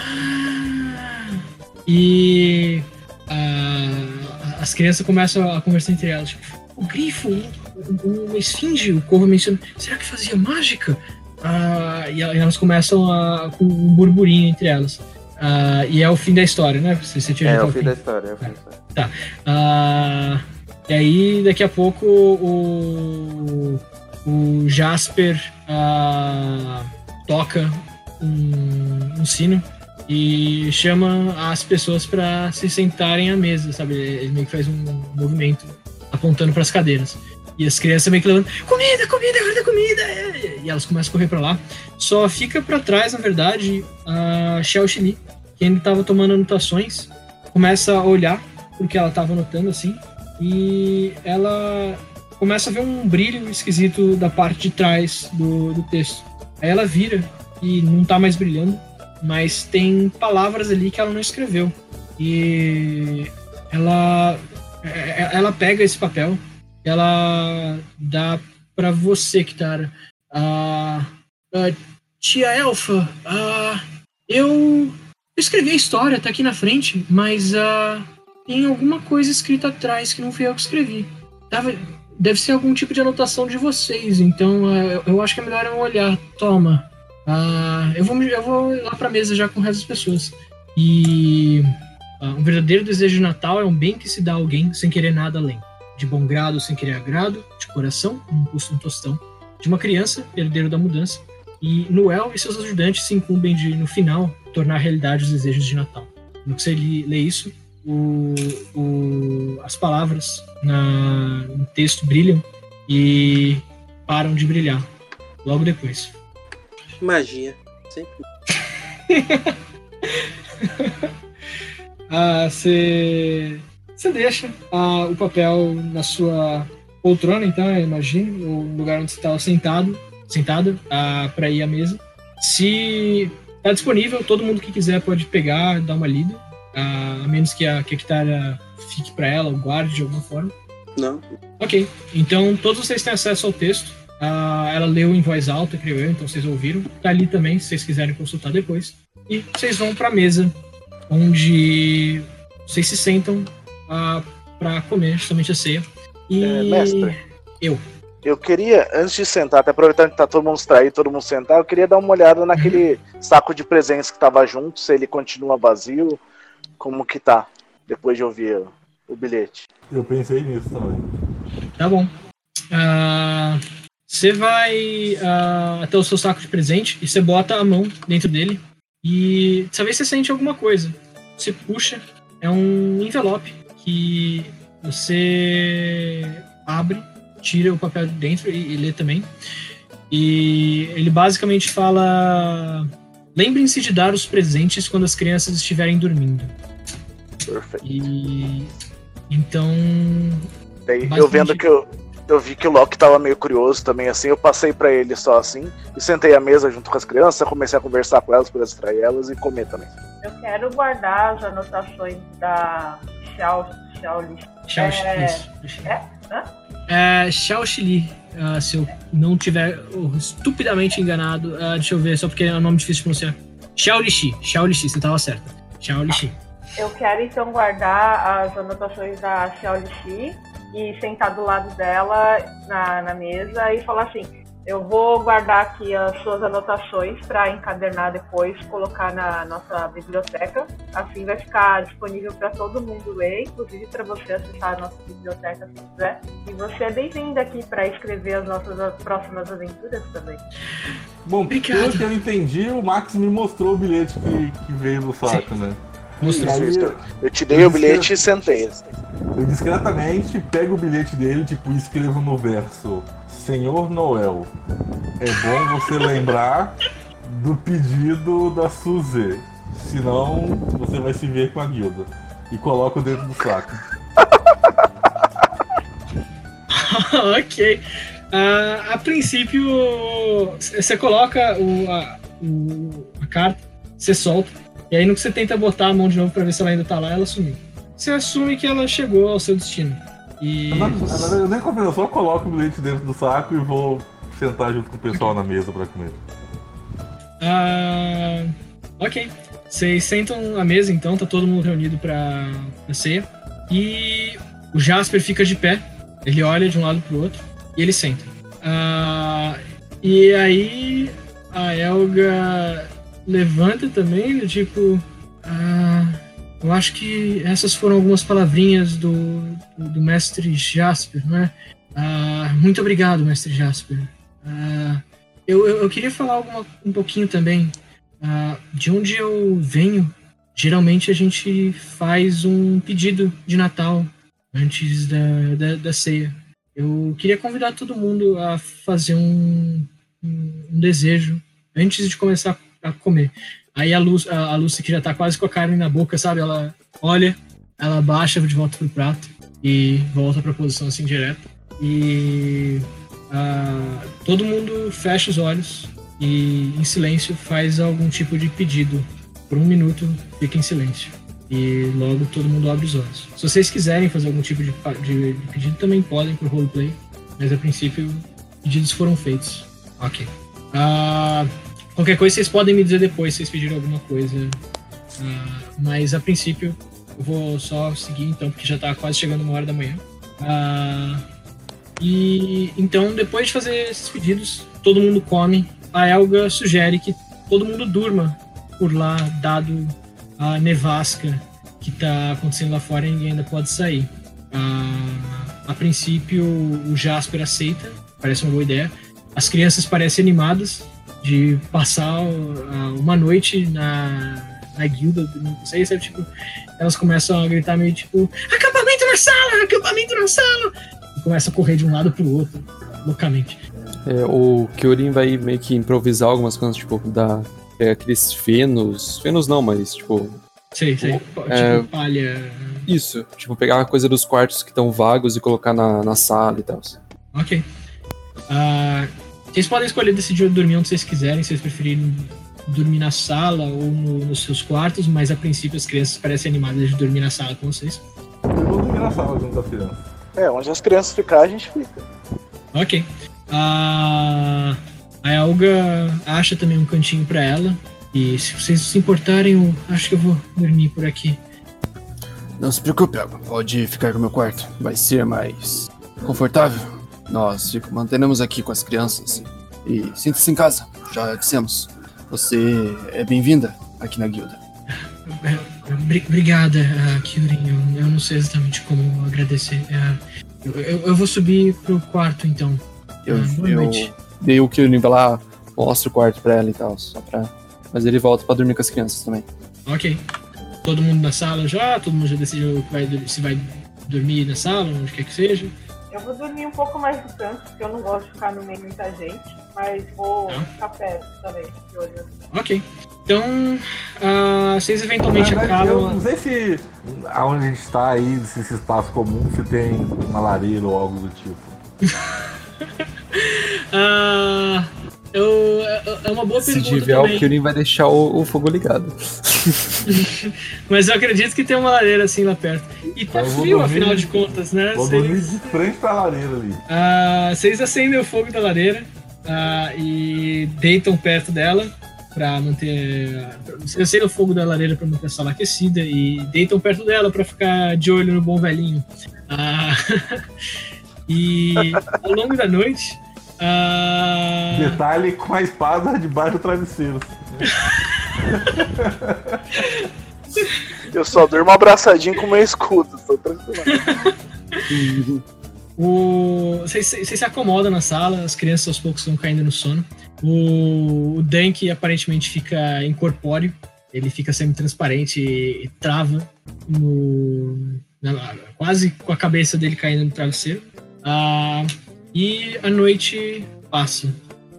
Ah, <gasps> E ah, as crianças começam a conversar entre elas. Tipo, o grifo, um esfinge, o Corvo menciona. Será que fazia mágica? Ah, e e elas começam a, com um burburinho entre elas. Ah, e é o fim da história, né? Você, você tinha É, dito o fim fim. da história, é o fim da história. Ah, e aí, daqui a pouco, o, o Jasper ah, toca um, um sino e chama as pessoas para se sentarem à mesa, sabe? Ele meio que faz um movimento apontando para as cadeiras. E as crianças meio que levantam, comida, comida, guarda comida! E elas começam a correr para lá. Só fica para trás, na verdade, a Xiao Xili, que ainda estava tomando anotações, começa a olhar o que ela estava anotando assim, e ela começa a ver um brilho esquisito da parte de trás do, do texto. Aí ela vira e não tá mais brilhando, mas tem palavras ali que ela não escreveu. E ela é, ela pega esse papel, ela dá para você, Kitara. Ah, ah, tia Elfa, ah, eu escrevi a história, tá aqui na frente, mas ah, tem alguma coisa escrita atrás que não fui eu que escrevi. Tava, deve ser algum tipo de anotação de vocês, então ah, eu acho que é melhor eu olhar. Toma. Ah, eu, vou, eu vou lá pra mesa já com o resto das pessoas. E um verdadeiro desejo de Natal é um bem que se dá a alguém sem querer nada além. De bom grado, sem querer agrado, de coração, não custa um tostão. De uma criança, herdeiro da mudança. E Noel e seus ajudantes se incumbem de, no final, tornar realidade os desejos de Natal. No que você lê isso, o, o, as palavras na, no texto brilham e param de brilhar logo depois. Magia. Sempre. <laughs> ah, você você deixa ah, o papel na sua poltrona, então, imagine, o lugar onde você estava sentado, sentado, ah, para ir à mesa. Se está disponível, todo mundo que quiser pode pegar, dar uma lida, ah, a menos que a, que a Kitara fique para ela ou guarde de alguma forma. Não. Ok, então todos vocês têm acesso ao texto. Ah, ela leu em voz alta, creio eu, então vocês ouviram. Tá ali também, se vocês quiserem consultar depois. E vocês vão para a mesa, onde vocês se sentam ah, para comer justamente a ceia. E É, mestre. eu. Eu queria, antes de sentar, até aproveitando que tá todo mundo distraído, todo mundo sentar, eu queria dar uma olhada naquele <laughs> saco de presentes que tava junto, se ele continua vazio, como que tá, depois de ouvir o, o bilhete. Eu pensei nisso também. Tá bom. Ah, Você vai ah, até o seu saco de presente e você bota a mão dentro dele. E dessa vez você sente alguma coisa. Você puxa, é um envelope que você abre, tira o papel de dentro e, e lê também. E ele basicamente fala: lembrem-se de dar os presentes quando as crianças estiverem dormindo. Perfeito. E então Daí, eu vendo que eu, eu vi que o Loki tava meio curioso também, assim, eu passei pra ele só assim, e sentei à mesa junto com as crianças, comecei a conversar com elas pra distrair elas e comer também. Eu quero guardar as anotações da Xiao, Xiao Li. Xiao É, isso. é? Hã? É Xiao Xili, ah, se eu não tiver oh, estupidamente enganado. Ah, deixa eu ver, só porque é um nome difícil de pronunciar. Xiao Lixi, Xiao Lixi, você tava certo. Xiao Lixi. Eu quero então guardar as anotações da Xiao Lixi e sentar do lado dela na, na mesa e falar assim: eu vou guardar aqui as suas anotações para encadernar depois, colocar na nossa biblioteca. Assim vai ficar disponível para todo mundo ler, inclusive para você acessar a nossa biblioteca se quiser. E você é bem-vindo aqui para escrever as nossas próximas aventuras também. Bom, Obrigado. pelo que eu entendi, o Max me mostrou o bilhete que, que veio no saco, né? Mostrou. Isso. Eu te dei o bilhete e sentei. eu discretamente pego o bilhete dele tipo, e escrevo no verso: Senhor Noel, é bom você lembrar do pedido da Suzy, senão você vai se ver com a guilda. E coloco dentro do saco. <laughs> ok. Ah, a princípio, você coloca o, a, o- a carta, você solta, e aí no que você tenta botar a mão de novo pra ver se ela ainda tá lá, ela sumiu. Você assume que ela chegou ao seu destino. E. Eu, não- eu nem confio, eu só coloco o bilhete dentro do saco e vou sentar junto com o pessoal na mesa pra comer. Ah, ok. Vocês sentam à mesa, então, tá todo mundo reunido pra, pra ceia. E o Jasper fica de pé, ele olha de um lado pro outro e ele senta. Ah, e aí a Elga levanta também, tipo. ah, eu acho que essas foram algumas palavrinhas do, do, do mestre Jasper, não é? Ah, muito obrigado, mestre Jasper. Ah, eu, eu, eu queria falar alguma, um pouquinho também. Ah, de onde eu venho, geralmente a gente faz um pedido de Natal antes da, da, da ceia. Eu queria convidar todo mundo a fazer um, um, um desejo antes de começar a comer. Aí a, Lu, a, Lucy, que já tá quase com a carne na boca, sabe? Ela olha, ela baixa de volta pro prato e volta pra posição assim direta. E ah, todo mundo fecha os olhos e em silêncio faz algum tipo de pedido. Por um minuto fica em silêncio. E logo todo mundo abre os olhos. Se vocês quiserem fazer algum tipo de, de- de pedido, também podem pro roleplay. Mas a princípio, pedidos foram feitos. Ok. Ah, qualquer coisa vocês podem me dizer depois se vocês pediram alguma coisa. Ah, mas a princípio, eu vou só seguir então, porque já tá quase chegando uma hora da manhã. Ah, e então, depois de fazer esses pedidos, todo mundo come. A Elga sugere que todo mundo durma por lá, dado a nevasca que tá acontecendo lá fora e ninguém ainda pode sair. Ah, a princípio, o Jasper aceita, parece uma boa ideia. As crianças parecem animadas de passar ah, uma noite na, na guilda, não sei, sabe? Tipo, elas começam a gritar meio tipo: acampamento na sala, acampamento na sala! E começam a correr de um lado pro outro, loucamente. É, o Kyorin vai meio que improvisar algumas coisas, tipo, dar é, aqueles fenos. Fenos não, mas tipo. Sei, sei. Tipo, É. palha. Isso. Tipo, pegar a coisa dos quartos que estão vagos e colocar na, na sala e tal. Ok. Ah, vocês podem escolher decidir dormir onde vocês quiserem, se vocês preferirem dormir na sala ou no- nos seus quartos, mas a princípio as crianças parecem animadas de dormir na sala com vocês. Eu vou dormir na sala junto das crianças. É, onde as crianças ficarem, a gente fica. Ok. Ah, a Elga acha também um cantinho pra ela. E se vocês se importarem, eu acho que eu vou dormir por aqui. Não se preocupe, Elga. Pode ficar com o meu quarto. Vai ser mais confortável. Nós fico- manteremos aqui com as crianças. E sinta-se em casa. Já dissemos. Você é bem-vinda aqui na guilda. Bri- Obrigada, uh, Kyurin. Eu, eu não sei exatamente como agradecer. Ah, eu, eu- eu vou subir pro quarto então. Eu, Ah, boa noite. dei o Kyorin vai lá, mostra o quarto pra ela e tal, só pra. Mas ele volta pra dormir com as crianças também. Ok. Todo mundo na sala já? Todo mundo já decidiu vai, se vai dormir na sala, onde quer que seja? Eu vou dormir um pouco mais do canto, porque eu não gosto de ficar no meio de muita gente, mas vou Tá. ficar perto também, de olho. Ok. Então, ah, vocês eventualmente verdade, eu acabam. não sei se aonde a gente tá aí, se esse espaço comum, se tem uma lareira ou algo do tipo. <laughs> Ah, eu, é- é uma boa Se pergunta tiver, o também. Kyorin vai deixar o, o fogo ligado. <laughs> Mas eu acredito que tem uma lareira assim lá perto. E tá frio, dormir- afinal de contas, né? Vou Vocês- dormir de frente pra lareira ali. Ah, vocês acendem o fogo da lareira ah, e deitam perto dela para manter. Vocês acendem o fogo da lareira para manter a sala aquecida e deitam perto dela para ficar de olho no bom velhinho. Ah, <laughs> e ao longo da noite. Ah, Detalhe com a espada debaixo do travesseiro. Eu só durmo abraçadinho com o meu escudo, tô tranquilo. O... Vocês, vocês se acomodam na sala, as crianças aos poucos vão caindo no sono. O, o Dank aparentemente fica incorpóreo, ele fica semi-transparente e, e trava no, na- quase com a cabeça dele caindo no travesseiro. Ah, e a noite passa.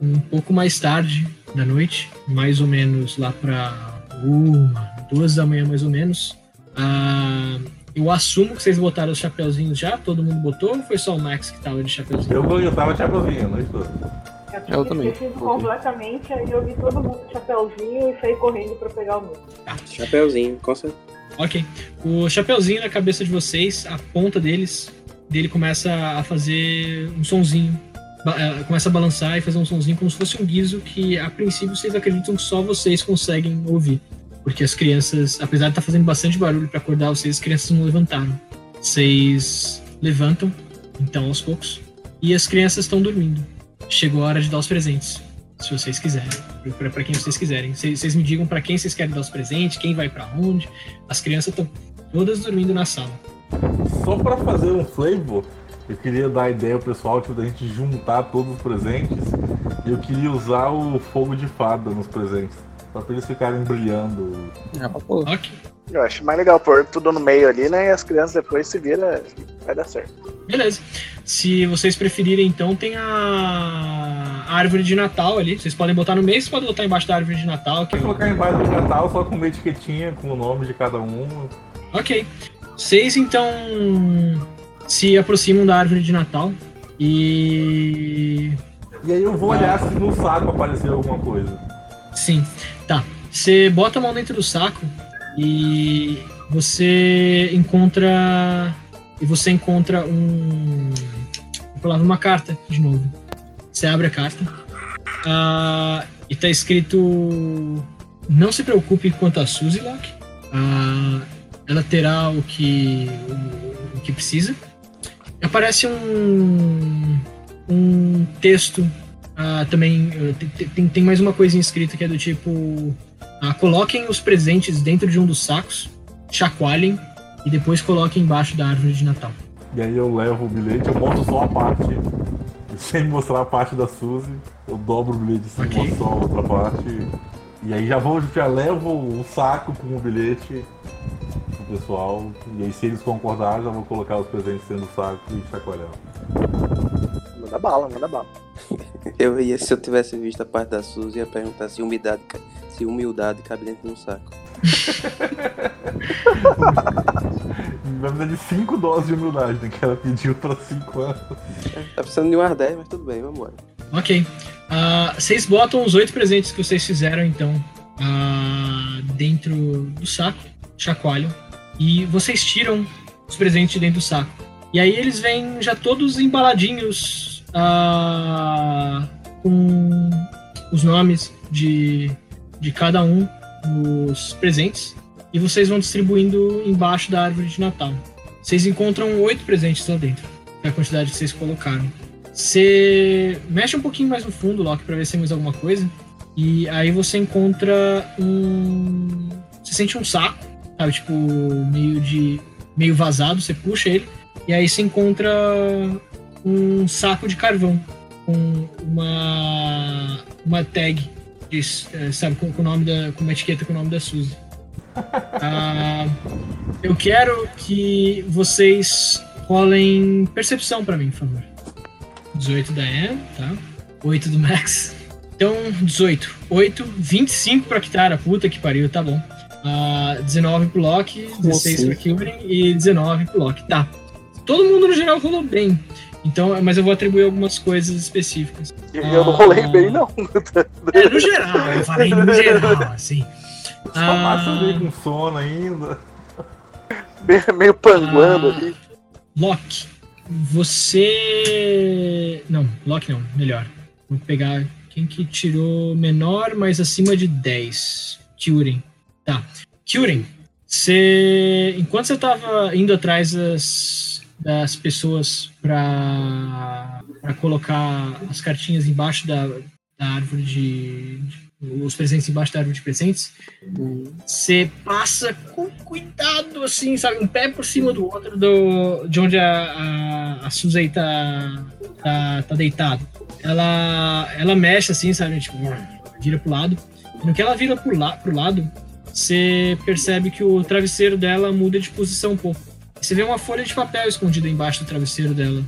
Um pouco mais tarde da noite, mais ou menos lá para uma, duas da manhã mais ou menos. Ah, eu assumo que vocês botaram os chapeuzinhos já, todo mundo botou ou foi só o Max que tava de chapeuzinho? Eu, eu tava te aprovinhando, não estou. Eu tinha Eu também. esquecido completamente, aí eu vi todo mundo de chapéuzinho e saí correndo pra pegar o meu. Chapeuzinho, com certeza. Ok. O chapeuzinho na cabeça de vocês, a ponta deles, dele começa a fazer um sonzinho. Eh, Começa a balançar e fazer um sonzinho como se fosse um guizo que, a princípio, vocês acreditam que só vocês conseguem ouvir. Porque as crianças, apesar de estar fazendo bastante barulho para acordar vocês, as crianças não levantaram. Vocês levantam, então, aos poucos, e as crianças estão dormindo. Chegou a hora de dar os presentes, se vocês quiserem, para quem vocês quiserem. Vocês me digam para quem vocês querem dar os presentes, quem vai para onde. As crianças estão todas dormindo na sala. Só pra fazer um flavor, Eu queria dar a ideia ao pessoal tipo, da gente juntar todos os presentes. E eu queria usar o fogo de fada nos presentes. Só pra eles ficarem brilhando. É uma boa. Ok. Eu acho mais legal pôr tudo no meio ali, né? E as crianças depois se viram, vai dar certo. Beleza. Se vocês preferirem, então, tem a árvore de Natal ali. Vocês podem botar no meio, vocês podem botar embaixo da árvore de Natal. Que Vou o- colocar embaixo do Natal só com uma etiquetinha com o nome de cada um. Ok. Vocês então se aproximam da árvore de Natal e. E aí eu vou olhar se no saco apareceu alguma coisa. Sim. Tá. Você bota a mão dentro do saco e você encontra. E você encontra um. Vou uma carta de novo. Você abre a carta. ah, e tá escrito. Não se preocupe quanto a Suzy Locke. Ah, ela terá o que, o, o que precisa. Aparece um, um texto ah, também. eh, tem- tem, mais uma coisa escrita que é do tipo: ah, coloquem os presentes dentro de um dos sacos, chacoalhem e depois coloquem embaixo da árvore de Natal. E aí eu levo o bilhete, eu mostro só a parte. <laughs> Sem mostrar a parte da Suzy. Eu dobro o bilhete sem Ok. mostrar a outra parte. E aí já vou, já levo o saco com o bilhete pro pessoal. E aí se eles concordarem, já vou colocar os presentes dentro do saco e chacoalhar. Manda bala, manda bala. <laughs> Eu ia, se eu tivesse visto a parte da Suzy, ia perguntar se humildade, se humildade cabe dentro de um saco. Vai dar de 5 doses de humildade, né? Que ela pediu pra 5 anos. Tá precisando de umas 10, mas tudo bem, vambora. Ok. Ah, vocês botam os oito presentes que vocês fizeram, então, ah, dentro do saco, chacoalham, e vocês tiram os presentes de dentro do saco. E aí eles vêm já todos embaladinhos ah, com os nomes de, de cada um dos presentes. E vocês vão distribuindo embaixo da árvore de Natal. Vocês encontram oito presentes lá dentro, é a quantidade que vocês colocaram. Você mexe um pouquinho mais no fundo, Loki, pra ver se tem mais alguma coisa. E aí você encontra um. Você sente um saco, sabe? Tipo, meio de. meio vazado, você puxa ele. E aí você encontra um saco de carvão com uma. uma tag. diz, eh, sabe, com, com o nome da. com uma etiqueta com o nome da Suzy. <laughs> Ah, eu quero que vocês rolem percepção pra mim, por favor. 18 da Anne, tá? 8 do Max. Então, 18. 8, 25 pra Kitara, puta que pariu, tá bom. Ah, 19 pro Loki, 16 assim? pra Kilgrim e 19 pro Loki. Tá. Todo mundo no geral rolou bem. Então, mas eu vou atribuir algumas coisas específicas. Eu não rolei Ah. bem, não. É, no geral, eu falei no geral, assim. Só massa Ah. meio com sono ainda. Meio, meio panguando Ah. ali. Loki, você. Não, Loki não, melhor. Vou pegar quem que tirou menor, mas acima de 10. Kyurin. Tá. Kyurin, você. Enquanto você tava indo atrás das, das pessoas pra colocar as cartinhas embaixo da, da árvore de. de- os presentes embaixo da árvore de presentes, você passa com cuidado, assim, sabe? Um pé por cima do outro do, de onde a, a, a Suzy tá, tá, tá deitado. Ela, ela mexe assim, sabe? Tipo, vira pro lado. No que ela vira pro, la, pro lado, você percebe que o travesseiro dela muda de posição um pouco. Você vê uma folha de papel escondida embaixo do travesseiro dela.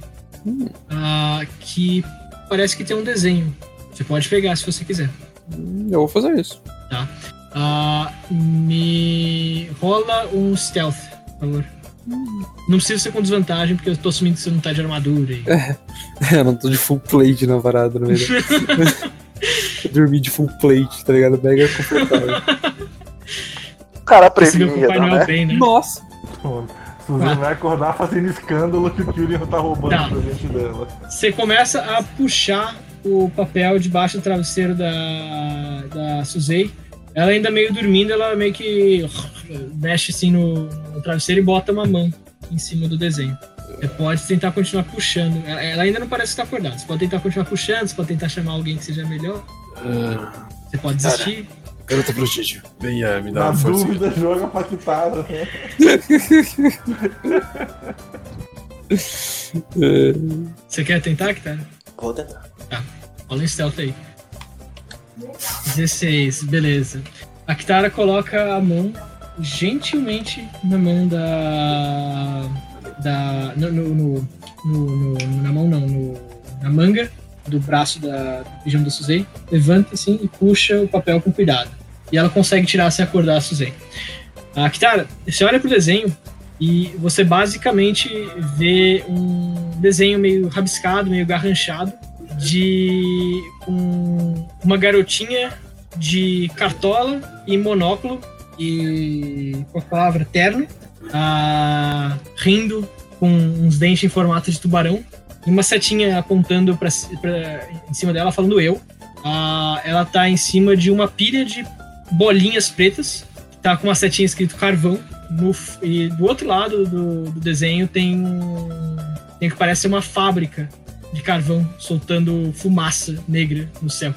ah, que parece que tem um desenho. Você pode pegar se você quiser. Eu vou fazer isso. Ah, me rola um stealth, por favor. Não precisa ser com desvantagem, porque eu tô assumindo que você não tá de armadura. E... <laughs> eu não tô de full plate na parada, na verdade. Eu dormi de full plate, tá ligado? Mega confortável. O cara Noel né? bem, né? Nossa! Suzy Ah. vai acordar fazendo escândalo que o Kyurian tá roubando Tá. o presente dela. Você começa a puxar o papel debaixo do travesseiro da, da Suzei. Ela ainda meio dormindo, ela meio que mexe assim no, no travesseiro e bota uma mão em cima do desenho. Você pode tentar continuar puxando. Ela, ela ainda não parece estar acordada. Você pode tentar continuar puxando, você pode tentar chamar alguém que seja melhor. Ah, Você pode desistir. garota prodígio, venha me dar Na uma força. dúvida, joga pra quitada. É, Você quer tentar, Kitara? Vou tentar. Rola um stealth aí. 16, beleza. A Kitara coloca a mão gentilmente na mão da. da no, no, no- na mão não, na manga do braço da, do pijama da Suzei, levanta assim e puxa o papel com cuidado. E ela consegue tirar sem acordar a Suzei. A Kitara, você olha pro desenho e você basicamente vê um desenho meio rabiscado, meio garranchado, de um- uma garotinha de cartola e monóculo e com a palavra terno, rindo com uns dentes em formato de tubarão e uma setinha apontando pra- em cima dela falando eu. Ela tá em cima de uma pilha de bolinhas pretas, tá com uma setinha escrito carvão. No e do outro lado do, do desenho tem um, tem que parece uma fábrica de carvão soltando fumaça negra no céu.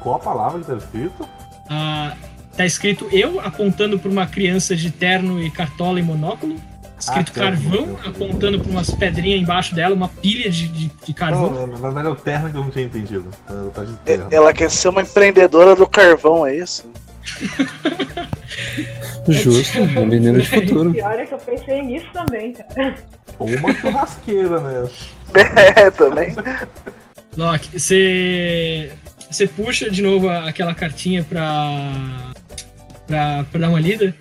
Qual a palavra que tá escrito? Ah, tá escrito eu apontando para uma criança de terno e cartola e monóculo. Escrito Ah, carvão terno. apontando para umas pedrinhas embaixo dela, uma pilha de, de, de carvão. Não, na verdade é o terno que eu não tinha entendido. Ela tá de É- terno. Ela quer ser uma empreendedora do carvão, é isso? <laughs> Justo, uma menina de futuro. Pior é que eu pensei nisso também, cara. Ou uma churrasqueira, né? <laughs> É, também. Loki, você você puxa de novo aquela cartinha pra, pra, pra dar uma lida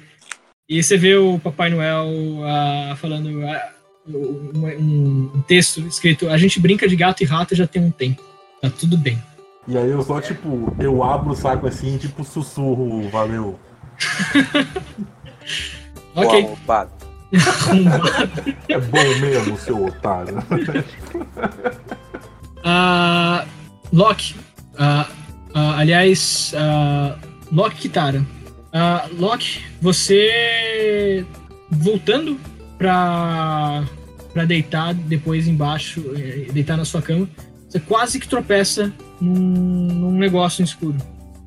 e você vê o Papai Noel ah, falando ah, um, um- texto escrito: A gente brinca de gato e rato já tem um tempo. Tá tudo bem. E aí eu só, tipo, eu abro o saco assim, tipo, sussurro, valeu. <laughs> Ok. Arrombado. <laughs> É bom mesmo, seu otário. <laughs> Ah, Loki. ah, ah, aliás, ah, Loki Kitara. Ah, Loki, você voltando pra, pra deitar depois embaixo, eh, deitar na sua cama, você quase que tropeça num, num negócio escuro.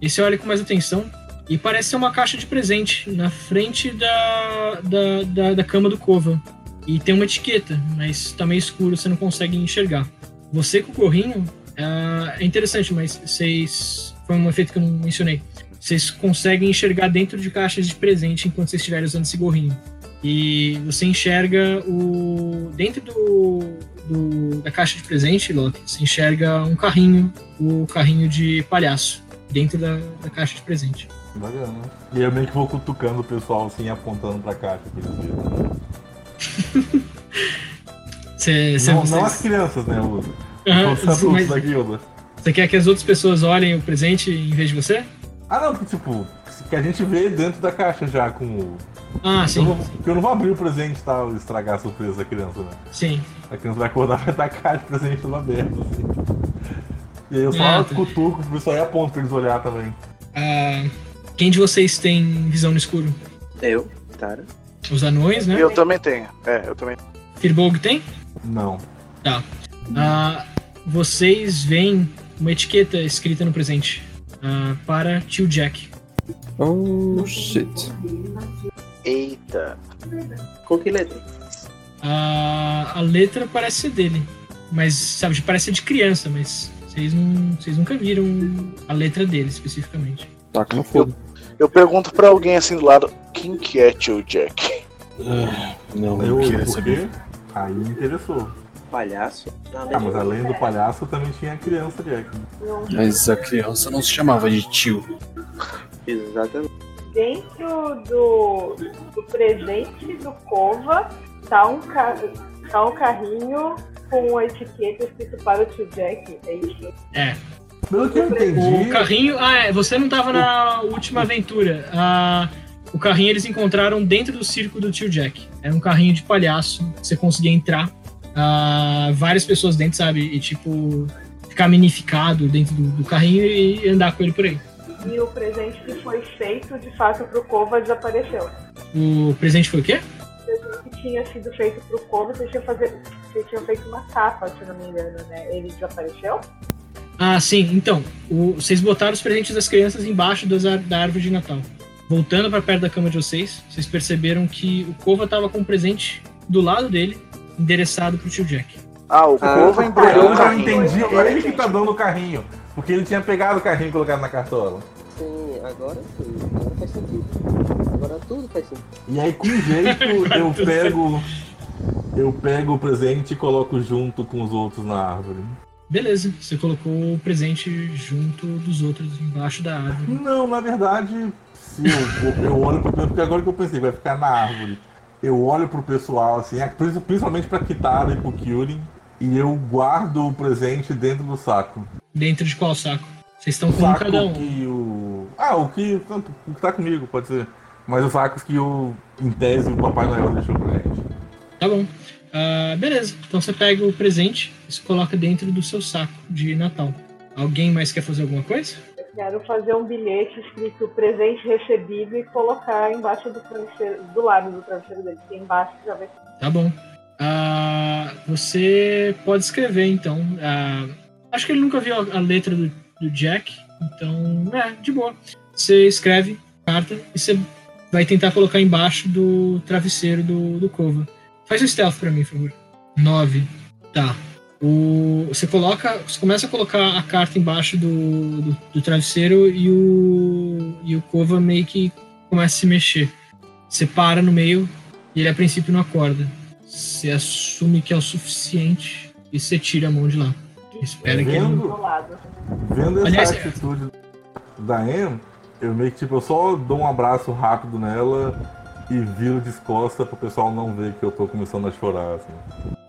E você olha com mais atenção e parece ser uma caixa de presente na frente da, da, da, da cama do Kova. E tem uma etiqueta, mas tá meio escuro, você não consegue enxergar. Você com o gorrinho ah, é interessante, mas vocês. Foi um efeito que eu não mencionei. Vocês conseguem enxergar dentro de caixas de presente enquanto vocês estiverem usando esse gorrinho. E você enxerga o. Dentro do, do- da caixa de presente, Loki, você enxerga um carrinho, o carrinho de palhaço, dentro da, da caixa de presente. Bacana. E eu meio que vou cutucando o pessoal assim, apontando pra caixa. eles verem. Você, você, Não, vocês- não as crianças, né? Os, os adultos mas da guilda. você quer que as outras pessoas olhem o presente em vez de você? Ah, não, que, tipo, que a gente vê dentro da caixa já com o. Ah, Eu sim, não, porque eu não vou abrir o presente tá, e estragar a surpresa da criança, né? sim. A criança vai acordar vai estar a caixa de presente toda aberta, assim. E aí eu só tá. cutuco pro pessoal e aponto pra eles olhar também. Ah, quem de vocês tem visão no escuro? Eu, Tara. Os anões, né? Eu também tenho. É, eu também. Firbolg tem? Não. Tá. Ah, vocês veem uma etiqueta escrita no presente ah, para tio Jack. Oh, shit. Eita. Com que letra? Ah, a letra parece ser dele, mas sabe, parece ser de criança, mas vocês, não, vocês nunca viram a letra dele especificamente. Taca no fogo. Eu pergunto pra alguém assim do lado, quem que é tio Jack? Ah, não, Eu, queria por saber. quê? Aí me interessou. Palhaço? Não, Ah, mas além do palhaço também tinha a criança Jack. Mas a criança não se chamava de tio. Exatamente. Dentro do, do presente do Cova tá um, ca, tá um carrinho com a etiqueta escrito para o tio Jack. É isso? É. Pelo que eu O entendi. carrinho. Ah, é, você não tava na última aventura. Ah, o carrinho eles encontraram dentro do circo do tio Jack. Era um carrinho de palhaço. Você conseguia entrar. ah, várias pessoas dentro, sabe? E tipo. Ficar minificado dentro do, do carrinho e andar com ele por aí. E o presente que foi feito de fato pro Cova desapareceu. O presente foi o quê? O presente que tinha sido feito pro Cova, vocês tinham, fazer, vocês tinham feito uma capa, se não me engano, né? Ele desapareceu? Ah, sim. Então, o- vocês botaram os presentes das crianças embaixo das da árvore de Natal. Voltando para perto da cama de vocês, vocês perceberam que o Kova tava com um presente do lado dele, endereçado pro tio Jack. Ah, o Ah, Eu embrulhou o já carrinho. entendi, ele que tá dando o carrinho. Porque ele tinha pegado o carrinho e colocado na cartola. Sim, agora sim. Agora faz sentido. Agora tudo faz sentido. E aí, com jeito, <laughs> eu pego. Eu pego o presente e coloco junto com os outros na árvore. Beleza, você colocou o presente junto dos outros, embaixo da árvore. Não, na verdade, se eu, eu olho pro porque agora que eu pensei, vai ficar na árvore. Eu olho pro pessoal, assim, princi- principalmente pra Kitara e pro Kyurin, e eu guardo o presente dentro do saco. Dentro de qual saco? Vocês estão com um saco cada um. que o. Ah, o que. tanto, O que tá comigo, pode ser. Mas os sacos que o. Em tese o Papai Noel deixou pra gente. Tá bom. Ah, beleza. Então você pega o presente se coloca dentro do seu saco de Natal. Alguém mais quer fazer alguma coisa? Eu quero fazer um bilhete escrito presente recebido e colocar embaixo do travesseiro, do lado do travesseiro dele. Tem embaixo já vai Tá bom. Ah, você pode escrever, então. Ah, acho que ele nunca viu a, letra do, do Jack, então, é, de boa. Você escreve a carta e você vai tentar colocar embaixo do travesseiro do, do Cova. Faz um stealth pra mim, por favor. 9. Tá. O, você coloca. Você começa a colocar a carta embaixo do, do, do travesseiro e o. E o Cova meio que começa a se mexer. Você para no meio e ele a princípio não acorda. Você assume que é o suficiente e você tira a mão de lá. Espera que ele não. do lado. Vendo essa Aliás, atitude da Em, eu meio que tipo, eu só dou um abraço rápido nela e viro de costas pro pessoal não ver que eu tô começando a chorar, assim.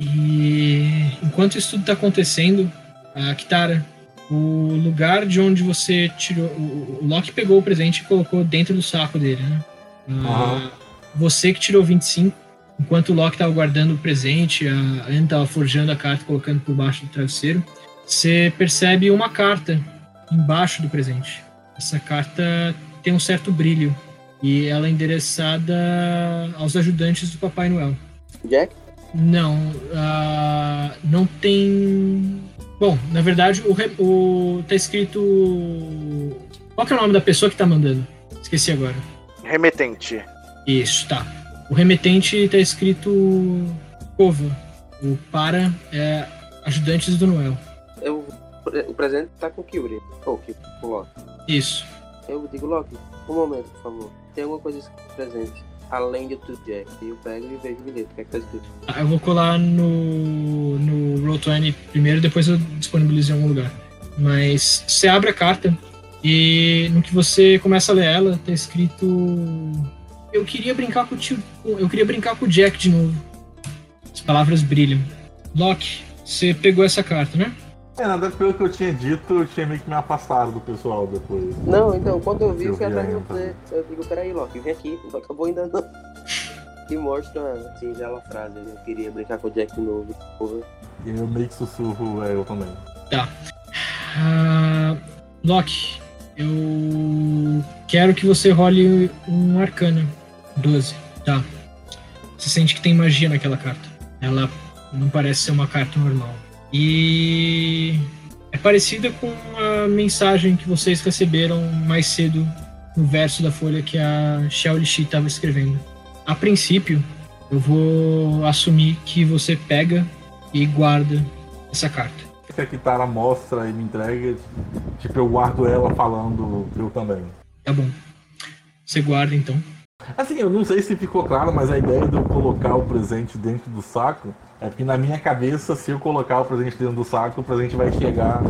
E enquanto isso tudo tá acontecendo, a Kitara, o lugar de onde você tirou. O, o Loki pegou o presente e colocou dentro do saco dele, né? Aham. Você que tirou 25, enquanto o Loki tava guardando o presente, a Anne tava forjando a carta e colocando por baixo do travesseiro, você percebe uma carta embaixo do presente. Essa carta tem um certo brilho e ela é endereçada aos ajudantes do Papai Noel. Jack? Não, ah, não tem. Bom, na verdade, o, o tá escrito. Qual que é o nome da pessoa que tá mandando? Esqueci agora. Remetente. Isso, tá. O remetente tá escrito Cova. O para é ajudantes do Noel. Eu, o presente tá com o Kyuri. Ou com o Loki. Isso. Eu digo, Loki, um momento, por favor. Tem alguma coisa escrita no presente, além do teu Jack. E eu pego e vejo o. O que é que tá escrito? Ah, Eu vou colar no, no Roll20 primeiro, depois eu disponibilizo em algum lugar. Mas você abre a carta e no que você começa a ler ela, tá escrito. Eu queria brincar com o tio. Eu queria brincar com o Jack de novo. As palavras brilham. Loki, você pegou essa carta, né? É, nada pelo que eu tinha dito, eu tinha meio que me afastado do pessoal depois. Não, então, quando eu vi, Eu eu fui vi atrás de você. Eu digo, peraí, Loki, vem aqui. Não acabou ainda não. E mostra a singela frase. Eu queria brincar com o Jack de novo. Porra. E eu meio que sussurro, é, eu também. Ah, Loki, eu quero que você role um arcana. 12. Tá. Você sente que tem magia naquela carta. Ela não parece ser uma carta normal. E é parecida com a mensagem que vocês receberam mais cedo no verso da folha que a Xiao Shi estava escrevendo. A princípio, eu vou assumir que você pega e guarda essa carta. Se a Kitara mostra e me entrega, tipo, eu guardo ela falando eu também. Tá bom. Você guarda então. Assim, eu não sei se ficou claro, mas a ideia de eu colocar o presente dentro do saco é que na minha cabeça, se eu colocar o presente dentro do saco, o presente vai chegar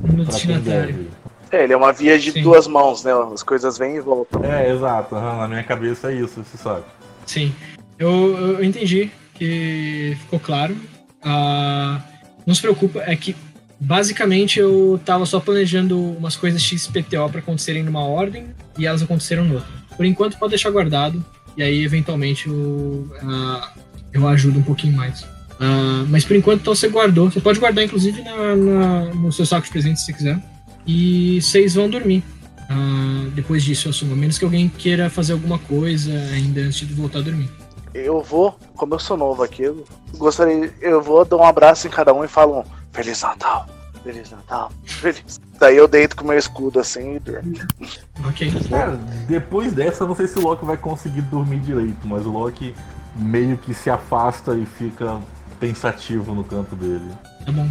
No destinatário. É, ele é uma via de Sim. duas mãos, né? As coisas vêm e voltam. É, exato. na minha cabeça é isso, esse saco. Sim. Eu, eu entendi que ficou claro. Ah, não se preocupa, é que basicamente eu tava só planejando umas coisas XPTO para acontecerem numa ordem e elas aconteceram noutra. Por enquanto pode deixar guardado e aí eventualmente eu, ah, eu ajudo um pouquinho mais. Ah, mas por enquanto então você guardou. Você pode guardar inclusive na- na- no seu saco de presentes se você quiser. E vocês vão dormir. Ah, depois disso, eu assumo. A menos que alguém queira fazer alguma coisa ainda antes de voltar a dormir. Eu vou, como eu sou novo aqui, eu gostaria. Eu vou dar um abraço em cada um e falo um Feliz Natal, Feliz Natal, <laughs> Feliz. Daí eu deito com meu escudo assim e durmo. Ok. Cara, depois dessa, eu não sei se o Loki vai conseguir dormir direito, mas o Loki meio que se afasta e fica pensativo no canto dele. Tá bom.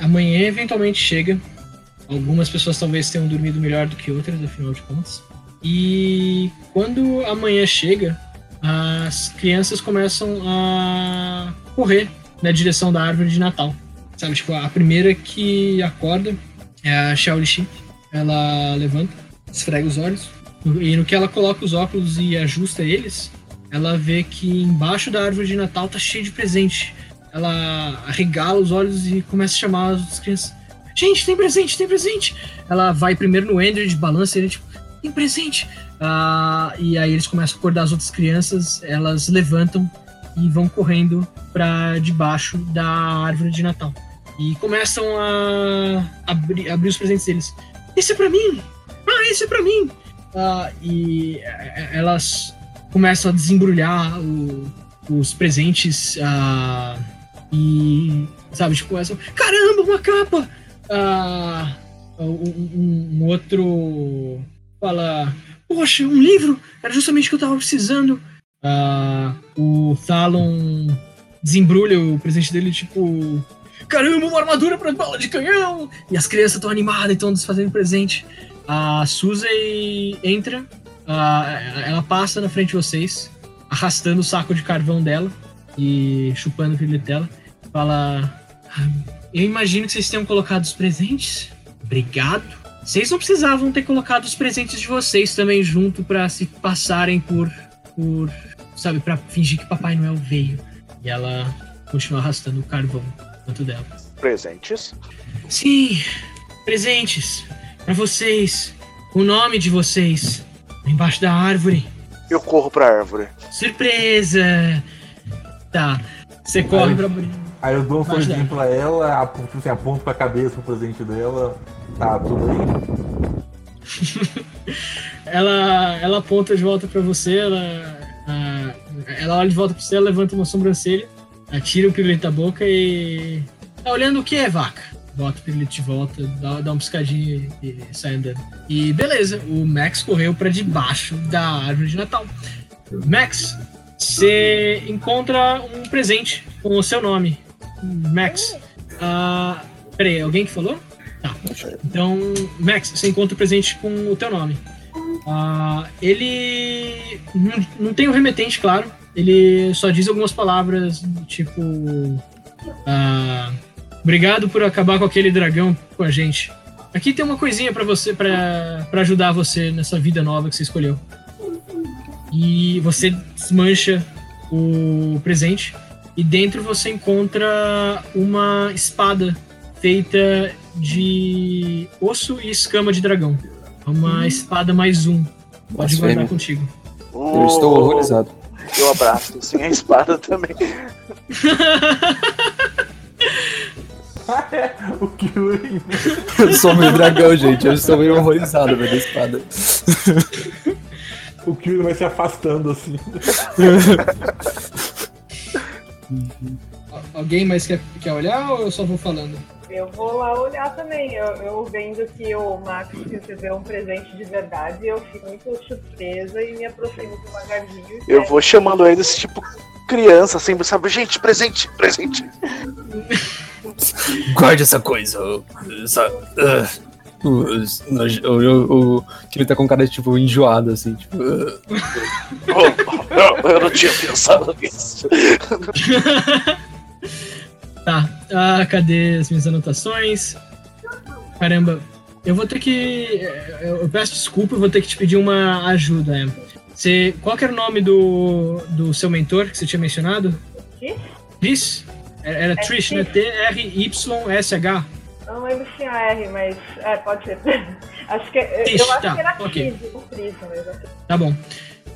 Amanhã eventualmente chega. Algumas pessoas talvez tenham dormido melhor do que outras, afinal de contas. E quando amanhã chega, as crianças começam a correr na direção da árvore de Natal. Sabe, tipo, a primeira que acorda é a Shaolishi. Ela levanta, esfrega os olhos, e no que ela coloca os óculos e ajusta eles, ela vê que embaixo da árvore de Natal tá cheio de presente. Ela arregala os olhos e começa a chamar as crianças. Gente, tem presente, tem presente! Ela vai primeiro no Andrew, balança ele, tipo, tem presente! Ah, e aí eles começam a acordar as outras crianças, elas levantam e vão correndo para debaixo da árvore de Natal. E começam a abrir, abrir os presentes deles. Esse é para mim! Ah, esse é para mim! Ah, e eh, elas começam a desembrulhar o- os presentes ah, e, sabe, tipo, começam, caramba, uma capa! Ah, um, um- outro fala, poxa, um livro! Era justamente o que eu tava precisando. Ah, o Thalon desembrulha o presente dele, tipo, caramba, uma armadura para bala de canhão! E as crianças estão animadas e estão desfazendo presente. A Suzy entra, ah, ela passa na frente de vocês, arrastando o saco de carvão dela e chupando o pirulito dela. Fala: "Ah, Eu imagino que vocês tenham colocado os presentes. Obrigado. Vocês não precisavam ter colocado os presentes de vocês também junto para se passarem por. por. sabe, para fingir que Papai Noel veio. E ela continua arrastando o carvão quanto dela. Presentes. Sim, presentes para vocês. O nome de vocês embaixo da árvore. Eu corro pra árvore. Surpresa! Tá. Você corre Aí- pra. Aí eu dou um sorrisinho pra ela, aponto, assim, aponto pra cabeça o presente dela. Tá, tudo aí? <laughs> Ela, ela aponta de volta pra você, ela, ela olha de volta pra você, ela levanta uma sobrancelha, atira o pirulito da boca e. Tá olhando o que é, vaca? Bota o pirulito de volta, dá, dá uma piscadinha e, e sai andando. E beleza, o Max correu pra debaixo da árvore de Natal. Max, você encontra um presente com o seu nome. Max. Ah, peraí, alguém que falou? Tá. Então, Max, você encontra o presente com o teu nome. Ah, ele não, não tem o remetente, claro. Ele só diz algumas palavras, tipo. ah, Obrigado por acabar com aquele dragão com a gente. Aqui tem uma coisinha pra você, pra pra ajudar você nessa vida nova que você escolheu. E você desmancha o presente e dentro você encontra uma espada feita de osso e escama de dragão. É Uma espada mais um. Pode guardar Blasfêmia. contigo. Eu estou horrorizado. Eu abraço, sim, a espada também. <laughs> <laughs> o Kyuri. Eu sou meio dragão, gente. Eu estou meio horrorizado vendo a espada. O Kyuri vai se afastando assim. Al- <laughs> Alguém mais quer, quer olhar ou eu só vou falando? Eu vou lá olhar também. Eu, eu vendo que o Max recebeu um presente de verdade, eu fico muito surpresa e me aproximo devagarzinho. e Eu vou chamando eles, tipo, criança, sempre, sabe? Gente, presente, presente. <laughs> Guarde essa coisa. Essa. ah. O, o, o, o, que ele tá com cara tipo enjoado, assim, tipo. ah. Oh, eu, eu não tinha pensado nisso. <laughs> Tá, ah, cadê as minhas anotações? Caramba, eu vou ter que. Eu eu peço desculpa, eu vou ter que te pedir uma ajuda. é. Você, qual que era o nome do, do seu mentor que você tinha mencionado? Trish? Trish? Era, era Trish, né? T-R-Y-S-H. Eu não lembro se tinha R, mas. É, pode ser. <laughs> acho que. Eu acho tá, que era ok. Trish, o Trish, mas acho que- Tá bom.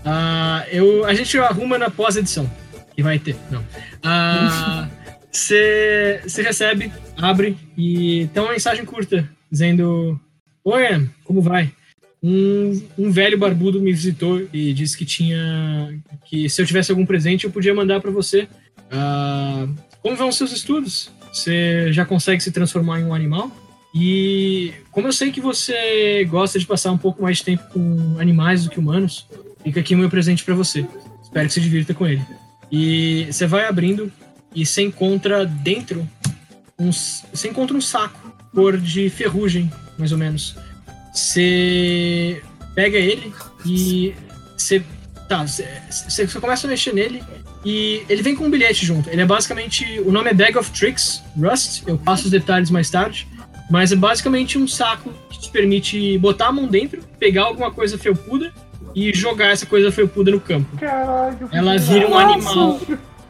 Ah, eu, a gente arruma na pós-edição. Que vai ter. Não. Ah, <laughs> Você você recebe, abre e tem uma mensagem curta dizendo: Oi, como vai? Um, um velho barbudo me visitou e disse que tinha. que se eu tivesse algum presente eu podia mandar pra você. Ah, como vão os seus estudos? Você já consegue se transformar em um animal? E como eu sei que você gosta de passar um pouco mais de tempo com animais do que humanos, fica aqui o meu presente pra você. Espero que você divirta com ele. E você vai abrindo e você encontra dentro uns, você encontra um saco cor de ferrugem, mais ou menos. Você pega ele e você tá, você, começa a mexer nele e ele vem com um bilhete junto. Ele é basicamente, o nome é Bag of Tricks, Rust. Eu passo os detalhes mais tarde, mas é basicamente um saco que te permite botar a mão dentro, pegar alguma coisa felpuda e jogar essa coisa felpuda no campo. Caralho, Ela vira um animal.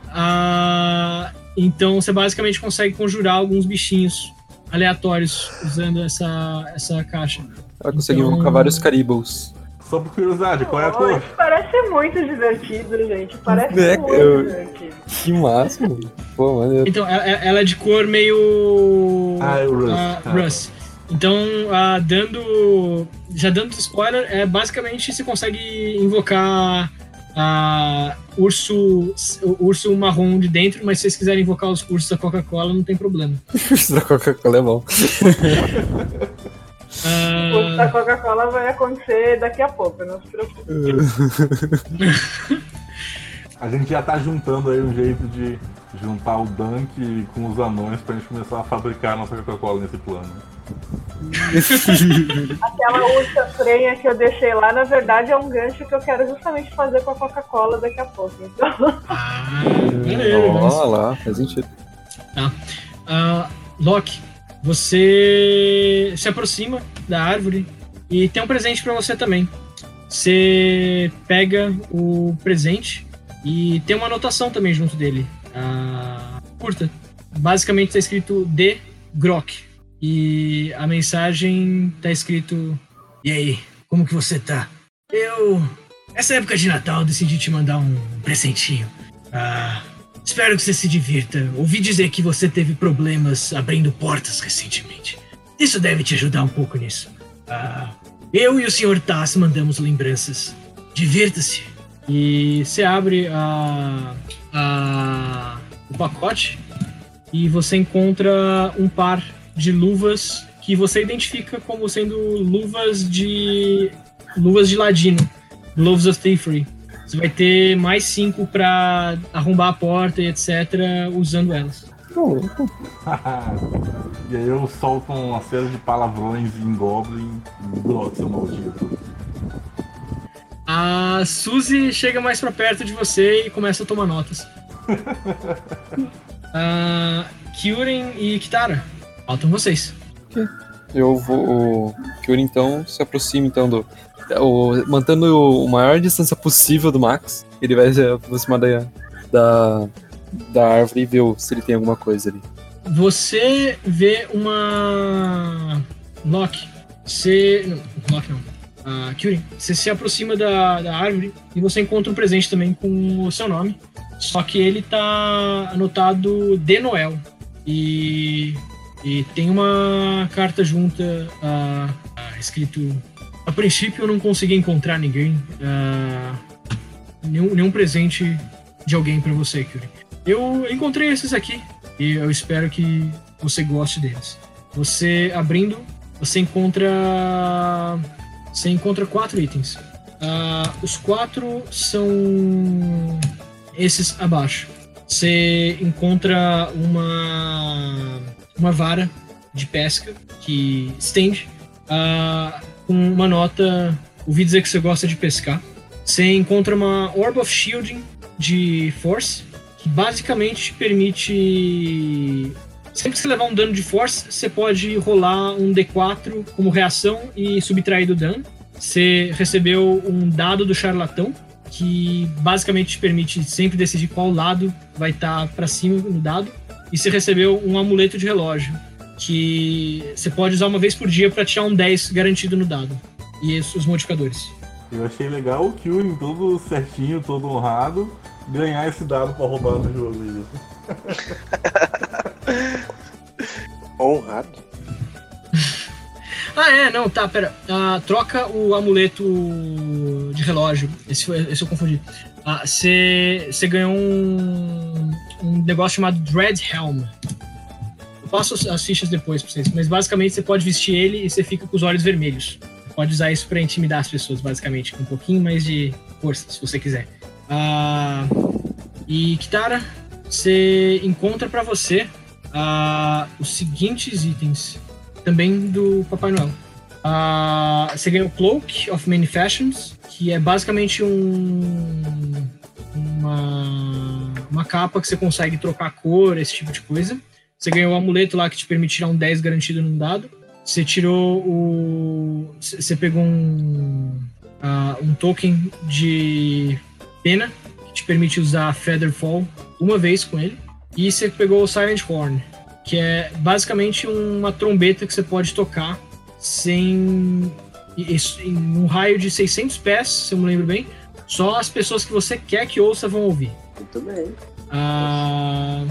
Ah, então você basicamente consegue conjurar alguns bichinhos aleatórios usando essa, essa caixa. Ela conseguiu Então- invocar vários caribous. Só por curiosidade, qual é a cor? parece muito divertido, gente. Parece É, muito eu- divertido. Que máximo. Pô, maneiro. Então, ela, ela é de cor meio. Ah, é o Rust. ah, tá. Rust. Então, ah, dando. Já dando spoiler, é basicamente você consegue invocar a urso, o urso marrom de dentro, mas se vocês quiserem invocar os ursos da Coca-Cola, não tem problema. <laughs> Isso da Coca-Cola é bom. <laughs> Ah, O da Coca-Cola vai acontecer daqui a pouco, não se preocupe. A gente já tá juntando aí um jeito de juntar o Dunk com os anões pra gente começar a fabricar a nossa Coca-Cola nesse plano. <laughs> Aquela ursa frenha que eu deixei lá, na verdade, é um gancho que eu quero justamente fazer com a Coca-Cola daqui a pouco. Então, ah, mas- Ó lá, faz sentido. Ah, Loki, você se aproxima da árvore e tem um presente pra você também. Você pega o presente e tem uma anotação também junto dele. ah, curta. Basicamente está escrito D. Grok. E a mensagem tá escrito: E aí, como que você tá? Eu. Essa época de Natal decidi te mandar um presentinho. Ah, Espero que você se divirta. Ouvi dizer que você teve problemas abrindo portas recentemente. Isso deve te ajudar um pouco nisso. Ah, eu e o Sr. Tass mandamos lembranças. Divirta-se. E você abre a, a- o pacote e você encontra um par de luvas que você identifica como sendo luvas de luvas de ladino, Gloves of Thievery. Você vai ter mais cinco pra arrombar a porta e etc. usando elas. <laughs> e aí eu solto uma série de palavrões em Goblin e seu maldito. A Suzy chega mais pra perto de você e começa a tomar notas. <laughs> a Kyuren e Kitara, faltam vocês. Eu vou. O Kyuri então se aproxima então do. O, mantendo o maior distância possível do Max, ele vai se aproximar da, da, da árvore e ver se ele tem alguma coisa ali. Você vê uma. Loki. Você. Não, não. A Kyurin. Você se aproxima da, da árvore e você encontra um presente também com o seu nome. Só que ele tá anotado de Noel. E. E tem uma carta junta ah, ah, escrito. A princípio eu não consegui encontrar ninguém. ah, nenhum, nenhum presente de alguém pra você, Kyurin. Eu encontrei esses aqui. E eu espero que você goste deles. Você abrindo, você encontra. Você encontra quatro itens. Ah, os quatro são esses abaixo. Você encontra uma uma vara de pesca que estende ah, com uma nota. Ouvi dizer que você gosta de pescar. Você encontra uma Orb of Shielding de Force que basicamente te permite. Sempre que você levar um dano de force, você pode rolar um D4 como reação e subtrair do dano. Você recebeu um dado do charlatão, que basicamente te permite sempre decidir qual lado vai estar pra cima no dado. E você recebeu um amuleto de relógio, que você pode usar uma vez por dia pra tirar um 10 garantido no dado. E esses os modificadores. Eu achei legal o Kyurin todo certinho, todo honrado, ganhar esse dado pra roubar no jogo. <laughs> Honrado. <laughs> Ah, é, não, tá, pera. Ah, troca o amuleto de relógio. Esse, foi, esse eu confundi. Você ganhou um, um negócio chamado Dread Helm. Passo as- as fichas depois pra vocês, mas basicamente você pode vestir ele e você fica com os olhos vermelhos. Pode usar isso pra intimidar as pessoas, basicamente, com um pouquinho mais de força, se você quiser. Ah, E Kitara, você encontra pra você ah, os seguintes itens, também do Papai Noel. Ah, você ganha o Cloak of Many Fashions, que é basicamente um, uma, uma capa que você consegue trocar cor, esse tipo de coisa. Você ganhou o amuleto lá que te permite tirar um 10 garantido num dado. Você tirou o. Você pegou um. ah, um token de pena que te permite usar Featherfall uma vez com ele. E você pegou o Silent Horn, que é basicamente uma trombeta que você pode tocar sem. em um raio de 600 pés, se eu me lembro bem. Só as pessoas que você quer que ouça vão ouvir. Muito bem. Ah,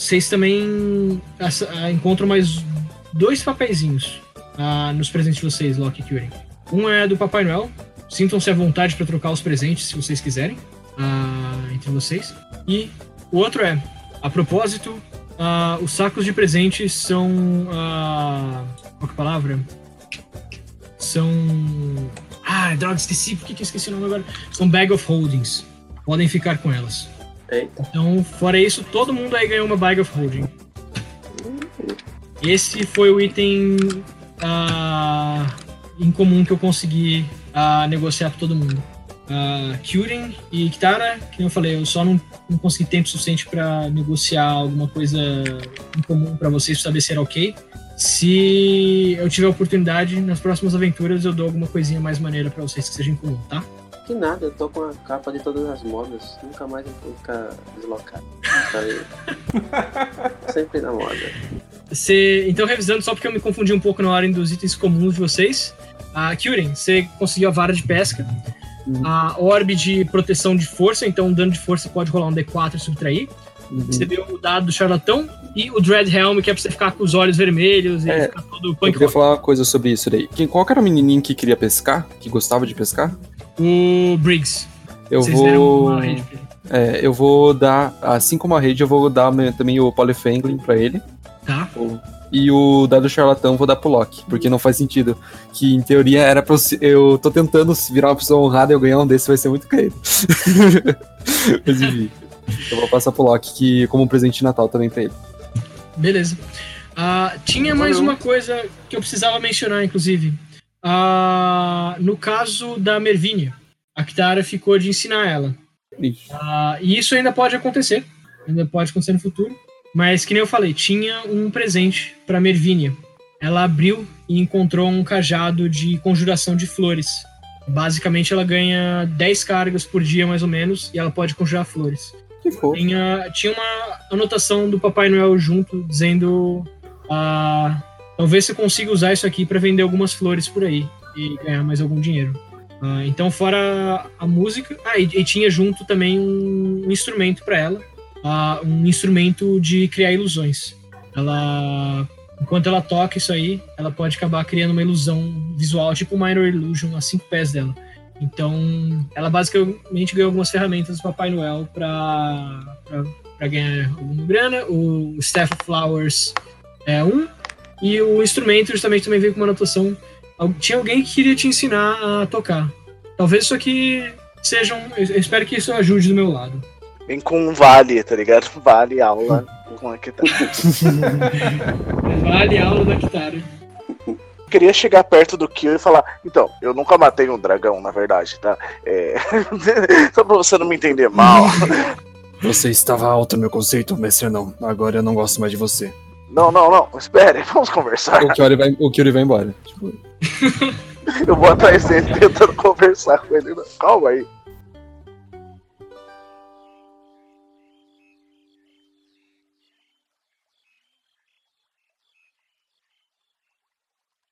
vocês também ah, encontram mais dois papeizinhos ah, nos presentes de vocês, Loki e Kyurem. Um é do Papai Noel. Sintam-se à vontade para trocar os presentes, se vocês quiserem, ah, entre vocês. E o outro é, a propósito, ah, os sacos de presentes são. ah, qual que é a palavra? São. Ah, droga, esqueci. Por que, que eu esqueci o nome agora? São bag of holdings. Podem ficar com elas. Eita. Então, fora isso, todo mundo aí ganhou uma bag of holding. Esse foi o item ah, em comum que eu consegui ah, negociar para todo mundo. Uh, Kyurem e Kitara, que eu falei, eu só não, não consegui tempo suficiente para negociar alguma coisa em comum para vocês pra saber se era ok. Se eu tiver oportunidade, nas próximas aventuras eu dou alguma coisinha mais maneira para vocês que seja em comum, tá? Que nada, eu tô com a capa de todas as modas. Nunca mais eu vou ficar deslocado. <laughs> Sempre na moda. Você, então, revisando, só porque eu me confundi um pouco na ordem dos itens comuns de vocês. A Kyurem, você conseguiu a vara de pesca. A orbe de proteção de força, então um dano de força pode rolar um D4 e subtrair. Uhum. Você deu o dado do charlatão e o Dread Helm, que é pra você ficar com os olhos vermelhos e É, ficar todo Eu punk queria rock. falar uma coisa sobre isso daí. Quem, qual que era o menininho que queria pescar? Que gostava de pescar? O Briggs. Eu Vocês vou. uma rede pra ele. É, eu vou dar, assim como a rede, eu vou dar também o Polyfangling pra ele. Tá? E o dado charlatão vou dar pro Loki, porque não faz sentido. Que em teoria era pra eu, eu tô tentando virar uma pessoa honrada e eu ganhar um desse vai ser muito caído. <laughs> Mas enfim. Eu vou passar pro Loki que, como um presente de Natal também pra ele. Beleza. Ah, tinha mais uma coisa que eu precisava mencionar, inclusive. Ah, no caso da Mervínia, a Kitara ficou de ensinar ela. Ixi. Ah, e isso ainda pode acontecer, ainda pode acontecer no futuro. Mas, que nem eu falei, tinha um presente para Mervínia. Ela abriu e encontrou um cajado de conjuração de flores. Basicamente, ela ganha 10 cargas por dia, mais ou menos, e ela pode conjurar flores. Que fofo. Tinha, tinha uma anotação do Papai Noel junto, dizendo: ah, talvez você consiga usar isso aqui para vender algumas flores por aí e ganhar mais algum dinheiro. Ah, então, fora a música. Ah, e, e tinha junto também um, um instrumento para ela, ah, um instrumento de criar ilusões. Ela, enquanto ela toca isso aí, ela pode acabar criando uma ilusão visual, tipo Minor Illusion, a cinco pés dela. Então, ela basicamente ganhou algumas ferramentas do Papai Noel para ganhar alguma grana. O Staff Flowers é um. E o instrumento justamente também veio com uma anotação. Al- Tinha alguém que queria te ensinar a tocar. Talvez isso aqui seja um. Eu espero que isso ajude do meu lado. Vem com um vale, tá ligado? <laughs> Vale aula com a Kitara. <laughs> Vale aula da Kitara. Queria chegar perto do Kill e falar, então, eu nunca matei um dragão, na verdade, tá? É... <laughs> Só pra você não me entender mal. Você estava alto no meu conceito, mestre não. Agora eu não gosto mais de você. Não, não, não. Espere, <laughs> vamos conversar. O Kyori vai, o Kyori vai embora. Tipo, <laughs> Eu vou atrás dele tentando conversar com ele. Calma aí.